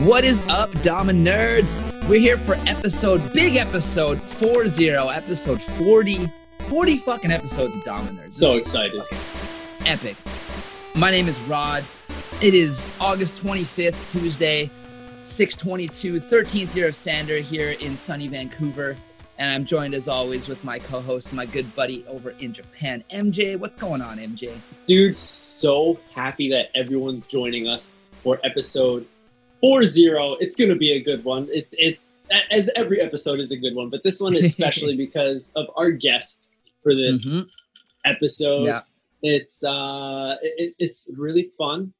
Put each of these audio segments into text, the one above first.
What is up, Dama Nerds? We're here for episode, big episode 40, episode 40, 40 fucking episodes of Dama Nerds. So excited. epic. My name is Rod. It is August 25th, Tuesday, 622, 13th year of Sander here in sunny Vancouver. And I'm joined as always with my co host, my good buddy over in Japan, MJ. What's going on, MJ? Dude, so happy that everyone's joining us for episode 40. It's going to be a good one. It's it's as every episode is a good one, but this one especially because of our guest for this Mhm. episode. Yeah. It's uh it, it's really fun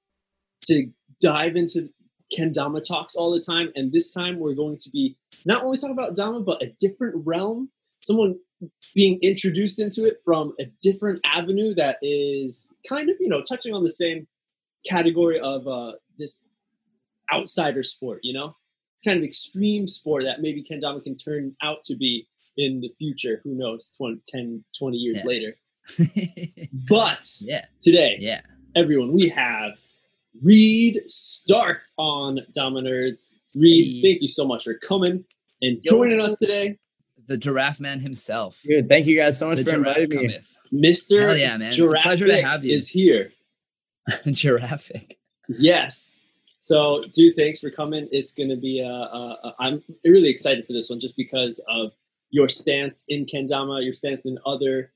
to dive into Kendama talks all the time and this time we're going to be not only talking about Dama but a different realm, someone being introduced into it from a different avenue that is kind of, you know, touching on the same category of uh this outsider sport, you know? It's kind of extreme sport that maybe Kendama can turn out to be in the future, who knows, 20, 10, 20 years Yeah. later. But yeah, today, yeah. everyone, we have Reed Stark on Dama Nerds. Reed, Hey. thank you so much for coming and Yo. joining us today. The giraffe man himself. Dude, thank you guys so much The for giraffe inviting me. cometh. Mr. Hell yeah, man. It's a pleasure to have you. is here. Giraffic. Yes. So, dude, thanks for coming. It's going to be, uh, uh, uh, I'm really excited for this one just because of your stance in Kendama, your stance in other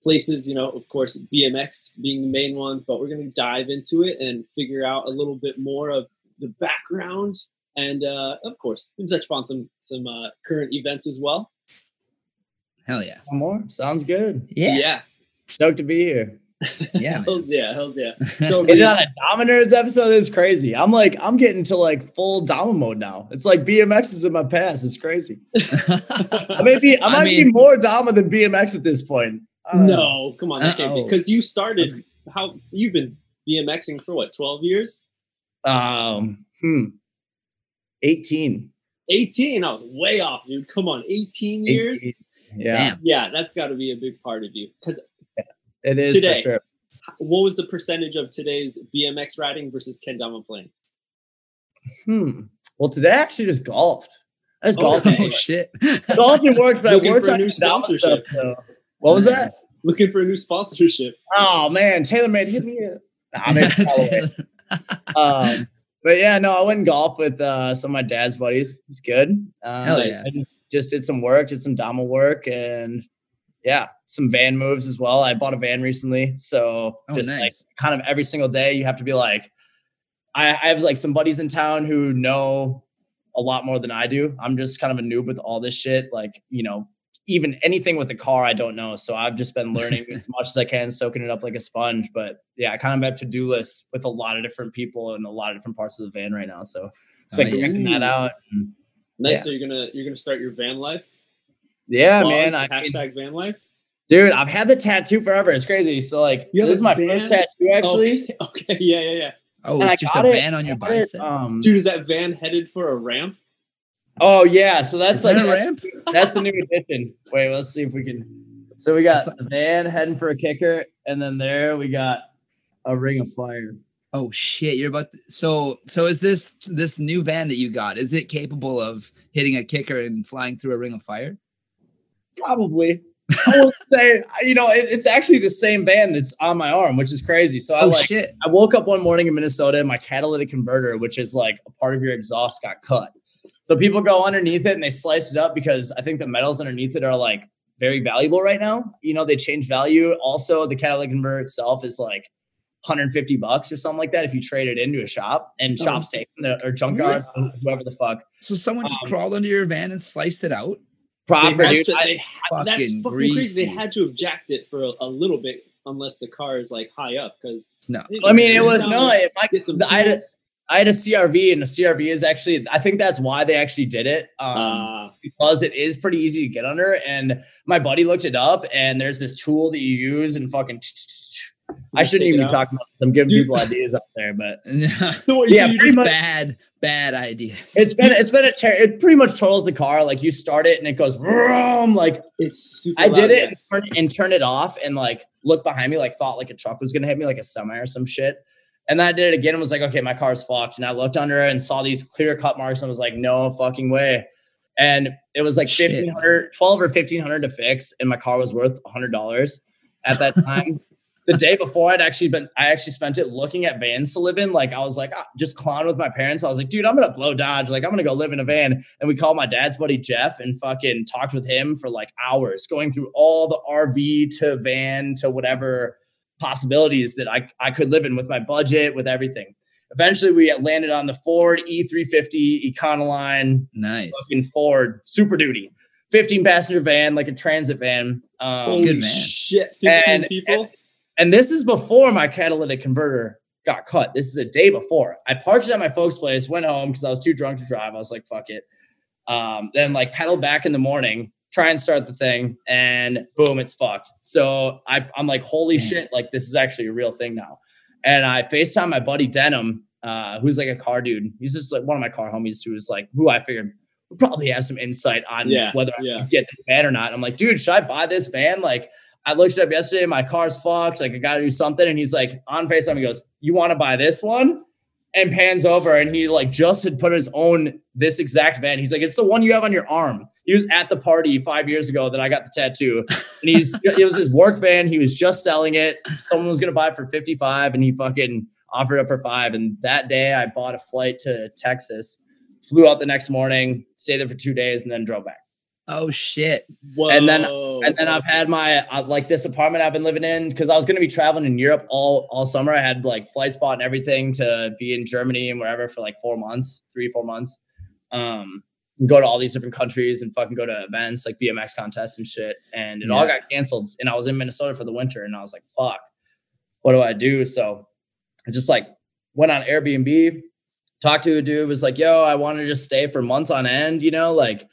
places, you know, of course, BMX being the main one, but we're going to dive into it and figure out a little bit more of the background. And, uh, of course, we'll touch upon some, some, uh, current events as well. Hell yeah. One more? Sounds good. Yeah. Yeah. Stoked to be here. Yeah, man. Hells yeah. Hells yeah. So, Getting on a Dama Nerds episode is crazy. I'm like, I'm getting to like full Dama mode now. It's like BMX is in my past. It's crazy. I may be, I I might be more Dama than BMX at this point. I. No, come on, that can't be because you started. How you've been BMXing for what? Twelve years? Um, hmm. 18. Eighteen? I was way off, dude. Come on, eighteen years? 18. Yeah, Damn. Yeah, that's got to be a big part of you. Because it is Today. for sure. what was the percentage of today's BMX riding versus kendama playing? Hmm. Well, today I actually just golfed. I just golfed. Okay. Oh shit. Golfing worked, but I Looking worked for a new sponsorship. stuff, so- What was that? Looking for a new sponsorship. Oh man, TaylorMade hit me. maybe Callaway. um, but yeah, no, I went and golf with uh, some of my dad's buddies. He's good. Um, Hell yeah. I just- just did some work, did some Dama work, and yeah, some van moves as well. I bought a van recently, so Oh, just like kind of every single day, you have to be like, I, I have like some buddies in town who know a lot more than I do. I'm just kind of a noob with all this shit, like you know. Even anything with a car, I don't know. So I've just been learning as much as I can, soaking it up like a sponge. But yeah, I kind of have to do lists with a lot of different people in a lot of different parts of the van right now. So it's been Oh, yeah. checking that out. And Nice. Yeah. So you're gonna you're gonna start your van life. yeah, Blogs, man. I mean, hashtag van life. Dude, I've had the tattoo forever. It's crazy. So like, You this is my van? first tattoo actually. Okay. okay. Yeah. Yeah. Yeah. Oh, And I it's just a got it- van on your I got it, bicep. um, Dude, is that van headed for a ramp? oh yeah, so that's Is like that a ramp? that's the new addition. Wait, let's see if we can. So we got the van heading for a kicker, and then there we got a ring of fire. Oh shit! You're about to, so so. Is this this new van that you got? Is it capable of hitting a kicker and flying through a ring of fire? Probably. I would say, you know, it, it's actually the same van that's on my arm, which is crazy. So I Oh like, shit! I woke up one morning in Minnesota and my catalytic converter, which is like a part of your exhaust, got cut. So people go underneath it and they slice it up because I think the metals underneath it are like very valuable right now. You know, they change value. Also, the catalytic converter itself is like 150 bucks or something like that if you trade it into a shop and Oh. shops take them or junkyard, whoever the fuck. So someone just Um, crawled under your van and sliced it out. Proper, They dude. I- had- that's fucking fucking crazy. They had to have jacked it for a, a little bit, unless the car is like high up. Because No. I mean, it was no. It, my, Get some I, had a, tools. Had a CRV, and the CRV is actually. I think that's why they actually did it. Um, Uh, because it is pretty easy to get under. And my buddy looked it up, and there's this tool that you use and fucking. I shouldn't even be talking about. this. I'm giving Dude. people ideas out there, but so what, Yeah, so pretty just- much- bad bad ideas. it's been it's been a ter- it pretty much trolls the car. Like you start it and it goes vroom, like It's super. I did it and turn, and turn it off and like look behind me, like thought like a truck was gonna hit me, like a semi or some shit. And then I did it again and was like, okay, my car's fucked. And I looked under it and saw these clear cut marks and was like, no fucking way. And it was like Shit. 1500 12 or 1500 to fix. And my car was worth $100 at that time. the day before I'd actually been, I actually spent it looking at vans to live in. Like I was like, ah, just clown with my parents. I was like, dude, I'm going to blow Dodge. Like I'm going to go live in a van. And we called my dad's buddy Jeff and fucking talked with him for like hours going through all the RV to van to whatever possibilities that I, I could live in with my budget, with everything. Eventually, we landed on the Ford E E350 Econoline, Nice. fucking Ford Super Duty, 15 passenger van, like a transit van. Um, Holy good, man. shit! Fifteen And- people. and this is before my catalytic converter got cut. This is a day before. I parked it at my folks' place, went home because I was too drunk to drive. I was like, fuck it. Um, then like pedaled back in the morning, try and start the thing, and boom, it's fucked. So I, I'm like, holy Damn. shit, like this is actually a real thing now. And I FaceTime my buddy Denim, uh, who's like a car dude. He's just like one of my car homies who was like, who I figured probably have some insight on Yeah, whether I yeah. could get the van or not. I'm like, dude, should I buy this van? Like, I looked it up yesterday. My car's fucked. Like, I got to do something. And he's like, on FaceTime, he goes, You want to buy this one? And pans over and he like just had put his own this exact van. He's like, It's the one you have on your arm. He was at the party five years ago that I got the tattoo. And he's it was his work van. He was just selling it. Someone was gonna buy it for 55 and he fucking offered it for five. And that day I bought a flight to Texas, flew out the next morning, stayed there for two days, and then drove back. Oh shit. Whoa. and then- And then I've had my uh, like this apartment I've been living in because I was going to be traveling in Europe all all summer. I had like flight spot and everything to be in Germany and wherever for like four months, three four months. Um, go to all these different countries and fucking go to events like BMX contests and shit. And it all got canceled. And I was in Minnesota for the winter, and I was like, "Fuck, what do I do?" So I just like went on Airbnb, talked to a dude, was like, "Yo, I want to just stay for months on end, you know, like."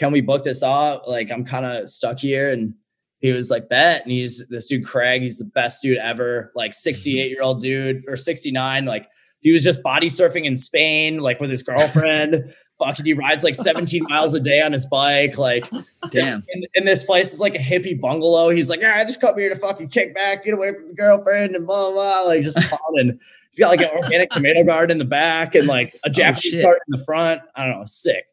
Can we book this off? Like, I'm kind of stuck here. And he was like, bet. And he's this dude, Craig. He's the best dude ever. Like, mm-hmm. 68 year old dude or 69. Like, he was just body surfing in Spain, like with his girlfriend. Fucking, he rides like 17 miles a day on his bike. Like, Damn. in, in this place is like a hippie bungalow. He's like, yeah, I just come here to fucking kick back, get away from the girlfriend, and blah blah. blah. Like just fun. And he's got like an organic tomato garden in the back and like a oh, Japanese shit. garden in the front. I don't know, sick.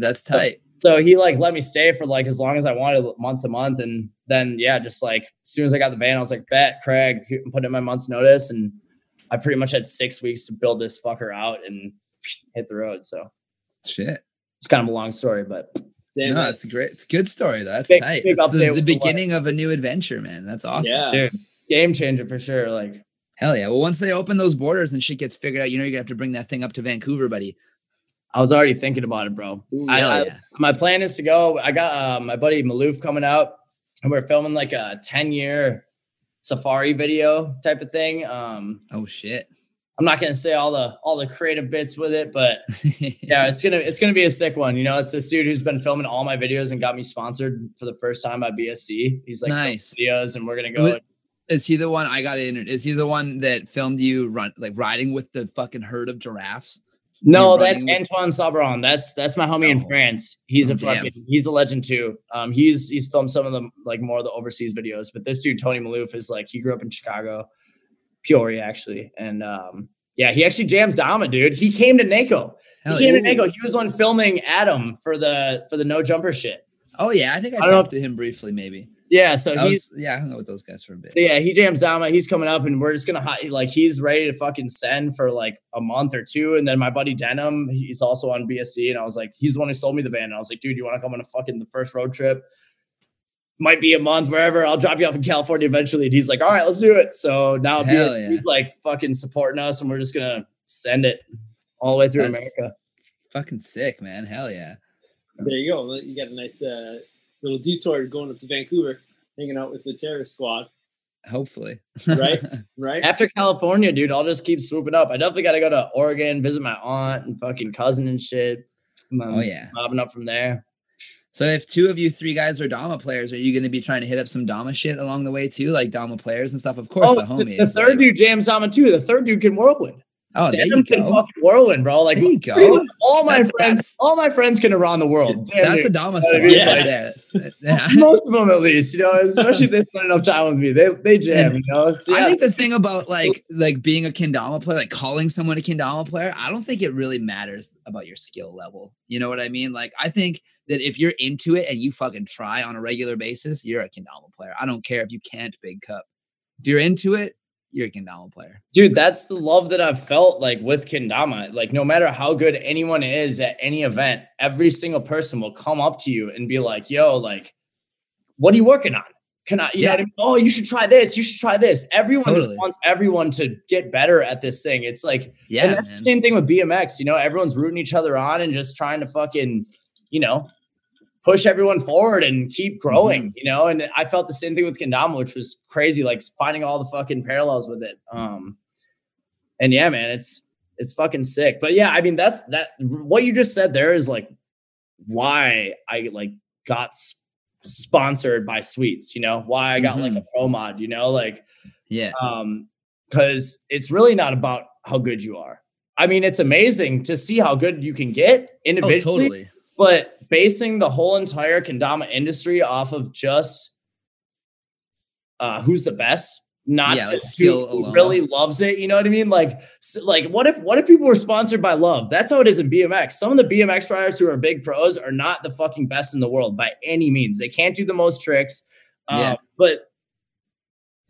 That's tight. So he like let me stay for like as long as I wanted, month to month, and then yeah, just like as soon as I got the van, I was like, "Bet, Craig, here- put in my month's notice," and I pretty much had six weeks to build this fucker out and hit the road. So Shit. it's kind of a long story, but Damn, no, it's a great. It's a good story. though. That's Big- tight. big That's update the, with the the beginning of a new adventure, man. That's awesome. Yeah. dude, game changer for sure. Like Hell yeah. Well, once they open those borders and shit gets figured out, you know you're gonna have to bring that thing up to Vancouver, buddy. I was already thinking about it, bro. Ooh, I- I- yeah. my plan is to go. I got uh, my buddy Maloof coming out, and we're filming like a ten year safari video type of thing. Um, Oh shit. I'm not gonna say all the all the creative bits with it, but yeah, it's gonna it's gonna be a sick one. You know, it's this dude who's been filming all my videos and got me sponsored for the first time by BSD. He's like Nice. videos, and we're gonna go. Wh- Is he the one I got in? Is he the one that filmed you run like riding with the fucking herd of giraffes? No, that's with- Antoine Sabron. That's that's my homie in Oh. France. He's Oh, a damn. fucking he's a legend too. Um, he's he's filmed some of the like more of the overseas videos, but this dude Tony Maloof is like he grew up in Chicago, Peoria actually, and um, yeah, he actually jams Dama, dude. He came to NAKO. Hell he came yeah. to NAKO. He was on filming Adam for the for the no jumper shit. Oh yeah, I think I, I don't know talked to him briefly, maybe. Yeah, so I he's was, yeah, I hung out with those guys for a bit. yeah, he jams Dama. He's coming up, and we're just gonna like he's ready to fucking send for like a month or two. And then my buddy Denim, he's also on BSD, and I was like, he's the one who sold me the van. And I was like, dude, you want to come on a fucking the first road trip? Might be a month, wherever. I'll drop you off in California eventually. And he's like, all right, let's do it. So now Hell BSD yeah. he's like fucking supporting us, and we're just gonna send it all the way through That's- America. Fucking sick, man. Hell yeah. There you go. You got a nice uh, little detour going up to Vancouver, hanging out with the terror squad, Hopefully. Right? right? After California, dude, I'll just keep swooping up. I definitely got to go to Oregon, visit my aunt and fucking cousin and shit. And then um, oh yeah. mobbing up from there. So if two of you three guys are Dama players, are you going to be trying to hit up some Dama shit along the way too, like Dama players and stuff? Of course, the Oh, the, homies. the third like- dude jams Dama too. The third dude can whirlwind. Oh, there you can go. whirlwind, bro. Like There you go. all my That's- friends, that's- all my friends can around the world. Damn That's near. a Dama I song mean, right yes. Yeah. most of them at least, you know, especially if they spend enough time with me. They they jam, you know. So, I think the thing about like like being a kendama player, like calling someone a kendama player, I don't think it really matters about your skill level. You know what I mean? Like I think that if you're into it and you fucking try on a regular basis, you're a kendama player. I don't care if you can't big cup. If you're into it, you're a kendama player. dude that's the love that i've felt like with kendama. Like no matter how good anyone is at any event every single person will come up to you and be like yo like what are you working on? Can i you know Yeah. what I mean? oh you should try this you should try this. Everyone just wants everyone to get better at this thing. It's like Yeah, same thing with bmx you know? Everyone's rooting each other on and just trying to fucking you know push everyone forward and keep growing, Mm-hmm. you know. And I felt the same thing with Kendama, which was crazy, like finding all the fucking parallels with it. Um, and yeah, man, it's it's fucking sick. But yeah, I mean, that's that. What you just said there is like why I like got s- sponsored by Sweets. You know, why I got like a pro mod. You know, like Yeah. um because it's really not about how good you are. I mean, it's amazing to see how good you can get Oh, individually totally. But basing the whole entire kendama industry off of just uh who's the best not Yeah, like skill who really loves it you know what i mean? Like like what if what if people were sponsored by love? That's how it is in bmx some of the bmx riders who are big pros are not the fucking best in the world by any means. They can't do the most tricks uh, Yeah. but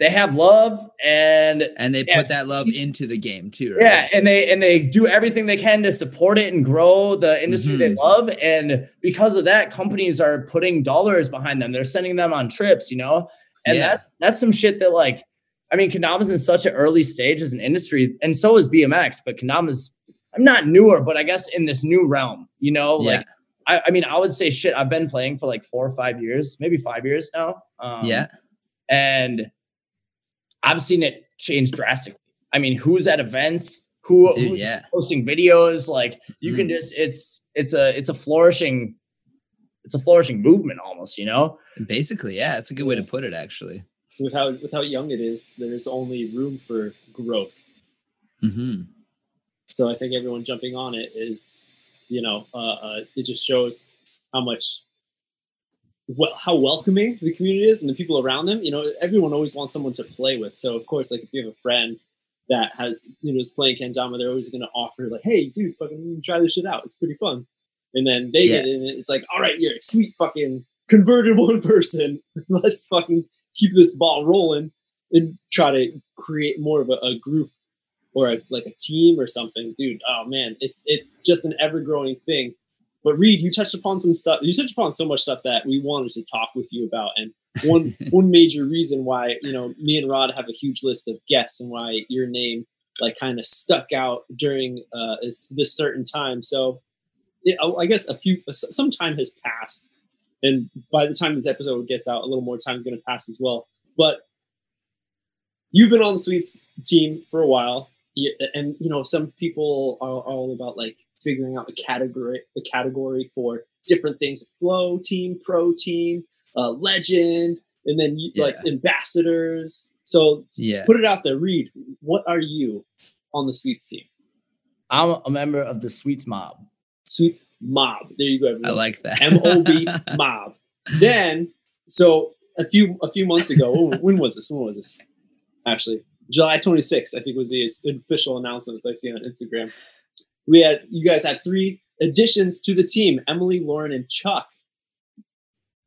they have love and And they put that love into the game too, right? yeah, and they and they do everything they can to support it and grow the industry they Mhm. love. And because of that, companies are putting dollars behind them. They're sending them on trips, you know. And Yeah. that that's some shit that like, I mean, Kendama's in such an early stage as an industry, and so is BMX. But Kendama's I'm not newer, but I guess in this new realm, you know, Yeah. like. I, I mean, I would say shit. I've been playing for like four or five years, maybe five years now. Um, yeah. and I've seen it change drastically. I mean, who's at events? Who Dude, who's yeah. posting videos? Like you can Mhm. just it's it's a it's a flourishing it's a flourishing movement almost, you know? Basically, yeah. It's a good way to put it, actually. With how with how young it is, there's only room for growth. hmm So I think everyone jumping on it is, you know, uh, uh, it just shows how much, well, how welcoming the community is and the people around them. You know, everyone always wants someone to play with. So of course, like if you have a friend that has, you know, is playing Kendama, they're always going to offer like, "Hey, dude, fucking try this shit out. It's pretty fun." And then they get in it. It's like, "All right, you're a sweet fucking converted one person. Let's fucking keep this ball rolling and try to create more of a, a group or a, like a team or something, dude. Oh man, it's it's just an ever growing thing. But Reed, you touched upon some stuff. You touched upon so much stuff that we wanted to talk with you about, and one one major reason why you know me and Rod have a huge list of guests and why your name like kind of stuck out during uh, this, this certain time. So yeah, I- I guess a few some time has passed, and by the time this episode gets out, a little more time is going to pass as well. But you've been on the Sweets team for a while yeah, and you know some people are all about like figuring out the category the category for different things flow team pro team uh, legend and then you, like ambassadors so Yeah. put it out there reed what are you on the sweets team I'm a member of the Sweets Mob. sweets mob there you go everyone. I like that. m-o-b mob then so a few a few months ago when was this when was this actually july 26th i think was the official announcement that i see on instagram we had you guys had three additions to the team emily lauren and chuck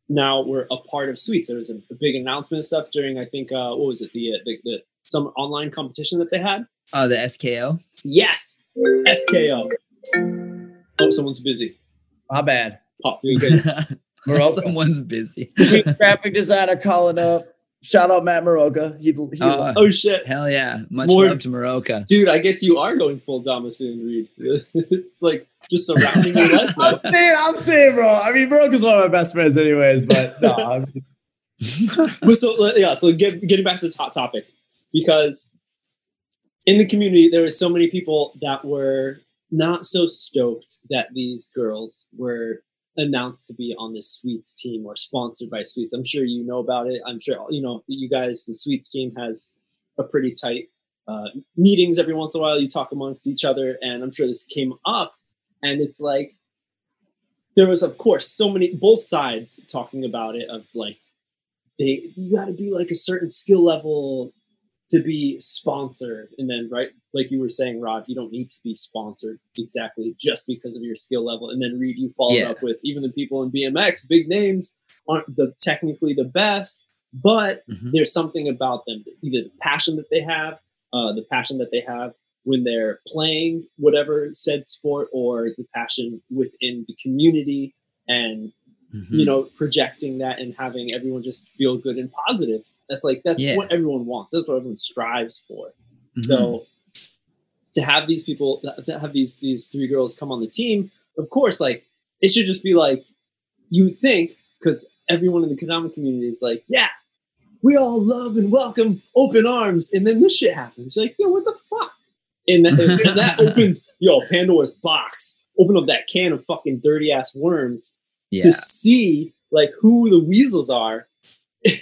now we're a part of sweets there was a, a big announcement and stuff during i think uh what was it the, uh, the, the some online competition that they had Oh, the SKO. yes sko oh someone's busy My bad. pop you're good Maroka. Someone's busy. Graphic designer calling up. Shout out Matt Maroka. He, he Uh, oh shit Hell yeah. Much More- love to Morocco. Dude, I guess you are going full Dama soon, Reed. it's like just surrounding your life. I'm saying, I'm saying, bro. I mean, Maroka's one of my best friends, anyways. But no, I mean, But so yeah, so get, getting back to this hot topic, because in the community there were so many people that were not so stoked that these girls were announced to be on the Sweets team or sponsored by Sweets. I'm sure you know about it. I'm sure you know you guys. The Sweets team has a pretty tight uh, meetings every once in a while. You talk amongst each other, and I'm sure this came up. And it's like there was, of course, so many both sides talking about it. Of like, they you got to be like a certain skill level to be sponsored, and then right, like you were saying, Rod, you don't need to be sponsored exactly just because of your skill level. And then Reed, you followed Yeah. up with even the people in BMX, big names aren't the technically the best, but Mhm. there's something about them, either the passion that they have, uh, the passion that they have when they're playing whatever said sport, or the passion within the community, and Mhm. you know projecting that and having everyone just feel good and positive. That's like that's Yeah. what everyone wants. That's what everyone strives for. Mhm. So to have these people, to have these these three girls come on the team, of course, like it should just be like you would think because everyone in the Kendama community is like, yeah, we all love and welcome open arms, and then this shit happens. You're like, yo, what the fuck? And that, and that opened yo Pandora's box, opened up that can of fucking dirty ass worms yeah. to see like who the weasels are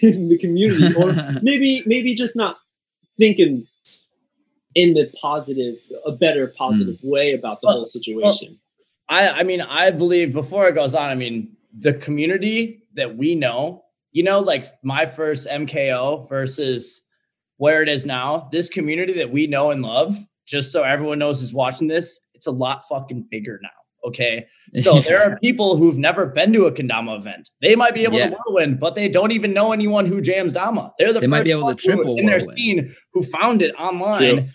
in the community, or maybe maybe just not thinking in the positive, a better positive hmm. way about the Well, whole situation. I I mean, I believe before it goes on, I mean, the community that we know, you know, like my first MKO versus where it is now, this community that we know and love, just so everyone knows who's watching this, it's a lot fucking bigger now. Okay. So there are people who've never been to a Kendama event. They might be able Yeah. to whirlwind, but they don't even know anyone who jams Dama. They're the They might be able to triple in their scene who found it online True.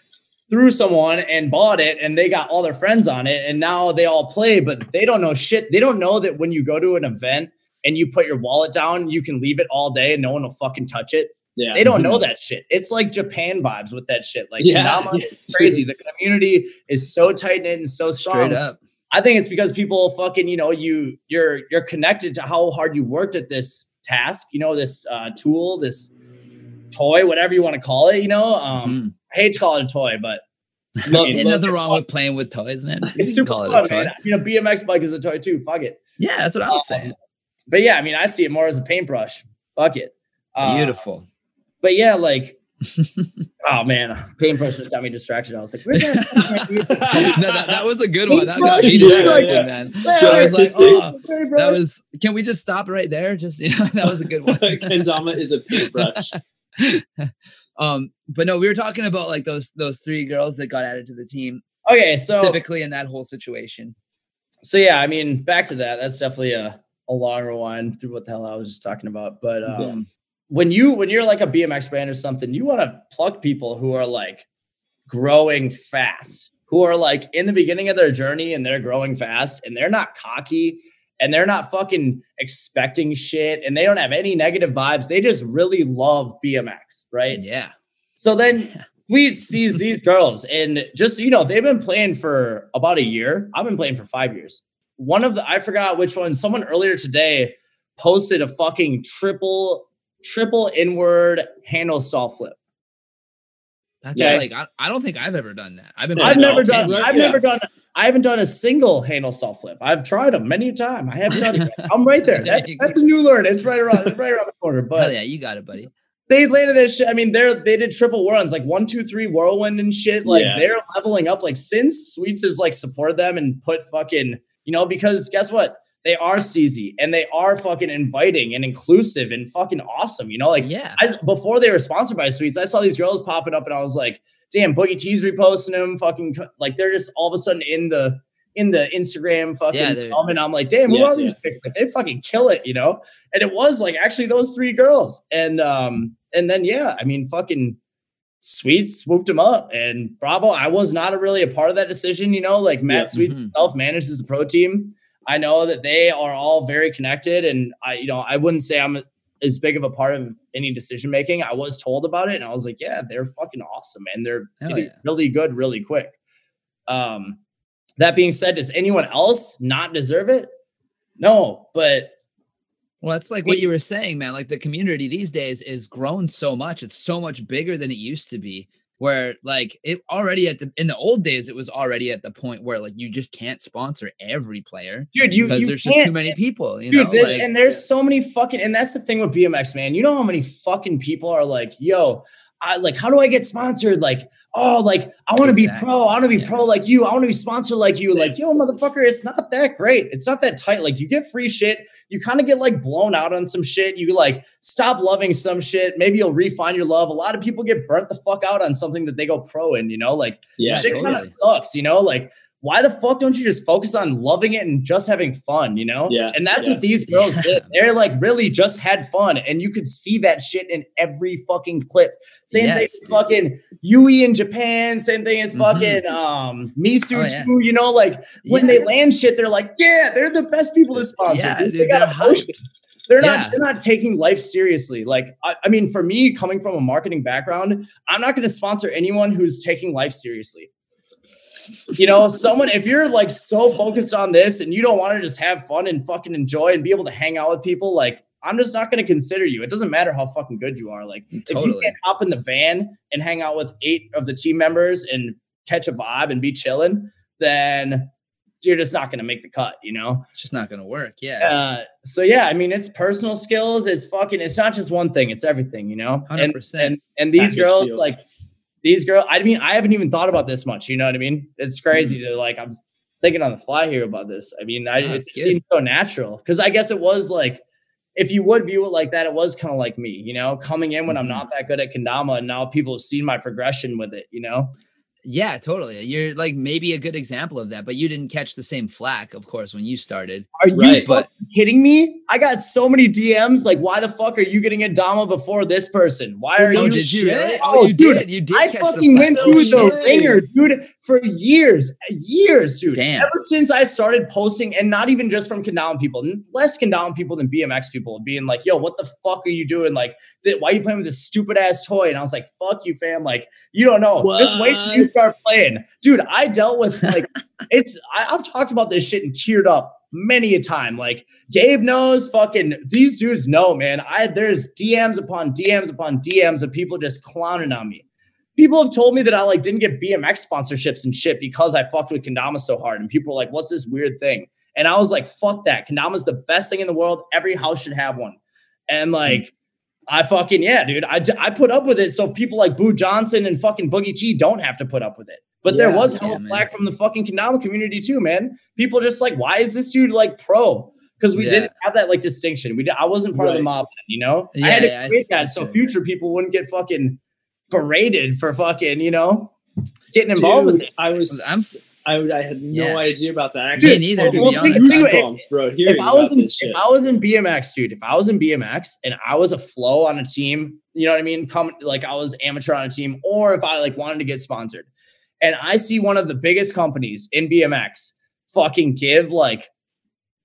through someone and bought it and they got all their friends on it and now they all play but they don't know shit they don't know that when you go to an event and you put your wallet down you can leave it all day and no one will fucking touch it Yeah. they don't know mm-hmm. that shit it's like japan vibes with that shit like Yeah. Kendama is crazy the community is so tight knit and so strong Straight up. I think it's because people fucking, you know, you you're you're connected to how hard you worked at this task, you know, this uh tool, this toy, whatever you want to call it, you know. Um Mhm. I hate to call it a toy, but nothing wrong with playing with toys, man. You it's super call it fun, a toy. man. You know, BMX bike is a toy too. Fuck it. Yeah, that's what I was Um, saying. But yeah, I mean, I see it more as a paintbrush. Fuck it. Uh, Beautiful. But yeah, like, oh man, paintbrush just got me distracted. I was like, where's that? no, that, that was a good one. That got me distracted, yeah. man. I was like, oh, that was. Can we just stop right there? Just you know, that was a good one. Kendama is a paintbrush. um, but no, we were talking about like those those three girls that got added to the team, okay. So specifically in that whole situation. so yeah, I mean, back to that. That's definitely a a long rewind through what the hell I was just talking about. But um. When you when you're like a BMX brand or something, you want to pluck people who are like growing fast, who are like in the beginning of their journey and they're growing fast and they're not cocky and they're not fucking expecting shit and they don't have any negative vibes. They just really love BMX, right? Yeah, So then we see these girls, and just you know, they've been playing for about a year. I've been playing for five years. One of the I forgot which one. Someone earlier today posted a fucking triple triple inward handle stall flip. that's Yeah. like I, I don't think I've ever done that. I've been I've never done. 10 I've Yeah. never done. I haven't done a single handle stall flip. I've tried them many a time. I haven't done it. I'm right there. There That's that's a new learn. It's right around. It's right around the corner. Hell But yeah, you got it, buddy. they landed that shit. I mean, they're they did triple whirlwinds, like one, two, three whirlwind and shit. Like Yeah. they're leveling up. Like since Sweets has like supported them and put fucking, you know, because guess what? They are steezy and they are fucking inviting and inclusive and fucking awesome. You know, like yeah, I, before they were sponsored by Sweets, I saw these girls popping up and I was like, damn, Boogie T's reposting them, fucking like they're just all of a sudden in the in the Instagram fucking Yeah, they're- I'm like, damn, who Yeah, are these chicks? Like they fucking kill it, you know? And it was like actually those three girls. And um, and then yeah, I mean fucking Sweets swooped him up and bravo. I was not a really a part of that decision, you know, like Matt Yeah. Sweets Mhm. himself manages the pro team. I know that they are all very connected, and I, you know, I wouldn't say I'm as big of a part of any decision making. I was told about it, and I was like, yeah, they're fucking awesome, and they're yeah. really good, really quick. Um, that being said, does anyone else not deserve it? No, but Well, that's like what you were saying, man. Like the community these days is grown so much. It's so much bigger than it used to be. Where like it already at the in the old days, it was already at the point where like you just can't sponsor every player dude, you because you there's just too many people. You Dude, know, there- like and there's so many fucking, and that's the thing with BMX, man. You know how many fucking people are like, yo, I like, how do I get sponsored? Like, oh, like I want to be pro. I want to be Yeah. pro like you. I want to be sponsored like you. Like, yo, motherfucker, it's not that great. It's not that tight. Like, you get free shit. You kind of get like blown out on some shit. You like stop loving some shit. Maybe you'll refine your love. A lot of people get burnt the fuck out on something that they go pro in, you know, like Yeah, shit totally. kind of sucks, you know, like why the fuck don't you just focus on loving it and just having fun, you know? Yeah, And that's yeah. what these girls did. They're like really just had fun. And you could see that shit in every fucking clip. Same thing as dude. fucking Yui in Japan, same thing as Mhm. fucking um Misu Oh, yeah. too, you know, like when Yeah. they land shit, they're like, yeah, they're the best people to sponsor. Yeah, dude. dude, they got they're hype. They're not they're not taking life seriously. Like I, I mean, for me, coming from a marketing background, I'm not gonna sponsor anyone who's taking life seriously. You know, someone if you're like so focused on this and you don't want to just have fun and fucking enjoy and be able to hang out with people, like I'm just not going to consider you. It doesn't matter how fucking good you are. Like if you Totally. can't hop in the van and hang out with eight of the team members and catch a vibe and be chilling, then you're just not going to make the cut. You know. It's just not gonna work. Yeah. Uh, so yeah, I mean, it's personal skills. It's fucking. It's not just one thing. It's everything. You know. Hundred And percent. and and these Package girls deal. like these girls. I mean, I haven't even thought about this much. You know what I mean? It's crazy to like. I'm thinking on the fly here about this. I mean, I it it's seems so natural because I guess it was like. If you would view it like that, it was kind of like me, you know, coming in when I'm Mhm. not that good at kendama, and now people have seen my progression with it, you know. Yeah, totally. You're like maybe a good example of that, but you didn't catch the same flack, of course, when you started. Are you Right. fucking kidding me? I got so many DMs. Like, why the fuck are you getting a Dama before this person? Why are Oh, you? did you shit. really? Oh, you dude, did. You did. I fucking went No through the ringer, dude, for years, years, dude. Damn. Ever since I started posting, and not even just from Kendama people, less Kendama people than BMX people, being like, "Yo, what the fuck are you doing? Like, why are you playing with this stupid ass toy?" And I was like, "Fuck you, fam! Like, you don't know. Just wait till you What? Start playing, dude." I dealt with like, it's. I, I've talked about this shit and teared up many a time. Like, Gabe knows. Fucking these dudes know, man. I there's DMs upon DMs upon DMs of people just clowning on me people have told me that I like didn't get BMX sponsorships and shit because I fucked with Kendama so hard. And people were like, what's this weird thing? And I was like, fuck that. Kendama's the best thing in the world. Every house should have one. And like, I fucking, yeah, dude, I, I put up with it. So people like Boo Johnson and fucking Boogie T don't have to put up with it. But there Yeah, was yeah, hella man. flack from the fucking Kendama community too, man. People just like, why is this dude like pro? Because we Yeah. didn't have that like distinction. We did, I wasn't part of the mob, then, you know. I had to yeah, create that so future people wouldn't get fucking berated for fucking, you know, getting involved with it. I was. I'm- I, I had no Yeah. idea about that. I Me actually, neither, to well, be think- honest. think- goosebumps, bro. If I was in, if I was in BMX, dude, if I was in BMX and I was a flow on a team, you know what I mean? Come like I was amateur on a team, or if I like wanted to get sponsored, and I see one of the biggest companies in BMX fucking give like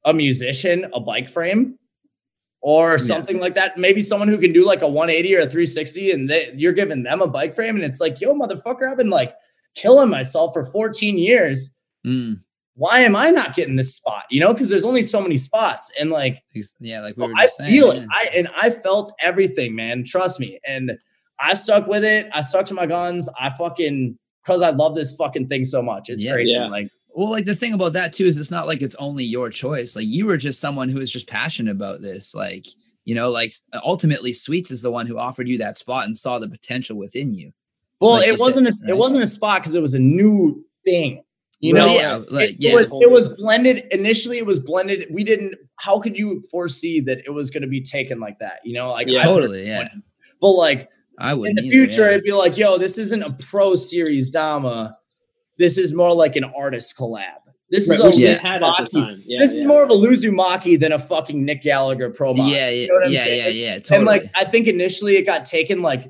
a musician a bike frame or something like that. Maybe someone who can do like a 180 or a 360, and they, you're giving them a bike frame, and it's like, yo, motherfucker, I've been like killing myself for 14 years. Mm, Why am I not getting this spot? You know, because there's only so many spots, and like yeah, like we were I just saying. feel it. yeah. I and I felt everything, man. Trust me. And I stuck with it. I stuck to my guns. I fucking because I love this fucking thing so much. It's Yeah. crazy. Yeah. Like Well, like the thing about that too is it's not like it's only your choice. Like you were just someone who is just passionate about this. Like, you know, like ultimately Sweets is the one who offered you that spot and saw the potential within you. Well, Like it wasn't. said, a, It wasn't a spot because it was a new thing. You Right, know, yeah, like, it, yeah. was, it was blended. Initially, it was blended. We didn't. How could you foresee that it was going to be taken like that? You know, like Yeah. Totally, yeah. But like I would in the either, future, yeah. it'd be like, yo, this isn't a pro series Dama. This is more like an artist collab. This Right, is a which Yeah. had at the time. Yeah, this is more of a Luzumaki than a fucking Nick Gallagher promo. Yeah, yeah, You know what I'm yeah, saying? yeah, yeah, totally. And like, I think initially it got taken like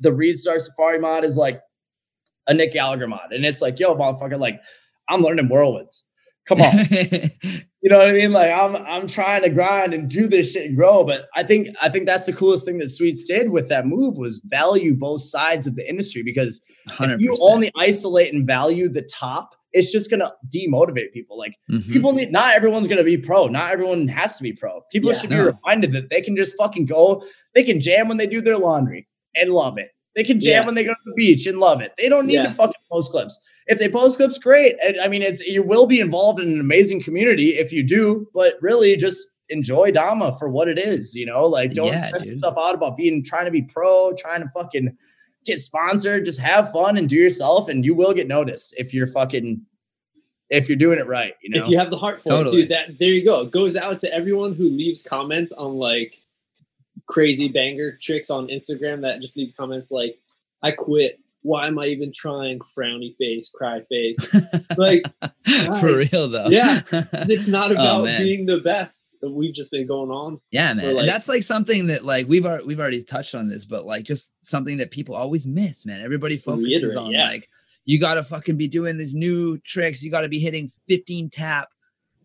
the Reed Stark Safari mod is like a Nick Gallagher mod, and it's like, yo, motherfucker, like I'm learning whirlwinds. Come on, you know what I mean? Like I'm I'm trying to grind and do this shit and grow. But I think I think that's the coolest thing that Sweets did with that move was value both sides of the industry because Hundred if you only isolate and value the top, it's just gonna demotivate people. Like Mhm. people need not everyone's gonna be pro. Not everyone has to be pro. People Yeah. should be reminded that they can just fucking go, they can jam when they do their laundry and love it. They can jam Yeah. when they go to the beach and love it. They don't need Yeah. to fucking post clips. If they post clips, great. I mean, it's you will be involved in an amazing community if you do, but really just enjoy Dama for what it is, you know, like don't Yeah, stress dude. yourself out about being trying to be pro, trying to fucking get sponsored, just have fun and do yourself, and you will get noticed if you're fucking if you're doing it right. You know, if you have the heart for Totally. it, dude. That there you go. It goes out to everyone who leaves comments on like crazy banger tricks on Instagram that just leave comments like, "I quit. Why am I even trying?" Frowny face, cry face. Like, For real though. yeah. It's not Oh, about man. being the best. We've just been going on. Yeah, man. Like- that's like something that like we've already we've already touched on this, but like just something that people always miss, man. Everybody focuses on yeah. like you gotta fucking be doing these new tricks, you gotta be hitting 15 tap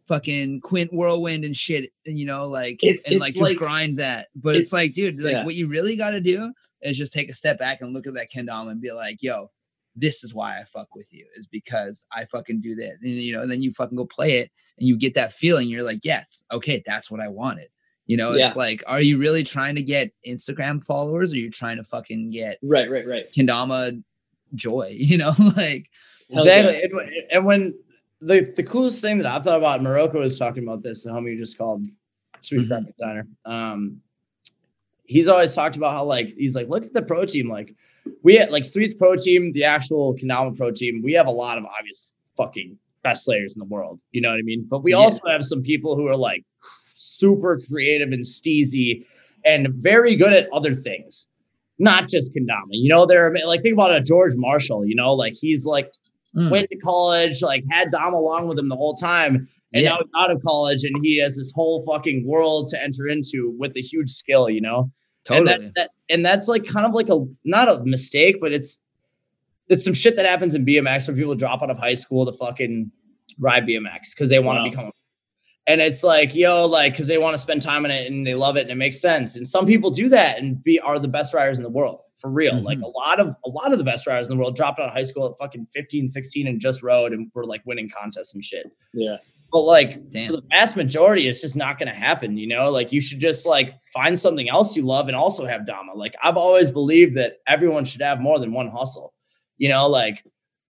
fucking quint whirlwind and shit, and you know, like It's- and it's like just grind that. But it's, it's- like, dude, like yeah. what you really gotta do is just take a step back and look at that kendama and be like, yo, this is why I fuck with you, is because I fucking do this. And you know, and then you fucking go play it and you get that feeling. You're like, yes, okay, that's what I wanted. You know, it's like, are you really trying to get Instagram followers or are you trying to fucking get Right, right, right. Kendama joy? You know, like exactly. And, and when the the coolest thing that I thought about, Morocco was talking about this. The homie you just called Sweet Mhm. Graphic Designer. Um, he's always talked about how like he's like, look at the pro team. Like we had like Sweet's pro team, the actual Kendama pro team. We have a lot of obvious fucking best players in the world. You know what I mean? But we Yeah. also have some people who are like super creative and steezy and very good at other things. Not just Kendama, you know. They're like think about a George Marshall, you know, like he's like mm, went to college, like had Dom along with him the whole time. And Yeah. now he's out of college and he has this whole fucking world to enter into with a huge skill, you know? And, totally. that, that, and that's like kind of like a not a mistake, but it's it's some shit that happens in BMX where people drop out of high school to fucking ride BMX because they want to Wow. become and it's like, yo, like, because they want to spend time in it and they love it and it makes sense. And some people do that and be are the best riders in the world for real. Mhm. Like a lot of a lot of the best riders in the world dropped out of high school at fucking 15, 16 and just rode and were like winning contests and shit. Yeah. But like Damn. for the vast majority, it's just not gonna happen, you know. Like you should just like find something else you love and also have Dama. Like I've always believed that everyone should have more than one hustle. You know, like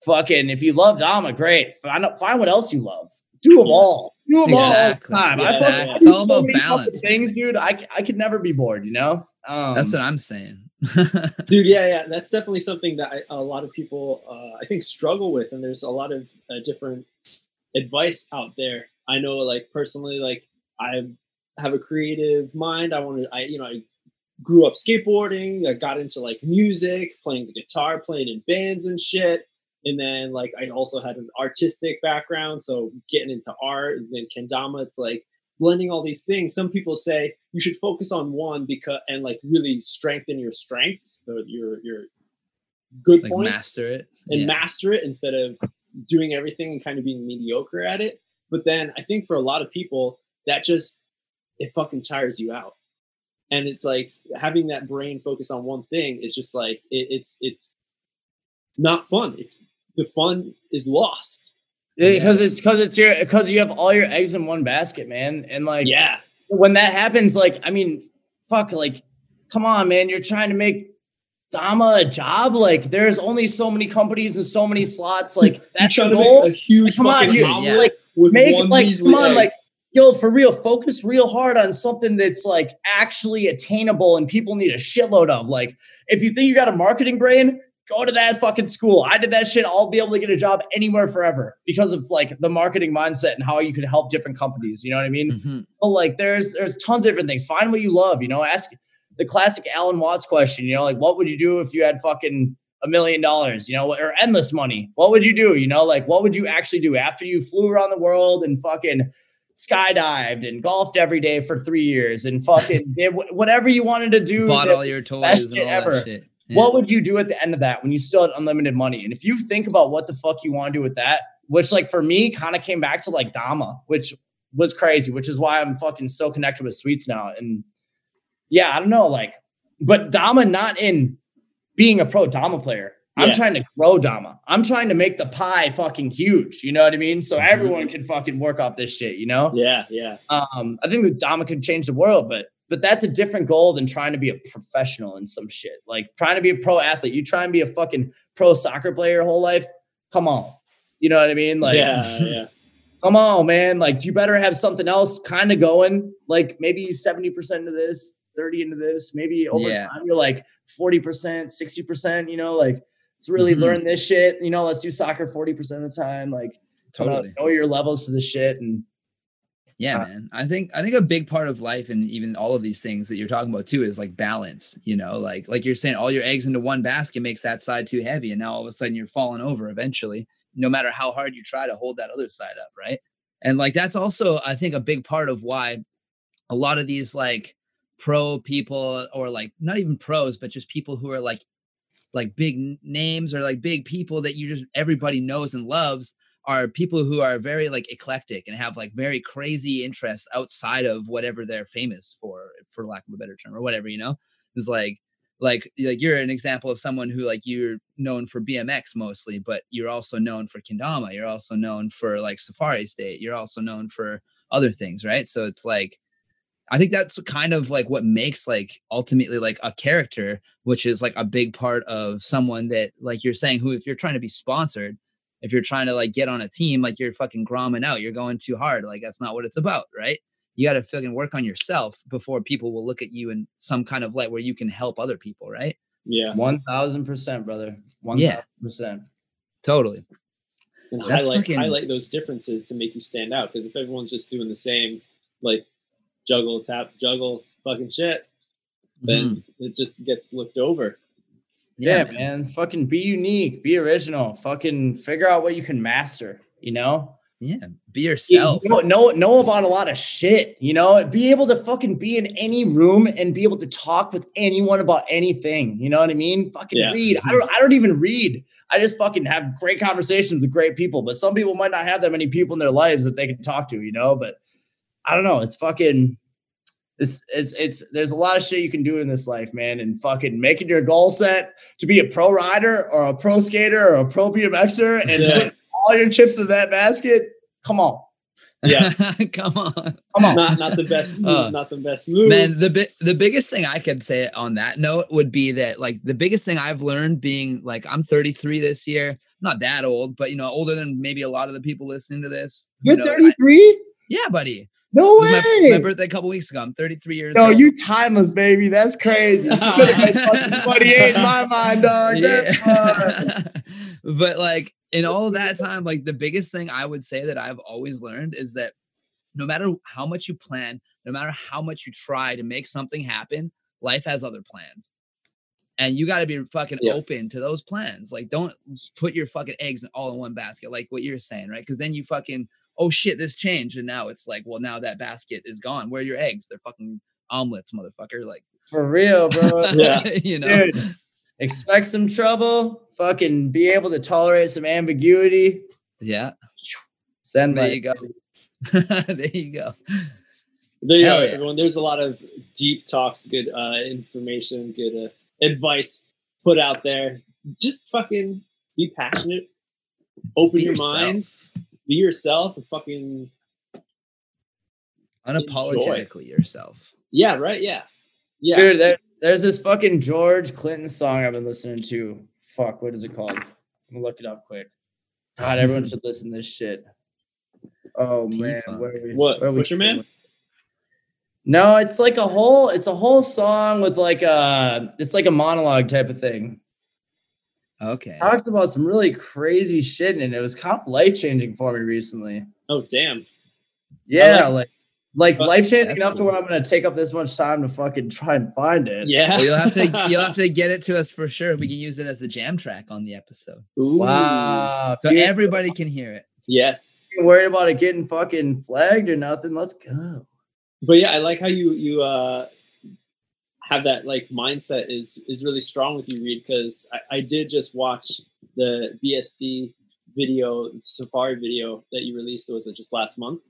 fucking if you love Dama, great. Find find what else you love. Do them Yeah. all. Do them Exactly. all the time. Yeah, fucking- exactly. I It's all so about balance, Things, dude. I I could never be bored, you know? Um, That's what I'm saying. dude yeah yeah. That's definitely something that I, a lot of people uh, i think struggle with and there's a lot of uh, different advice out there. I know like personally like i have a creative mind. I want to i you know i grew up skateboarding. I got into like music playing the guitar playing in bands and shit. And then like i also had an artistic background so getting into art and then kendama it's like blending all these things some people say you should focus on one because and like really strengthen your strengths or your your good like points master it. and yeah. master it instead of doing everything and kind of being mediocre at it but then i think for a lot of people that just it fucking tires you out and it's like having that brain focus on one thing is just like it, it's it's not fun it, the fun is lost because Yes. it's because it's your because you have all your eggs in one basket, man. And like yeah when that happens, like, I mean, fuck, like, come on, man, you're trying to make Dama a job. Like, there's only so many companies and so many slots. Like, that's You're your trying to goal. make a huge Come on, fucking dude, omelet yeah. like, make like, come on, egg. like, yo, for real, focus real hard on something that's like actually attainable and people need a shitload of. Like, if you think you got a marketing brain, go to that fucking school. I did that shit. I'll be able to get a job anywhere forever because of like the marketing mindset and how you could help different companies. You know what I mean? Mhm. But like there's there's tons of different things. Find what you love, you know, ask the classic Alan Watts question, you know, like what would you do if you had fucking a million dollars, you know, or endless money? What would you do? You know, like what would you actually do after you flew around the world and fucking skydived and golfed every day for three years and fucking did whatever you wanted to do? Bought all your toys and all ever. that shit. Yeah. what would you do at the end of that when you still had unlimited money? And if you think about what the fuck you want to do with that, which like for me kind of came back to like Dama, which was crazy, which is why I'm fucking so connected with Sweets now. And yeah, I don't know, like, but Dama not in being a pro Dama player. I'm Yeah. trying to grow Dama. I'm trying to make the pie fucking huge. You know what I mean? So Mhm. everyone can fucking work off this shit, you know? yeah yeah Um, I think that Dama could change the world, but but that's a different goal than trying to be a professional in some shit. Like trying to be a pro athlete. You try and be a fucking pro soccer player your whole life. Come on. You know what I mean? Like yeah yeah come on, man. Like you better have something else kind of going. Like maybe 70% of this, 30 into this. Maybe over Yeah. time you're like 40%, 60%, you know, like to really Mhm. learn this shit. You know, let's do soccer 40% of the time. Like you know, Totally. know your levels to the shit. And Yeah, Uh, man. I think I think a big part of life and even all of these things that you're talking about too is like balance, you know, like like you're saying all your eggs into one basket makes that side too heavy and now all of a sudden you're falling over eventually, no matter how hard you try to hold that other side up, right? And like that's also I think a big part of why a lot of these like pro people or like not even pros but just people who are like like big names or like big people that you just everybody knows and loves are people who are very like eclectic and have like very crazy interests outside of whatever they're famous for for lack of a better term or whatever you know? Is like like like you're an example of someone who like you're known for BMX mostly but you're also known for kendama you're also known for like safari state you're also known for other things right? So it's like I think that's kind of like what makes like ultimately like a character, which is like a big part of someone that like you're saying who if you're trying to be sponsored, if you're trying to like get on a team, like you're fucking gromming out, you're going too hard. Like that's not what it's about, right? You got to fucking work on yourself before people will look at you in some kind of light where you can help other people, right? Yeah, 1000%, brother. 1000%. Yeah. Totally. and That's highlight fucking- highlight those differences to make you stand out. Because if everyone's just doing the same, like juggle, tap, juggle, fucking shit, then Mhm. it just gets looked over. Yeah, man. man. Fucking be unique, be original, fucking figure out what you can master, you know? Yeah. Be You yourself. know, know, know about a lot of shit, you know? Be able to fucking be in any room and be able to talk with anyone about anything. You know what I mean? Fucking Yeah. read. I don't I don't even read. I just fucking have great conversations with great people. But some people might not have that many people in their lives that they can talk to, you know? But I don't know. It's fucking it's it's it's there's a lot of shit you can do in this life, man. And fucking making your goal set to be a pro rider or a pro skater or a pro BMXer and Yeah. put all your chips in that basket. Come on. Yeah. Come on. Come on. not not the best move, Uh, not the best move. Man, the bi- the biggest thing I could say on that note would be that like the biggest thing I've learned being like I'm 33 this year, not that old, but you know older than maybe a lot of the people listening to this. you You're know, I- 33? yeah, buddy. No was my, way. my birthday a couple weeks ago. I'm 33 years no, old. No, you timeless, baby. That's crazy. You could have 28 in my mind, dog. That's. Yeah. but like in all that time, like the biggest thing I would say that I've always learned is that no matter how much you plan, no matter how much you try to make something happen, life has other plans. And you got to be fucking Yeah. open to those plans. Like, don't put your fucking eggs all in one basket, like what you're saying, right? Because then you fucking, oh shit, this changed. And now it's like, well, now that basket is gone. Where are your eggs? They're fucking omelets, motherfucker. Like, For real, bro. Yeah. you know, Dude, expect some trouble. Fucking be able to tolerate some ambiguity. yeah. Send There that. you go. there you go. There you Hell go, yeah. everyone. There's a lot of deep talks, good uh, information, good uh, advice put out there. Just fucking be passionate, open Be your yourself. minds, be yourself, and fucking Unapologetically yourself. yeah, right, yeah, yeah. Dude, there, there's this fucking George Clinton song I've been listening to. Fuck, what is it called? I'm gonna look it up quick. God, everyone should listen to this shit. Oh man, P-Funk. where we- What, where are we Pusher Man? No, it's like a whole it's a whole song with like a it's like a monologue type of thing. Okay. Talks about some really crazy shit and it was kind of life changing for me recently. Oh damn. Yeah, like- like like life changing That's enough to where I'm gonna take up this much time to fucking try and find it. Yeah. Well, you'll have to you'll have to get it to us for sure. We can use it as the jam track on the episode. Ooh. Wow. So If everybody can hear it. Yes. worried about it getting fucking flagged or nothing, let's go. But yeah, I like how you you uh have that like mindset is is really strong with you, Reed, because I, I did just watch the BSD video, Safari video that you released. It was it just last month?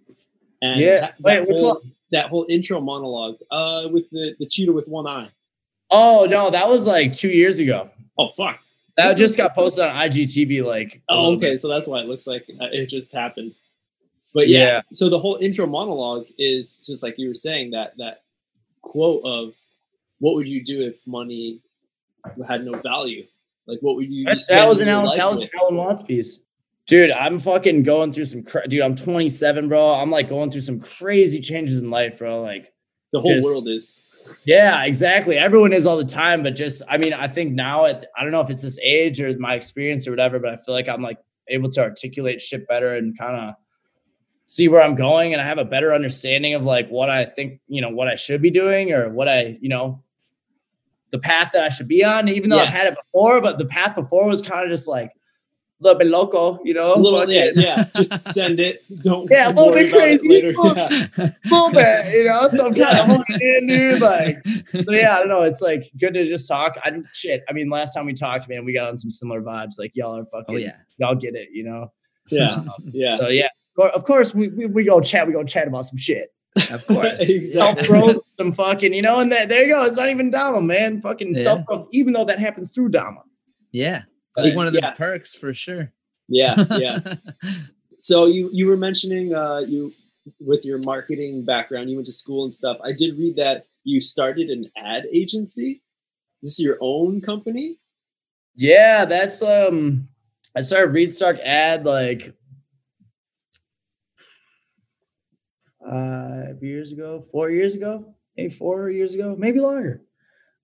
And Yeah. that, that which whole, that whole intro monologue, uh, with the the cheetah with one eye. Oh no, that was like two years ago. Oh fuck. That just got posted on IGTV. Like, Oh, okay. bit. So that's why it looks like uh, it just happened. But yeah, Yeah. so the whole intro monologue is just like you were saying that that quote of what would you do if money had no value? Like what would you? be That, that was an Alan, that was an? Alan Watts piece. Dude, I'm fucking going through some. Cra- Dude, I'm 27, bro. I'm like going through some crazy changes in life, bro. Like, The whole just- world is. Yeah, exactly. Everyone is all the time, but just I mean, I think now at I don't know if it's this age or my experience or whatever, but I feel like I'm like able to articulate shit better and kind of see where I'm going and I have a better understanding of like what I think, you know, what I should be doing or what I, you know, the path that I should be on, even though Yeah. I've had it before, but the path before was kind of just like a little bit loco, you know, A little, yeah, yeah. Just send it. Don't Yeah, a little bit crazy. later. Well, Yeah. little bit, you know, so I'm kind of holding in, dude. Like, so yeah, I don't know. It's like good to just talk. I shit. I mean, last time we talked, man, we got on some similar vibes. Like y'all are oh, fucking, oh yeah. y'all get it, you know. Yeah, yeah. So yeah, of of course we, we we go chat. We go chat about some shit. Of course. Self exactly. growth, some fucking, you know, and that, there you go. It's not even Dama, man. Fucking Yeah. self even though that happens through Dama. Yeah. Like, one of the yeah. perks for sure. Yeah, yeah. So you you were mentioning uh, you with your marketing background, you went to school and stuff. I did read that you started an ad agency. This is your own company. Yeah, that's um. I started Reed Stark ad like five years ago, four years ago, maybe four years ago, maybe longer.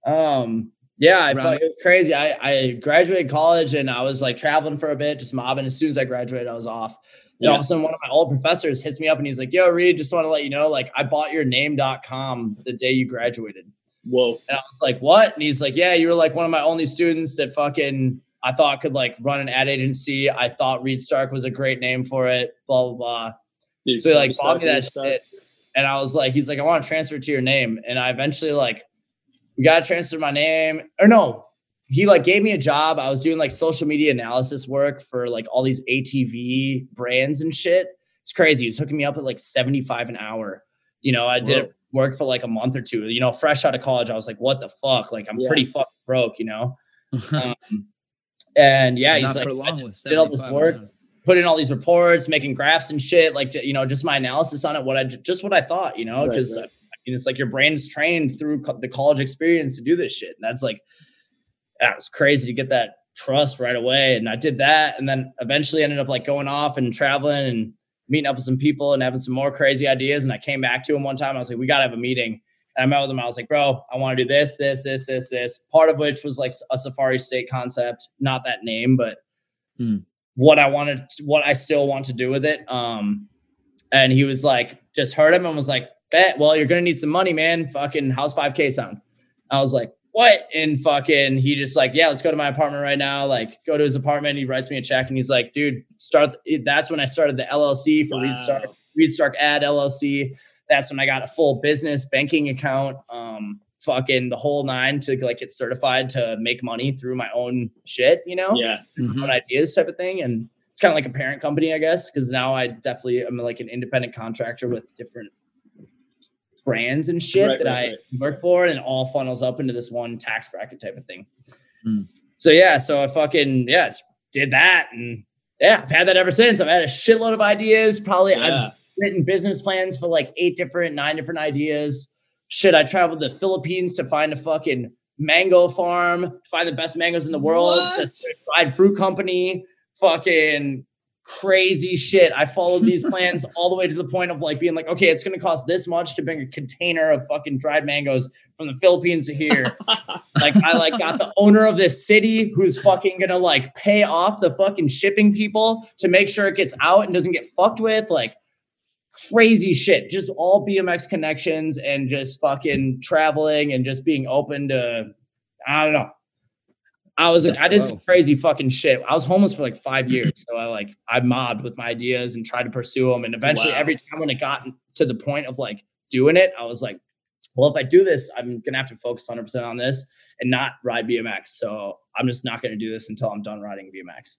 Um, yeah, I Around felt it was crazy. I I graduated college and I was like traveling for a bit, just mobbing. As soon as I graduated, I was off. And all of a sudden, one of my old professors hits me up and he's like, Yo, Reed, just want to let you know, like, I bought your name.com the day you graduated. Whoa. And I was like, what? And he's like, yeah, you were like one of my only students that fucking I thought could like run an ad agency. I thought Reed Stark was a great name for it, blah, blah, blah. Dude, So he like bought me that shit. And I was like, he's like, I want to transfer to your name. And I eventually like, we got to transfer my name. Or no, he like gave me a job. I was doing like social media analysis work for like all these ATV brands and shit. It's crazy. He was hooking me up at like 75 an hour. You know, I did Whoa. work for like a month or two. You know, fresh out of college, I was like, what the fuck? Like, I'm Yeah. pretty fucking broke, you know? Um, and yeah, he's like, did all this work. yeah. Put in all these reports, making graphs and shit, like you know, just my analysis on it, what I just what I thought, you know, because right. I mean, it's like your brain's trained through co- the college experience to do this shit, and that's like, that was crazy to get that trust right away, and I did that, and then eventually ended up like going off and traveling and meeting up with some people and having some more crazy ideas, and I came back to him one time, I was like, we gotta have a meeting. And I met with him. I was like, bro, I want to do this, this, this, this, this. Part of which was like a Safari State concept, not that name, but hmm. What I wanted, what I still want to do with it. Um, and he was like, just heard him and was like, bet, well, you're gonna need some money, man. Fucking how's 5k sound? I was like, what? And fucking he just like, yeah, let's go to my apartment right now. Like, go to his apartment. He writes me a check and he's like, dude, start. That's when I started the LLC for Reed Stark, Wow. Reed Stark Ad LLC. That's when I got a full business banking account. Um, fucking the whole nine to like get certified to make money through my own shit, you know? Yeah. Mhm. own ideas type of thing. And it's kind of like a parent company, I guess, because now I definitely am like an independent contractor with different brands and shit Right, that right, I right. work for, and it all funnels up into this one tax bracket type of thing. Mm. So yeah, so I fucking yeah, did that, and yeah, I've had that ever since. I've had a shitload of ideas. Probably Yeah. I've written business plans for like eight different, nine different ideas. Shit, I traveled to the Philippines to find a fucking mango farm, find the best mangoes in the world, What? a dried fruit company, fucking crazy shit. I followed these plans all the way to the point of like being like, okay, it's gonna cost this much to bring a container of fucking dried mangoes from the Philippines to here. like I like got the owner of this city who's fucking gonna like pay off the fucking shipping people to make sure it gets out and doesn't get fucked with. Like crazy shit. Just all BMX connections and just fucking traveling and just being open to I don't know. I was The I did some crazy fucking shit. I was homeless for like five years. So I like I mobbed with my ideas and tried to pursue them. And eventually Wow. every time when it got to the point of like doing it, I was like, well, if I do this, I'm gonna have to focus 100% on this and not ride BMX. So I'm just not gonna do this until I'm done riding BMX.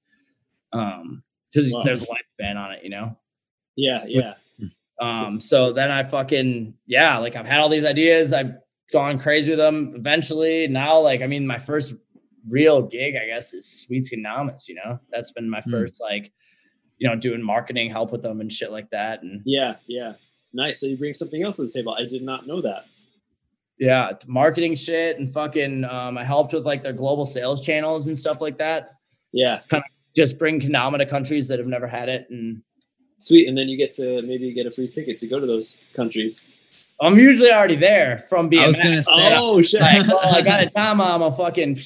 Um, because Wow. there's a life lifespan on it, you know. Yeah. Yeah. Um, so then I fucking yeah, like I've had all these ideas. I've gone crazy with them. Eventually, now like I mean, my first real gig, I guess, is Sweets Kendamas. You know, that's been my Hmm. first like, you know, doing marketing help with them and shit like that. And Yeah. Yeah. Nice. So you bring something else to the table. I did not know that. yeah, marketing shit and fucking. Um, I helped with like their global sales channels and stuff like that. Yeah. Just bring Kendama to countries that have never had it and Sweet. And then you get to maybe get a free ticket to go to those countries. I'm usually already there from being. I was gonna say, Oh shit! like, well, I got a time. I'm a fucking.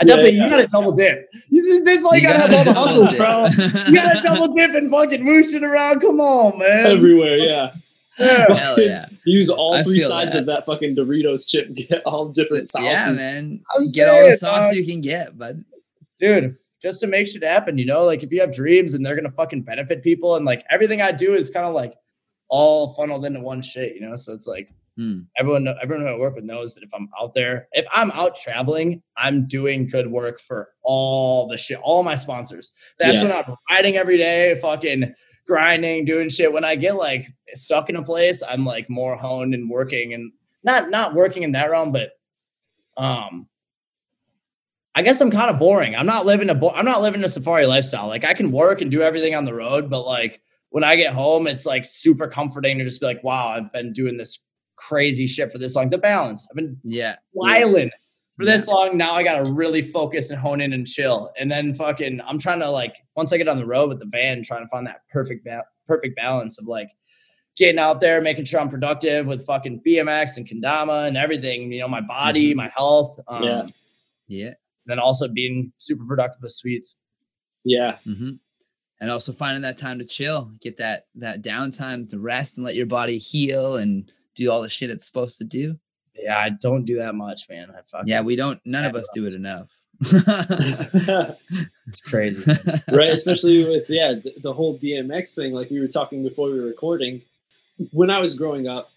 I definitely yeah, you gotta double dip. This is why you, You got to gotta have all the double hustles, bro. You got to double dip and fucking moosh it around. Come on, man. Everywhere, yeah. Yeah. Hell yeah. Use all I three sides that. of that fucking Doritos chip. Get all different sauces. Yeah, man. I'm Get all the saying, sauce dog. you can get, bud. dude just to make shit happen you know like if you have dreams and they're gonna fucking benefit people and like everything i do is kind of like all funneled into one shit you know so it's like Hmm. everyone know, everyone who i work with knows that if i'm out there if i'm out traveling i'm doing good work for all the shit all my sponsors that's Yeah. when i'm riding every day fucking grinding doing shit when i get like stuck in a place i'm like more honed and working and not not working in that realm but um I guess I'm kind of boring. I'm not living a bo- I'm not living a safari lifestyle. Like I can work and do everything on the road, but like when I get home, it's like super comforting to just be like, wow, I've been doing this crazy shit for this long. The balance. I've been Yeah. wiling for this long. Now I gotta really focus and hone in and chill. And then fucking I'm trying to like once I get on the road with the van, trying to find that perfect ba- perfect balance of like getting out there, making sure I'm productive with fucking BMX and kendama and everything, you know, my body, my health. Um, Yeah. Yeah. Then also being super productive with sweets. Yeah, hmm And also finding that time to chill, get that that downtime to rest and let your body heal and do all the shit it's supposed to do. Yeah, I don't do that much, man. I fucking, Yeah, we don't. None of us do it enough. it's crazy. right. Especially with yeah the, the whole BMX thing, like we were talking before we were recording. When I was growing up,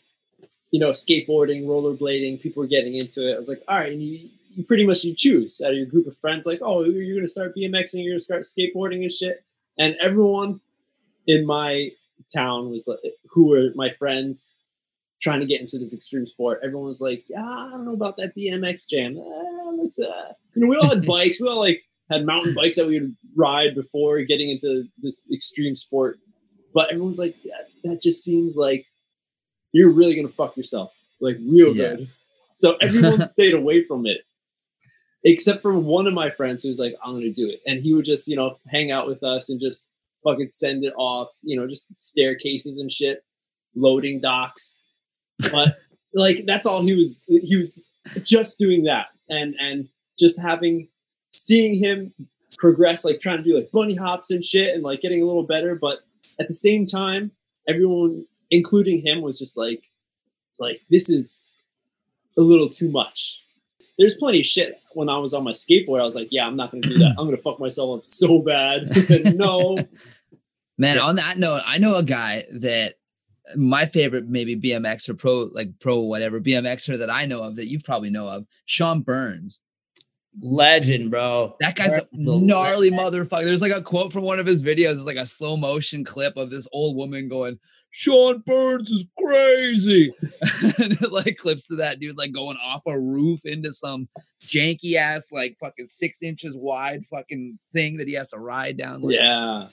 you know, skateboarding, rollerblading, people were getting into it. I was like, all right, and you you pretty much you choose out of your group of friends, like, oh, you're gonna start BMXing, you're gonna start skateboarding and shit. And everyone in my town was like, who were my friends trying to get into this extreme sport. Everyone was like, yeah, I don't know about that BMX jam. Uh, let's, uh, you know, we all had bikes. We all like had mountain bikes that we would ride before getting into this extreme sport. But everyone's like, that, that just seems like you're really gonna fuck yourself, like real Yeah. good. So everyone stayed away from it, except for one of my friends who was like, I'm gonna do it, and he would just, you know, hang out with us and just fucking send it off, you know, just staircases and shit, loading docks. But like that's all he was. He was just doing that, and and just having seeing him progress, like trying to do like bunny hops and shit, and like getting a little better. But at the same time, everyone, including him, was just like, like this is a little too much. There's plenty of shit when I was on my skateboard. I was like, yeah, I'm not gonna do that. I'm gonna fuck myself up so bad. no, Man, on that note, I know a guy that my favorite maybe BMX or pro like pro whatever BMXer that I know of that you probably know of, Sean Burns. Legend, bro. That guy's a gnarly legend. motherfucker. There's like a quote from one of his videos. It's like a slow motion clip of this old woman going, Sean Burns is crazy. and it like clips to that dude like going off a roof into some janky ass, like fucking six inches wide fucking thing that he has to ride down. like, yeah,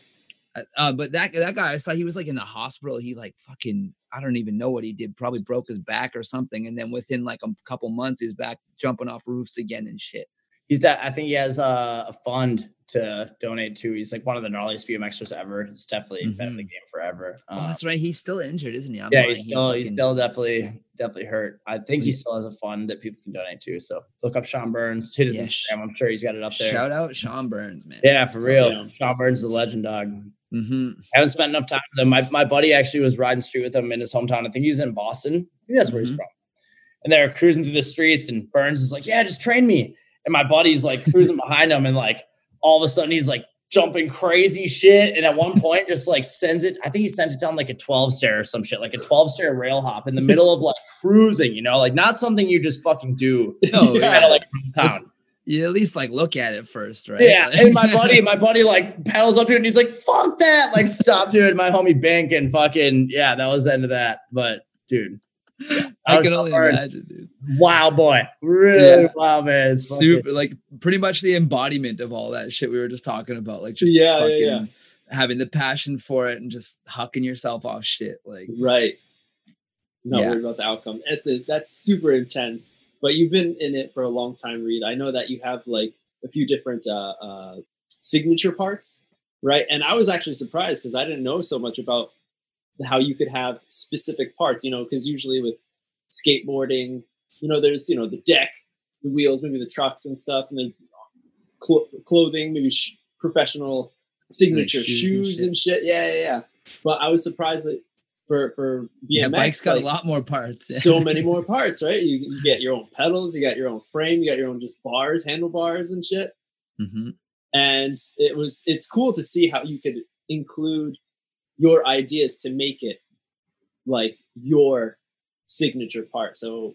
uh, Uh, but that that guy, I saw he was like in the hospital. He like fucking, I don't even know what he did. Probably broke his back or something. And then within like a couple months, he was back jumping off roofs again and shit. He's that. I think he has a, a fund to donate to. He's like one of the gnarliest BMXers ever. He's definitely been in the Mhm. game forever. Oh, Uh, that's right. He's still injured, isn't he? I'm yeah, lying. he's still he's still definitely definitely hurt. I think he still has a fund that people can donate to. So look up Sean Burns. Hit his Yeah, Instagram. I'm sure he's got it up there. Shout out Sean Burns, man. yeah, for real. Yeah. Sean Burns is a legend, dog. hmm haven't spent enough time with him. My, my buddy actually was riding street with him in his hometown. I think he's in Boston. I think that's where he's Mhm. from. And they're cruising through the streets, and Burns is like, "Yeah, just train me." And my buddy's like cruising behind him, and like all of a sudden he's like jumping crazy shit. And at one point, just like sends it. I think he sent it down like a twelve stair or some shit, like a twelve stair rail hop in the middle of like cruising. You know, like not something you just fucking do. Oh, kind yeah. like town. You at least like look at it first, right? Yeah, and my buddy, my buddy, like pedals up to it, and he's like, "Fuck that!" Like, stop, dude. My homie Bank and fucking yeah, that was the end of that. But dude, I can only imagine, dude. wow, boy, really Yeah. wow, man. It's Super, like pretty much the embodiment of all that shit we were just talking about. Like just Yeah, yeah, fucking yeah. having the passion for it and just hucking yourself off shit. Like right. Not Yeah. worried about the outcome. That's a, that's super intense. But you've been in it for a long time, Reed. I know that you have like a few different uh, uh, signature parts, right? And I was actually surprised because I didn't know so much about how you could have specific parts. You know, because usually with skateboarding. You know, there's you know the deck, the wheels, maybe the trucks and stuff, and then cl- clothing, maybe sh- professional signature Like shoes shoes, and and shit. Yeah, yeah, yeah. But I was surprised that for for BMX, yeah, bike's got like, a lot more parts. so many more parts, right? You, you get your own pedals, you got your own frame, you got your own just bars, handlebars, and shit. hmm And it was it's cool to see how you could include your ideas to make it like your signature part. So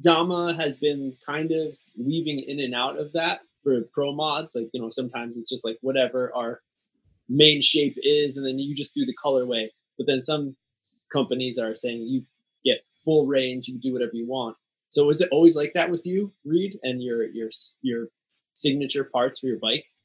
Dama has been kind of weaving in and out of that for pro mods. Like, you know, sometimes it's just like whatever our main shape is, and then you just do the colorway. But then some companies are saying you get full range, you do whatever you want. So is it always like that with you, Reed, and your your your signature parts for your bikes?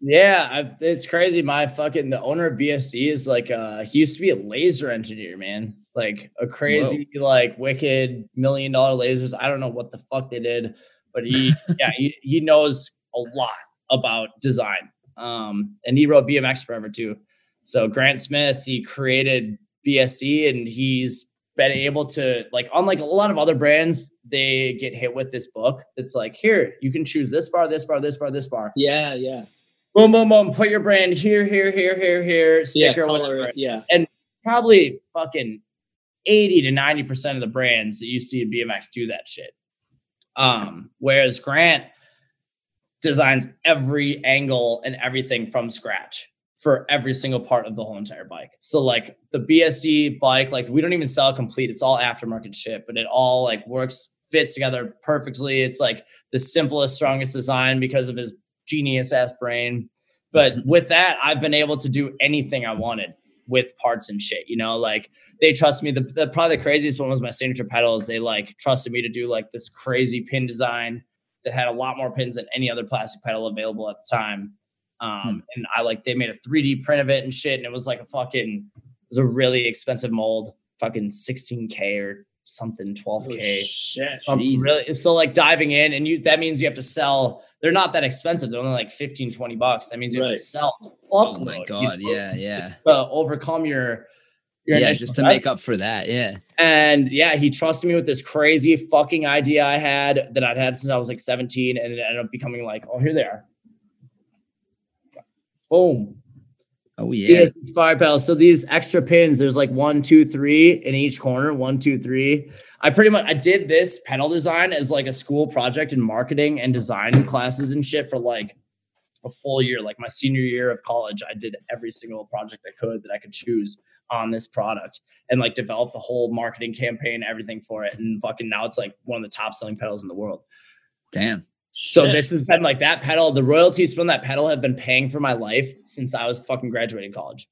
Yeah, I, it's crazy. My fucking the owner of BSD is like uh he used to be a laser engineer, man. Like a crazy, like wicked million dollar lasers. I don't know what the fuck they did, but he yeah, he, he knows a lot about design. Um, and he wrote BMX forever too. So Grant Smith, he created BSD and he's been able to like unlike a lot of other brands, they get hit with this book. It's like, here, you can choose this far, this far, this far, this far Yeah, yeah, boom, boom, boom. Put your brand here, here, here, here, here. yeah. Sticker, Color, whatever. yeah, And Probably fucking eighty to ninety percent of the brands that you see in BMX do that shit. Um, whereas Grant designs every angle and everything from scratch for every single part of the whole entire bike. So like the BSD bike, like we don't even sell complete. It's all aftermarket shit, but it all like works, fits together perfectly. It's like the simplest, strongest design because of his genius ass brain. But with that, I've been able to do anything I wanted with parts and shit. You know, like they trust me. The, the probably the craziest one was my signature pedals. They like trusted me to do like this crazy pin design that had a lot more pins than any other plastic pedal available at the time. Um, and I like they made a 3D print of it and shit, and it was like a fucking it was a really expensive mold, fucking 16k or something, 12k. Oh, shit. Um, really, it's still like diving in, and you that means you have to sell. They're not that expensive. They're only like 15, 20 bucks. That means you have to sell. Oh my god, you yeah, yeah. To overcome your your Yeah, just to make up for that. Yeah. And yeah, he trusted me with this crazy fucking idea I had that I'd had since I was like 17, and it ended up becoming like, oh, here they are. Boom. Oh yeah. Yes, fire pedals. So these extra pins, there's like one, two, three in each corner. One, two, three. I pretty much I did this pedal design as like a school project in marketing and design classes and shit for like a full year. Like my senior year of college, I did every single project I could that I could choose on this product and like developed the whole marketing campaign, everything for it. And fucking now it's like one of the top selling pedals in the world. Damn. So Shit. this has been like that pedal. The royalties from that pedal have been paying for my life since I was fucking graduating college.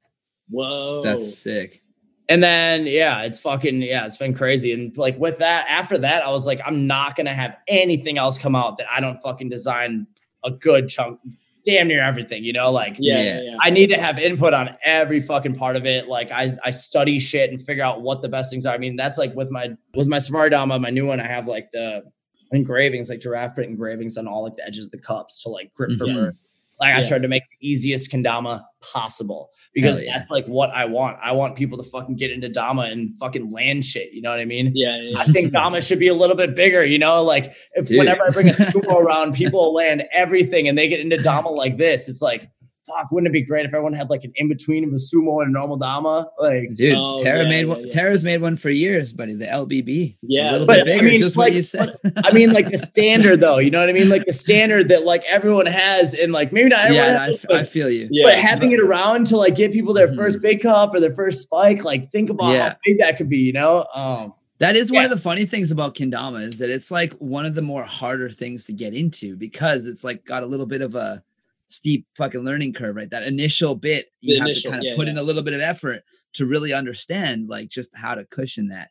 Whoa. That's sick. And then yeah, it's fucking yeah, it's been crazy. And like with that, after that, I was like, I'm not gonna have anything else come out that I don't fucking design a good chunk, damn near everything, you know, like yeah, Yeah. yeah, yeah. I need to have input on every fucking part of it. Like I, I study shit and figure out what the best things are. I mean, that's like with my with my Safari Dama, my new one, I have like the engravings, like giraffe print engravings on all like the edges of the cups to like grip for Mhm. birth. Like I tried to make the easiest kendama possible because yeah. that's like what I want. I want people to fucking get into Dama and fucking land shit. You know what I mean? yeah, yeah, I think Dama should be a little bit bigger, you know, like if Dude. whenever I bring a sumo around, people land everything and they get into Dama like this. It's like, fuck, wouldn't it be great if everyone had like an in between of a sumo and a normal Dama? Like, Dude, Oh, Tara yeah, made yeah, one. yeah. Tara's made one for years, buddy. The LBB. Yeah, a little but, bit I bigger. mean, just like, what you said. I mean, like the standard though, you know what I mean? Like the standard that like everyone has, and like maybe not everyone yeah, I, has, f- but, I feel you. Yeah. but having it around to like get people their Mhm. first big cup or their first spike, like think about Yeah. how big that could be, you know? Um, That is one Yeah. of the funny things about kendama is that it's like one of the more harder things to get into because it's like got a little bit of a steep fucking learning curve, right? That initial bit you The have initial, to kind of yeah, put yeah. in a little bit of effort to really understand like just how to cushion that.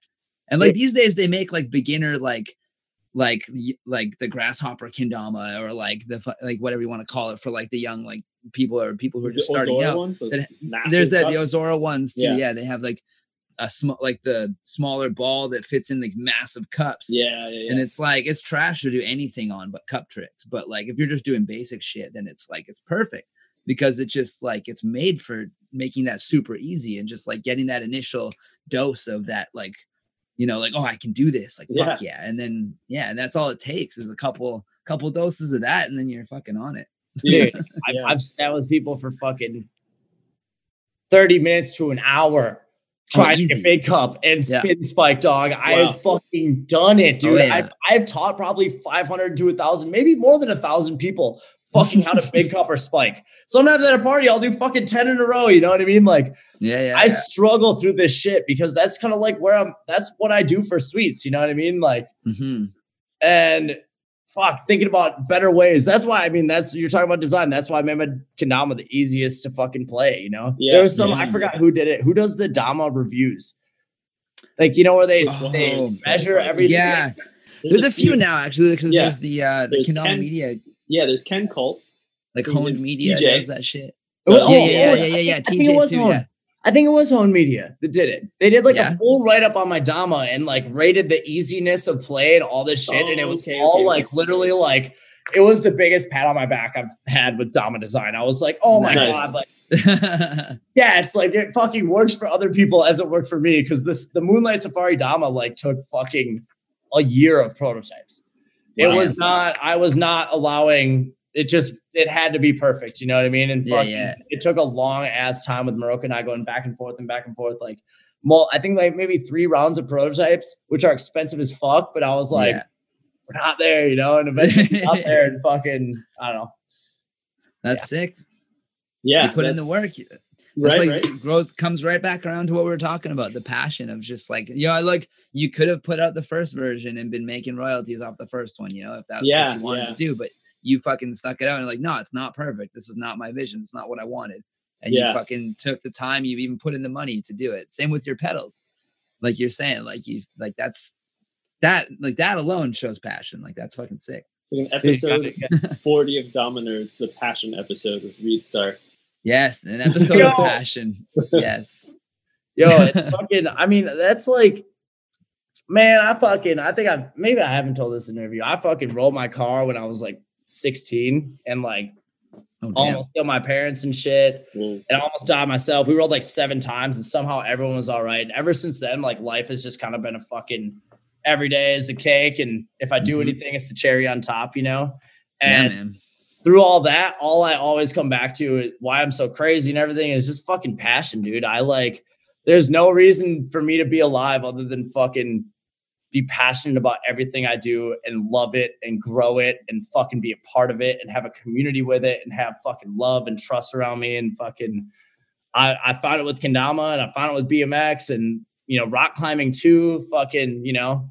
And like these days they make like beginner like like like the grasshopper kendama or like the like whatever you want to call it for like the young like people or people who are The just starting Ozora out ones, that- there's that the. Ozora ones too. Yeah. Yeah. they have like a small like the smaller ball that fits in these massive cups. Yeah, yeah, yeah. And it's like it's trash to do anything on but cup tricks. But like if you're just doing basic shit, then it's like it's perfect because it's just like it's made for making that super easy and just like getting that initial dose of that like you know, like, oh, I can do this. Like, fuck yeah. And then, yeah, and that's all it takes is a couple, couple doses of that. And then you're fucking on it. Dude, I, I've sat with people for fucking 30 minutes to an hour trying to get big cup and yeah. spin spike dog. Wow. I have fucking done it, dude. Oh, yeah. I've, I've taught probably 500 to a thousand, maybe more than a thousand people fucking how to big cup or spike. Sometimes at a party, I'll do fucking 10 in a row. You know what I mean? Like, yeah, yeah I yeah. struggle through this shit because that's kind of like where I'm, that's what I do for sweets. You know what I mean? Like, mm-hmm. and fuck, thinking about better ways. That's why I mean that's you're talking about design. That's why I made Kendama the easiest to fucking play. You know, yeah. There was some yeah. I forgot who did it. Who does the Dama reviews? Like you know where they, oh, they measure everything. Yeah, there's, there's a, few, few, now actually because yeah. there's the uh, the Kendama Ken, Media. Yeah, there's Ken Colt. Like Honed Media TJ. does that shit. Oh, oh, yeah, yeah, yeah, yeah, yeah. TJ too. Yeah. I think it was Honed Media that did it. They did like yeah. a full write up on my Dama and like rated the easiness of play and all this shit. Oh, and it was okay, all okay, like literally like it was the biggest pat on my back I've had with Dama design. I was like, oh my nice. god, like yes, like it fucking works for other people as it worked for me because this the Moonlight Safari Dama like took fucking a year of prototypes. Wow. It was not. I was not allowing it just it had to be perfect. You know what I mean? And fucking, yeah, it took a long ass time with Morocco and I going back and forth and back and forth. Like, well, I think like maybe three rounds of prototypes, which are expensive as fuck. But I was like, yeah. we're not there, you know. And eventually out there and fucking, I don't know. That's sick. Yeah, you put in the work. It's right, like right. grows comes right back around to what we were talking about the passion of just like you know like you could have put out the first version and been making royalties off the first one you know if that's yeah, what you wanted yeah. to do but you fucking stuck it out and like, no, it's not perfect. This is not my vision. It's not what I wanted. And yeah. you fucking took the time. You even put in the money to do it. Same with your pedals, like you're saying, like you like that's that like that alone shows passion. Like that's fucking sick. An episode forty of Dama Nerds, the passion episode with Reed Stark. Yes, an episode of passion. Yes. Yo, it's fucking. I mean, that's like man, I fucking, I think I maybe I haven't told this interview. I fucking rolled my car when I was like 16 and like oh, almost killed my parents and shit mm. and almost died myself. We rolled like seven times and somehow everyone was all right. And ever since then, like life has just kind of been a fucking every day is a cake. And if I do mm-hmm. anything, it's the cherry on top, you know? And yeah, through all that, all I always come back to is why I'm so crazy and everything is just fucking passion, dude. I like, there's no reason for me to be alive other than fucking be passionate about everything I do and love it and grow it and fucking be a part of it and have a community with it and have fucking love and trust around me and fucking I, I found it with Kendama and I found it with BMX and you know rock climbing too fucking you know.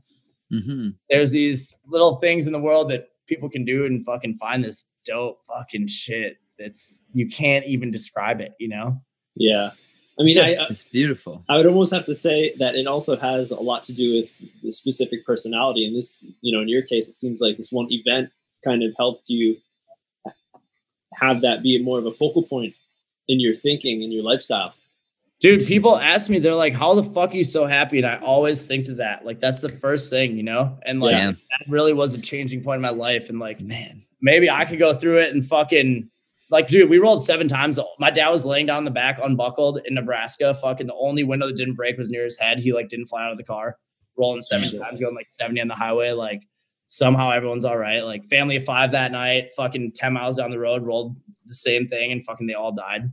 Mm-hmm. there's these little things in the world that people can do and fucking find this dope fucking shit that's you can't even describe it you know? Yeah I mean, I, it's beautiful. I would almost have to say that it also has a lot to do with the specific personality. And this, you know, in your case, it seems like this one event kind of helped you have that be more of a focal point in your thinking and your lifestyle. Dude, people ask me, they're like, how the fuck are you so happy? And I always think to that. Like, that's the first thing, you know? And like, yeah. that really was a changing point in my life. And like, man, maybe I could go through it and fucking like, dude, we rolled seven times. My dad was laying down the back, unbuckled in Nebraska. Fucking the only window that didn't break was near his head. He like didn't fly out of the car, rolling seven times, going like 70 on the highway. Like somehow everyone's all right. Like family of five that night, fucking 10 miles down the road, rolled the same thing and fucking they all died.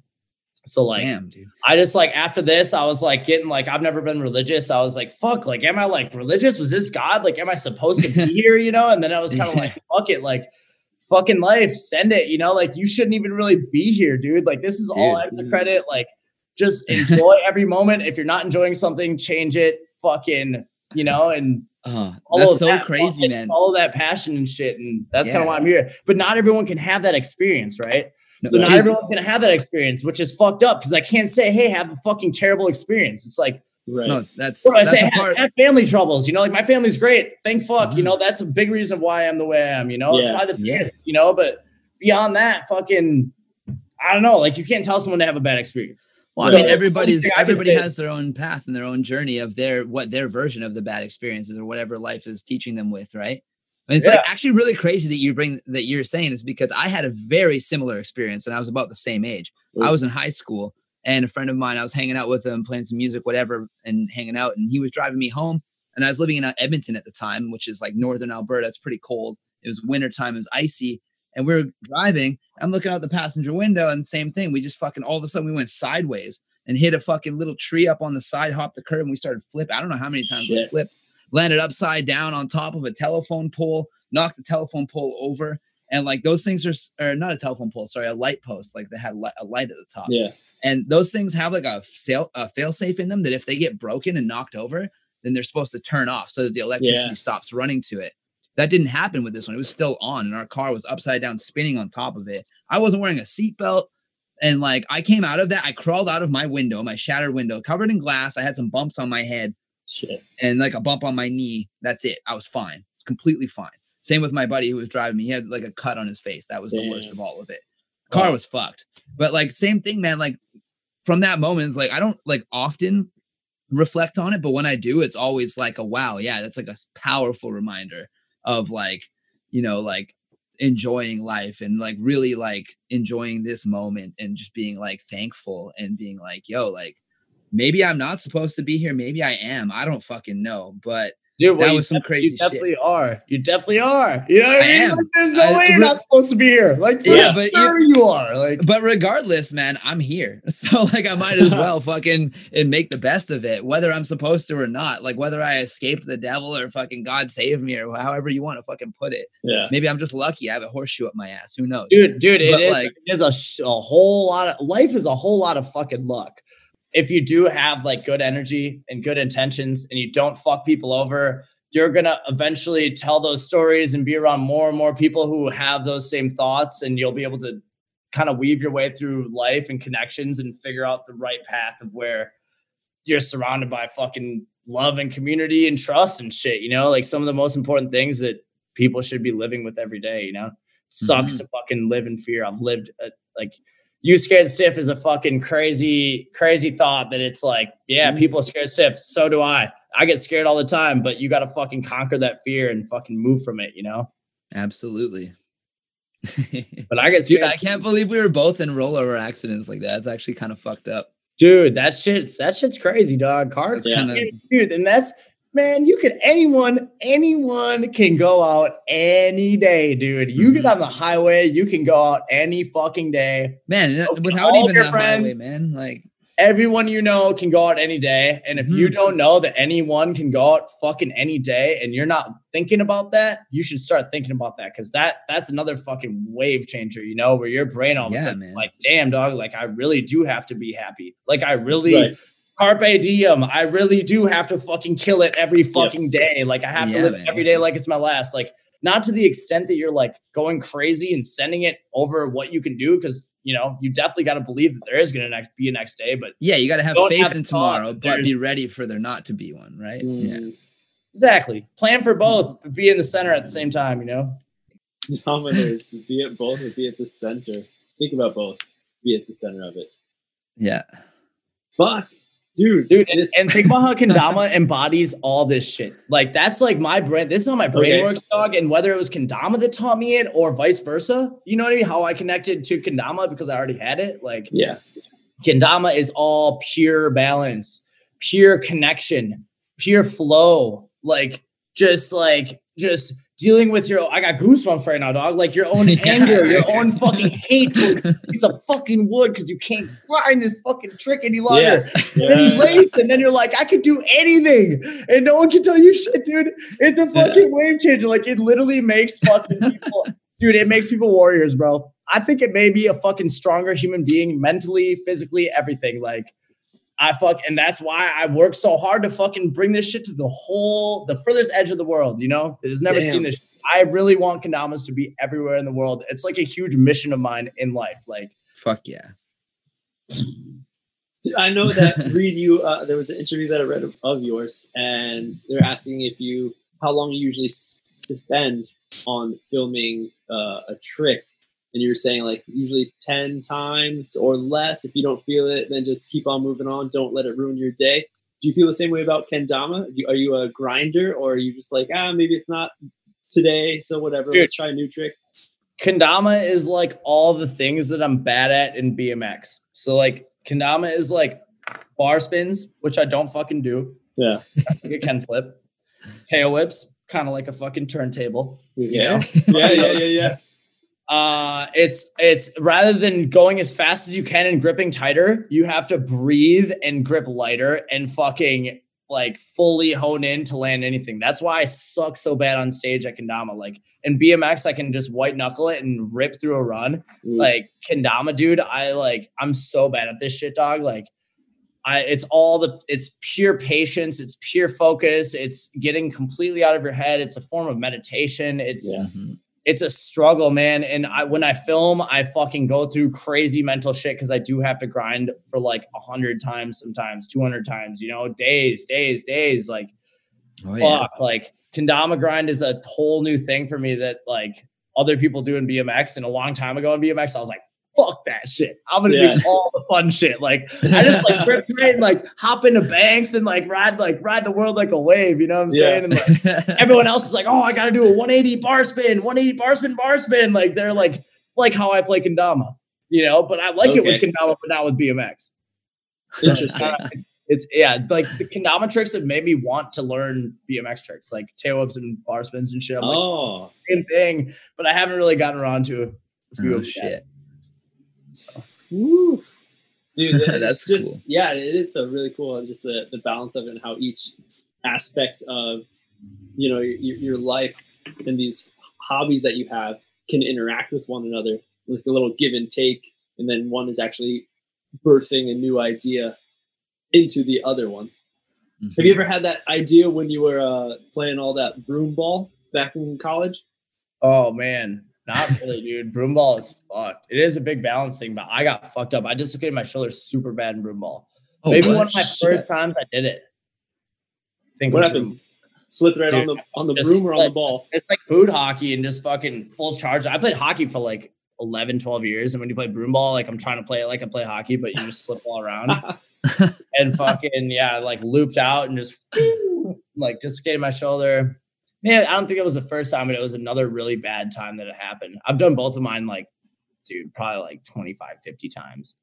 So like, Damn, dude. I just like after this, I was like getting like I've never been religious. I was like, fuck, like, am I like religious? Was this God? Like, am I supposed to be here? You know? And then I was kind of like, fuck it, like fucking life, send it. You know, like you shouldn't even really be here, dude. Like this is dude, all extra credit. Like just enjoy every moment. If you're not enjoying something, change it. Fucking, you know, and uh, that's so that, crazy, man. All that passion and shit, and that's yeah. kind of why I'm here. But not everyone can have that experience, right? No, so not dude. everyone's gonna have that experience, which is fucked up because I can't say, "Hey, have a fucking terrible experience." It's like Right. No, that's, that's say, part. Have family troubles. You know, like my family's great. Thank fuck. Mm-hmm. You know, that's a big reason why I'm the way I am. You know, yeah. the yeah. you know, but beyond that, fucking, I don't know. Like you can't tell someone to have a bad experience. Well, so, I mean, everybody's everybody has their own path and their own journey of their what their version of the bad experiences or whatever life is teaching them with, right? And it's yeah. like actually really crazy that you bring that you're saying this because I had a very similar experience and I was about the same age. Ooh. I was in high school and a friend of mine, I was hanging out with him, playing some music, whatever, and hanging out. And he was driving me home. and I was living in uh, Edmonton at the time, which is like northern Alberta. It's pretty cold. It was wintertime. It was icy, and we were driving. I'm looking out the passenger window, and same thing. We just fucking all of a sudden we went sideways and hit a fucking little tree up on the side, hopped the curb, and we started flip. I don't know how many times we flipped. Landed upside down on top of a telephone pole, knocked the telephone pole over, and like those things are, or not a telephone pole, sorry, a light post, like they had a light at the top. Yeah. And those things have like a fail a fail safe in them that if they get broken and knocked over, then they're supposed to turn off so that the electricity Yeah. stops running to it. That didn't happen with this one. It was still on, and our car was upside down, spinning on top of it. I wasn't wearing a seatbelt. And like I came out of that, I crawled out of my window, my shattered window, covered in glass. I had some bumps on my head Shit. and like a bump on my knee. That's it. I was fine. It's completely fine. Same with my buddy who was driving me. He had like a cut on his face. That was the worst of all of it. Car Wow. was fucked. But like same thing, man. Like from that moment, it's like I don't like often reflect on it, but when I do, it's always like a wow, yeah, that's like a powerful reminder of like, you know, like enjoying life and like really like enjoying this moment and just being like thankful and being like, yo, like maybe I'm not supposed to be here, maybe I am. I don't fucking know, but Dude, That you was some crazy You shit. definitely are. You definitely are. You know what I, I mean? Like, there's no I- way you're re- not supposed to be here. Like, Yeah, but sure you are. Like, but regardless, man, I'm here. So like I might as well fucking and make the best of it, whether I'm supposed to or not. Like whether I escaped the devil or fucking God saved me or however you want to fucking put it. Yeah. Maybe I'm just lucky. I have a horseshoe up my ass. Who knows? dude, dude, it But, is, like- it is a, a whole lot of life is a whole lot of fucking luck. If you do have like good energy and good intentions and you don't fuck people over, you're gonna eventually tell those stories and be around more and more people who have those same thoughts, and you'll be able to kind of weave your way through life and connections and figure out the right path of where you're surrounded by fucking love and community and trust and shit, you know, like some of the most important things that people should be living with every day, you know. Sucks to fucking live in fear. I've lived uh, like you scared stiff is a fucking crazy, crazy thought that it's like, yeah, Mhm. people are scared stiff. So do I. I get scared all the time, but you got to fucking conquer that fear and fucking move from it, you know? Absolutely. But I get Dude, scared. I can't believe we were both in rollover accidents like that. It's actually kind of fucked up. Dude, that shit's that shit's crazy, dog. Cars, Yeah. kind of dude, and that's man. You can anyone, anyone can go out any day, dude. You get Mhm. on the highway, you can go out any fucking day. man, Okay, without even your the friends- highway, man. Like Everyone you know can go out any day, and if you Mhm. don't know that anyone can go out fucking any day, and you're not thinking about that, you should start thinking about that because that that's another fucking wave changer, you know, where your brain all of Yeah, a sudden man. like, damn, dog, like I really do have to be happy. Like I really. Right. Carpe diem. I really do have to fucking kill it every fucking day. Like I have Yeah, to live man. every day like it's my last. Like not to the extent that you're like going crazy and sending it over what you can do, because you know you definitely got to believe that there is going to next be a next day. But yeah, you got to have faith have in tomorrow, that but be ready for there not to be one, right? Yeah. Mm, exactly, plan for both, but be in the center at the same time. You know. Dama Nerds, be at both or be at the center. Think about both. Be at the center of it. Yeah. Fuck, dude, Dude, and, and think about how Kendama embodies all this shit. Like that's like my brain. This is how my brain Okay. works, dog. And whether it was Kendama that taught me it or vice versa, you know what I mean? How I connected to Kendama because I already had it. Like yeah, Kendama is all pure balance, pure connection, pure flow. Like just like just dealing with your. I got goosebumps right now, dog. Like your own anger, your own fucking hate to a fucking wood because you can't grind this fucking trick any longer. yeah, And then late, and then you're like, I could do anything, and no one can tell you shit, dude. It's a fucking wave changer. Like it literally makes fucking people, dude. It makes people warriors, bro. I think it may be a fucking stronger human being, mentally, physically, everything. Like I fuck, and that's why I work so hard to fucking bring this shit to the whole, the furthest edge of the world. You know, that has never Damn. seen this. I really want Kendamas to be everywhere in the world. It's like a huge mission of mine in life. Like, Fuck yeah. I know that read you uh, there was an interview that I read of, of yours, and they're asking if you how long you usually s- spend on filming uh, a trick, and you were saying like usually ten times or less. If you don't feel it, then just keep on moving on. Don't let it ruin your day. Do you feel the same way about kendama? Are you a grinder, or are you just like ah maybe it's not today, so whatever. Dude. Let's try a new trick. Kendama is like all the things that I'm bad at in BMX. So like Kendama is like bar spins, which I don't fucking do. Yeah, think I can flip. tail whips, kind of like a fucking turntable. You Yeah. know? yeah, yeah, yeah, yeah. Uh, it's it's rather than going as fast as you can and gripping tighter, you have to breathe and grip lighter and fucking like fully hone in to land anything. That's why I suck so bad on stage at Kendama. Like in BMX, I can just white knuckle it and rip through a run. Mm. Like Kendama, dude, I like I'm so bad at this shit, dog. Like I it's all the it's pure patience, it's pure focus, it's getting completely out of your head. It's a form of meditation. It's Yeah. It's a struggle, man. And I when I film, I fucking go through crazy mental shit because I do have to grind for like a hundred times, sometimes two hundred times. You know, days, days, days. Like Oh, yeah. fuck, like kendama grind is a whole new thing for me that like other people do in BMX. And a long time ago in BMX, I was like, fuck that shit. I'm gonna Yeah. do all the fun shit. Like I just like grip tight and like hop into banks and like ride like ride the world like a wave. You know what I'm Yeah. saying? And like everyone else is like, oh, I gotta do a 180 bar spin, 180 bar spin, bar spin. Like they're like like how I play kendama. You know, but I like it with Okay. kendama, but not with BMX. Interesting. It's yeah, like the kendama tricks have made me want to learn BMX tricks, like tail whips and bar spins and shit. I'm like, oh, same thing, but I haven't really gotten around to a few oh of them yet. Dude, That's just cool. yeah, it is so really cool. and Just the the balance of it and how each aspect of you know your, your life and these hobbies that you have can interact with one another, like a little give and take, and then one is actually birthing a new idea into the other one. Have you ever had that idea when you were uh, playing all that broom ball back in college? Oh man, not really, dude. Broom ball is fucked. It is a big balancing, but I got fucked up. I dislocated my shoulder super bad in broom ball. Oh, Maybe one of my Shit. first times I did it. I think What happened? Slip right on the on the broom or on the ball? It's like boot hockey and just fucking full charge. I played hockey for like 11, 12 years. And when you play broom ball, like I'm trying to play it like I play hockey, but you just slip all around and fucking, yeah, like looped out and just like dislocated my shoulder. Man, I don't think it was the first time, but it was another really bad time that it happened. I've done both of mine like, dude, probably like 25, 50 times.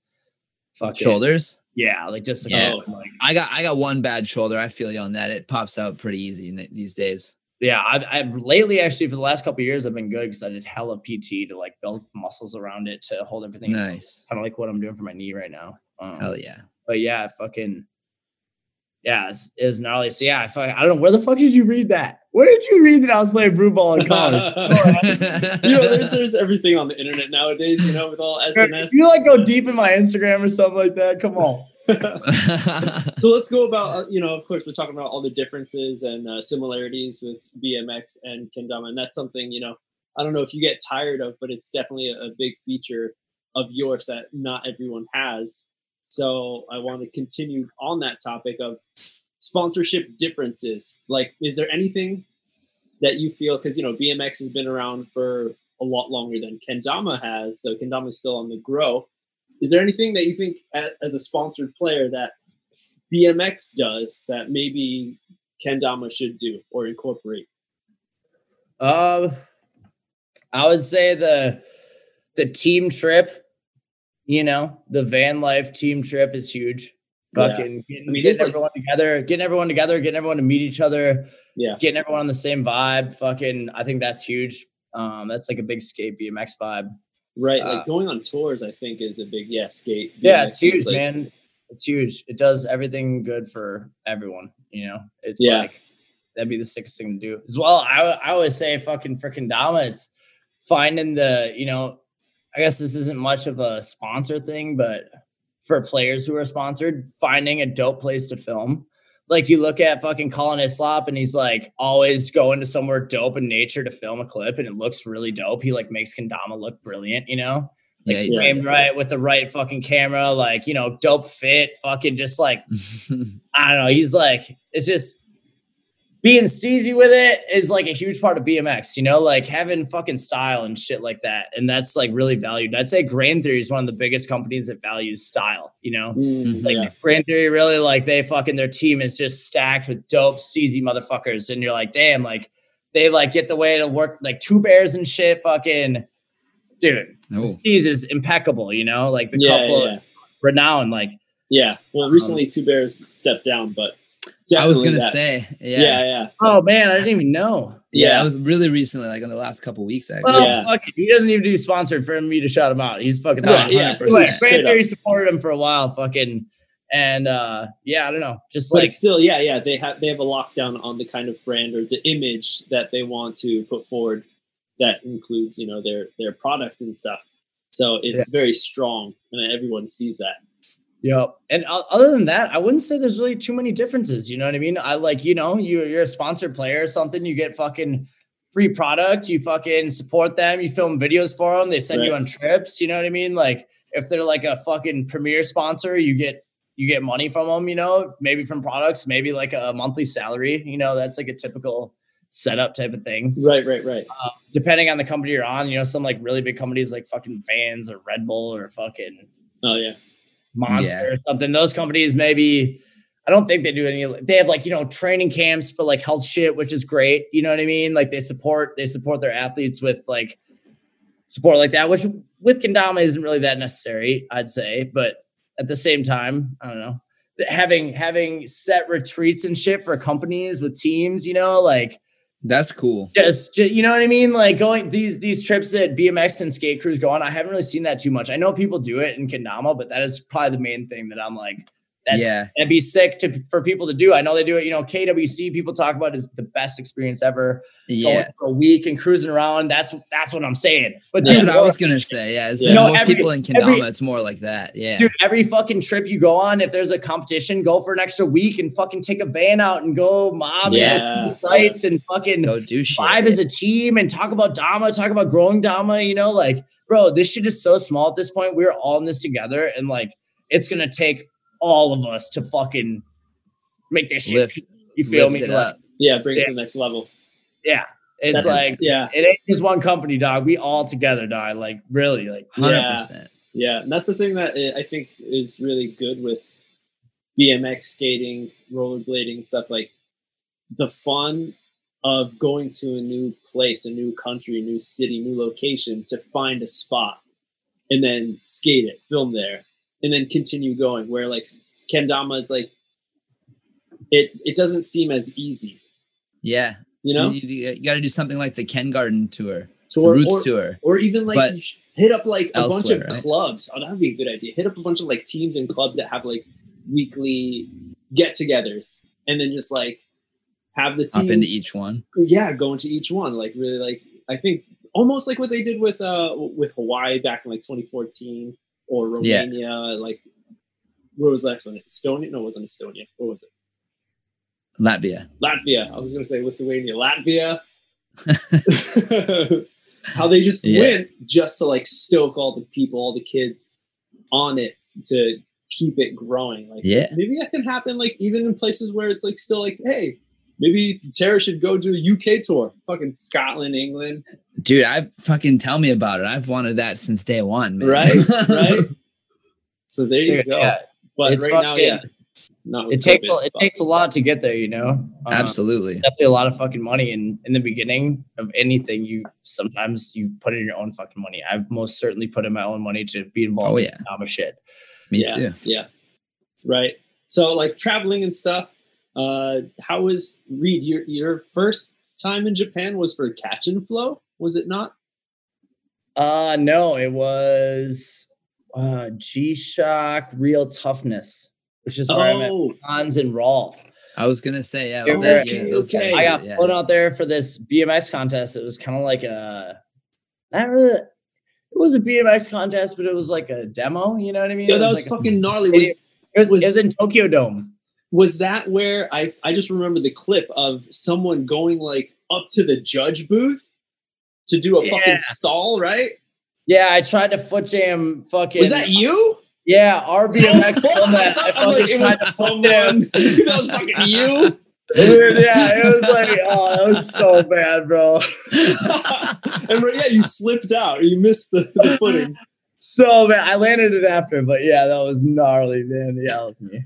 Fucking, Shoulders. Yeah, like just Yeah. like I got I got one bad shoulder. I feel you on that. It pops out pretty easy in th- these days. Yeah, I've, I've lately actually for the last couple of years I've been good because I did hella PT to like build muscles around it to hold everything. Nice. Kind of like what I'm doing for my knee right now. Um, Hell yeah. But yeah, fucking yeah, it's, it was gnarly. So yeah, I, fuck, I don't know where the fuck did you read that? Where did you read that I was playing blue ball in college? you know, there's there's everything on the internet nowadays. You know, with all SNS. you like go deep in my Instagram or something like that? Come on. so let's go about uh, you know, of course, we're talking about all the differences and uh, similarities with BMX and kendama, and that's something you know. I don't know if you get tired of, but it's definitely a, a big feature of yours that not everyone has. So I want to continue on that topic of sponsorship differences. Like, is there anything that you feel because you know BMX has been around for a lot longer than Kendama has, so Kendama is still on the grow. Is there anything that you think as a sponsored player that BMX does that maybe Kendama should do or incorporate? Um, I would say the the team trip, you know, the van life team trip is huge. Yeah. Fucking getting, I mean, getting there's, like- everyone together, getting everyone together, getting everyone to meet each other, Yeah. getting everyone on the same vibe. Fucking, I think that's huge. Um, that's like a big skate BMX vibe. Right, Uh, like going on tours, I think is a big yeah skate. Yeah, it's huge, like- man. It's huge. It does everything good for everyone. You know, it's Yeah. like that'd be the sickest thing to do. As well, I I always say fucking freaking Dama. It's finding the you know, I guess this isn't much of a sponsor thing, but for players who are sponsored, finding a dope place to film. Like you look at fucking Colin Islop and he's like always going to somewhere dope in nature to film a clip and it looks really dope. He like makes Kendama look brilliant, you know? yeah. like yeah. framed right with the right fucking camera, like you know, dope fit, fucking just like I don't know. He's like it's just being steezy with it is like a huge part of BMX, you know, like having fucking style and shit like that, and that's like really valued. I'd say Grain Theory is one of the biggest companies that values style, you know. Mm, Like yeah. Grain Theory really like they fucking their team is just stacked with dope steezy motherfuckers, and you're like, damn, like they like get the way to work like two bears and shit, fucking dude. Steez is impeccable, you know, like the Yeah, couple yeah, of renown, like Yeah. Well, recently Two Bears stepped down, but I was gonna that. say, Yeah, yeah. yeah. Oh man, I didn't even know. Yeah, Yeah. it was really recently, like in the last couple weeks. Actually. Well, Yeah. fuck it. He doesn't even do sponsored for me to shout him out. He's fucking No, awesome. yeah, it's Like, straight up. Theory supported him for a while, fucking, and uh yeah, I don't know, just But like still, yeah, yeah. They have they have a lockdown on the kind of brand or the image that they want to put forward. That includes, you know, their their product and stuff. So it's very strong, and everyone sees that. Yep. And other than that, I wouldn't say there's really too many differences. You know what I mean? I like, you know, you, you're a sponsored player or something, you get fucking free product, you fucking support them, you film videos for them, they send you on trips. You know what I mean? Like if they're like a fucking premier sponsor, you get you get money from them, you know, maybe from products, maybe like a monthly salary. You know, that's like a typical setup type of thing. Right, right, right. Um, depending on the company you're on, you know, some like really big companies like fucking Vans or Red Bull or fucking Oh yeah, monster or something. Those companies maybe I don't think they do any they have like, you know, training camps for like health shit, which is great. You know what I mean? Like they support they support their athletes with like support like that, which with Kendama isn't really that necessary, I'd say. But at the same time, I don't know. Having having set retreats and shit for companies with teams, you know, like That's cool. just, ju- you know what I mean? Like going these these trips that BMX and skate crews go on. I haven't really seen that too much. I know people do it in Kendama, but that is probably the main thing that I'm like, that's Yeah. that'd be sick to for people to do. I know they do it. You know, KWC people talk about is the best experience ever. Going Yeah, for a week and cruising around. That's that's what I'm saying. But that's dude, what I was gonna say. Yeah, is You know, most every- people in every- it's more like that. Yeah, Dude, every fucking trip you go on, if there's a competition, go for an extra week and fucking take a van out and go mob Yeah. yeah. sites and fucking go do shit. vibe as a team and talk about Dama, talk about growing Dama, you know, like, bro, this shit is so small at this point. We're all in this together and like it's gonna take all of us to fucking make this shit. Lift- you feel me? Like, up. yeah. Bring it Yeah. to the next level. yeah. It's That's- like yeah, it ain't just one company, dog. We all together, dog. Like really, like Hundred Yeah. percent. yeah. And that's the thing that I I think is really good with BMX skating, rollerblading, stuff like the fun of going to a new place, a new country, a new city, new location to find a spot and then skate it, film there, and then continue going. Where like Kendama is like it it doesn't seem as easy, Yeah, you know? you, got to do something like the Ken Garden tour, Tour Roots or, tour. or even like you hit up like a bunch of right? clubs. Oh, that would be a good idea. Hit up a bunch of like teams and clubs that have like weekly get-togethers, and then just like have the Hop team. into each one. yeah, go into each one. Like really, like I think almost like what they did with uh with Hawaii back in like 2014 or Yeah. Romania. Like where was the next one? Estonia? No, it wasn't Estonia. What was it? Latvia. Latvia. I was gonna say Lithuania, Latvia. How they just Yeah. went just to like stoke all the people, all the kids on it to keep it growing. Like Yeah. maybe that can happen like even in places where it's like still like, hey, maybe Tara should go do a UK tour. Fucking Scotland, England. Dude, I fucking tell me about it. I've wanted that since day one, man. Right? Right? So there you go. yeah, But It's right now, yeah. Not it with takes a, it but- takes a lot to get there, you know. Um, Absolutely. definitely a lot of fucking money in in the beginning of anything you sometimes you put in your own fucking money i've most certainly put in my own money to be involved Oh, in yeah. Dama shit Me yeah, too. Yeah. Right. So like traveling and stuff. Uh how was Reed your your first time in Japan was for catch and flow, was it not? uh no it was uh g-shock real toughness which is where i met Oh, hans and rolf I was gonna say, yeah. was that okay, year, okay. guys i got it, yeah. put out there for this bmx contest it was kind of like a not really it was a bmx contest but it was like a demo you know what i mean yeah, that was like a- fucking gnarly. it- Was it was, was- it was in tokyo dome was that where I I just remember the clip of someone going like up to the judge booth to do a Yeah. fucking stall, right? Yeah, I tried to foot jam fucking. Was that you? Yeah, RBMX filmed that. I I'm like, it was someone. that was fucking you. Dude, yeah, it was like, oh, that was so bad, bro. and yeah, you slipped out. You missed the, the footing. So bad. I landed it after, but yeah, that was gnarly, man. Yeah, me.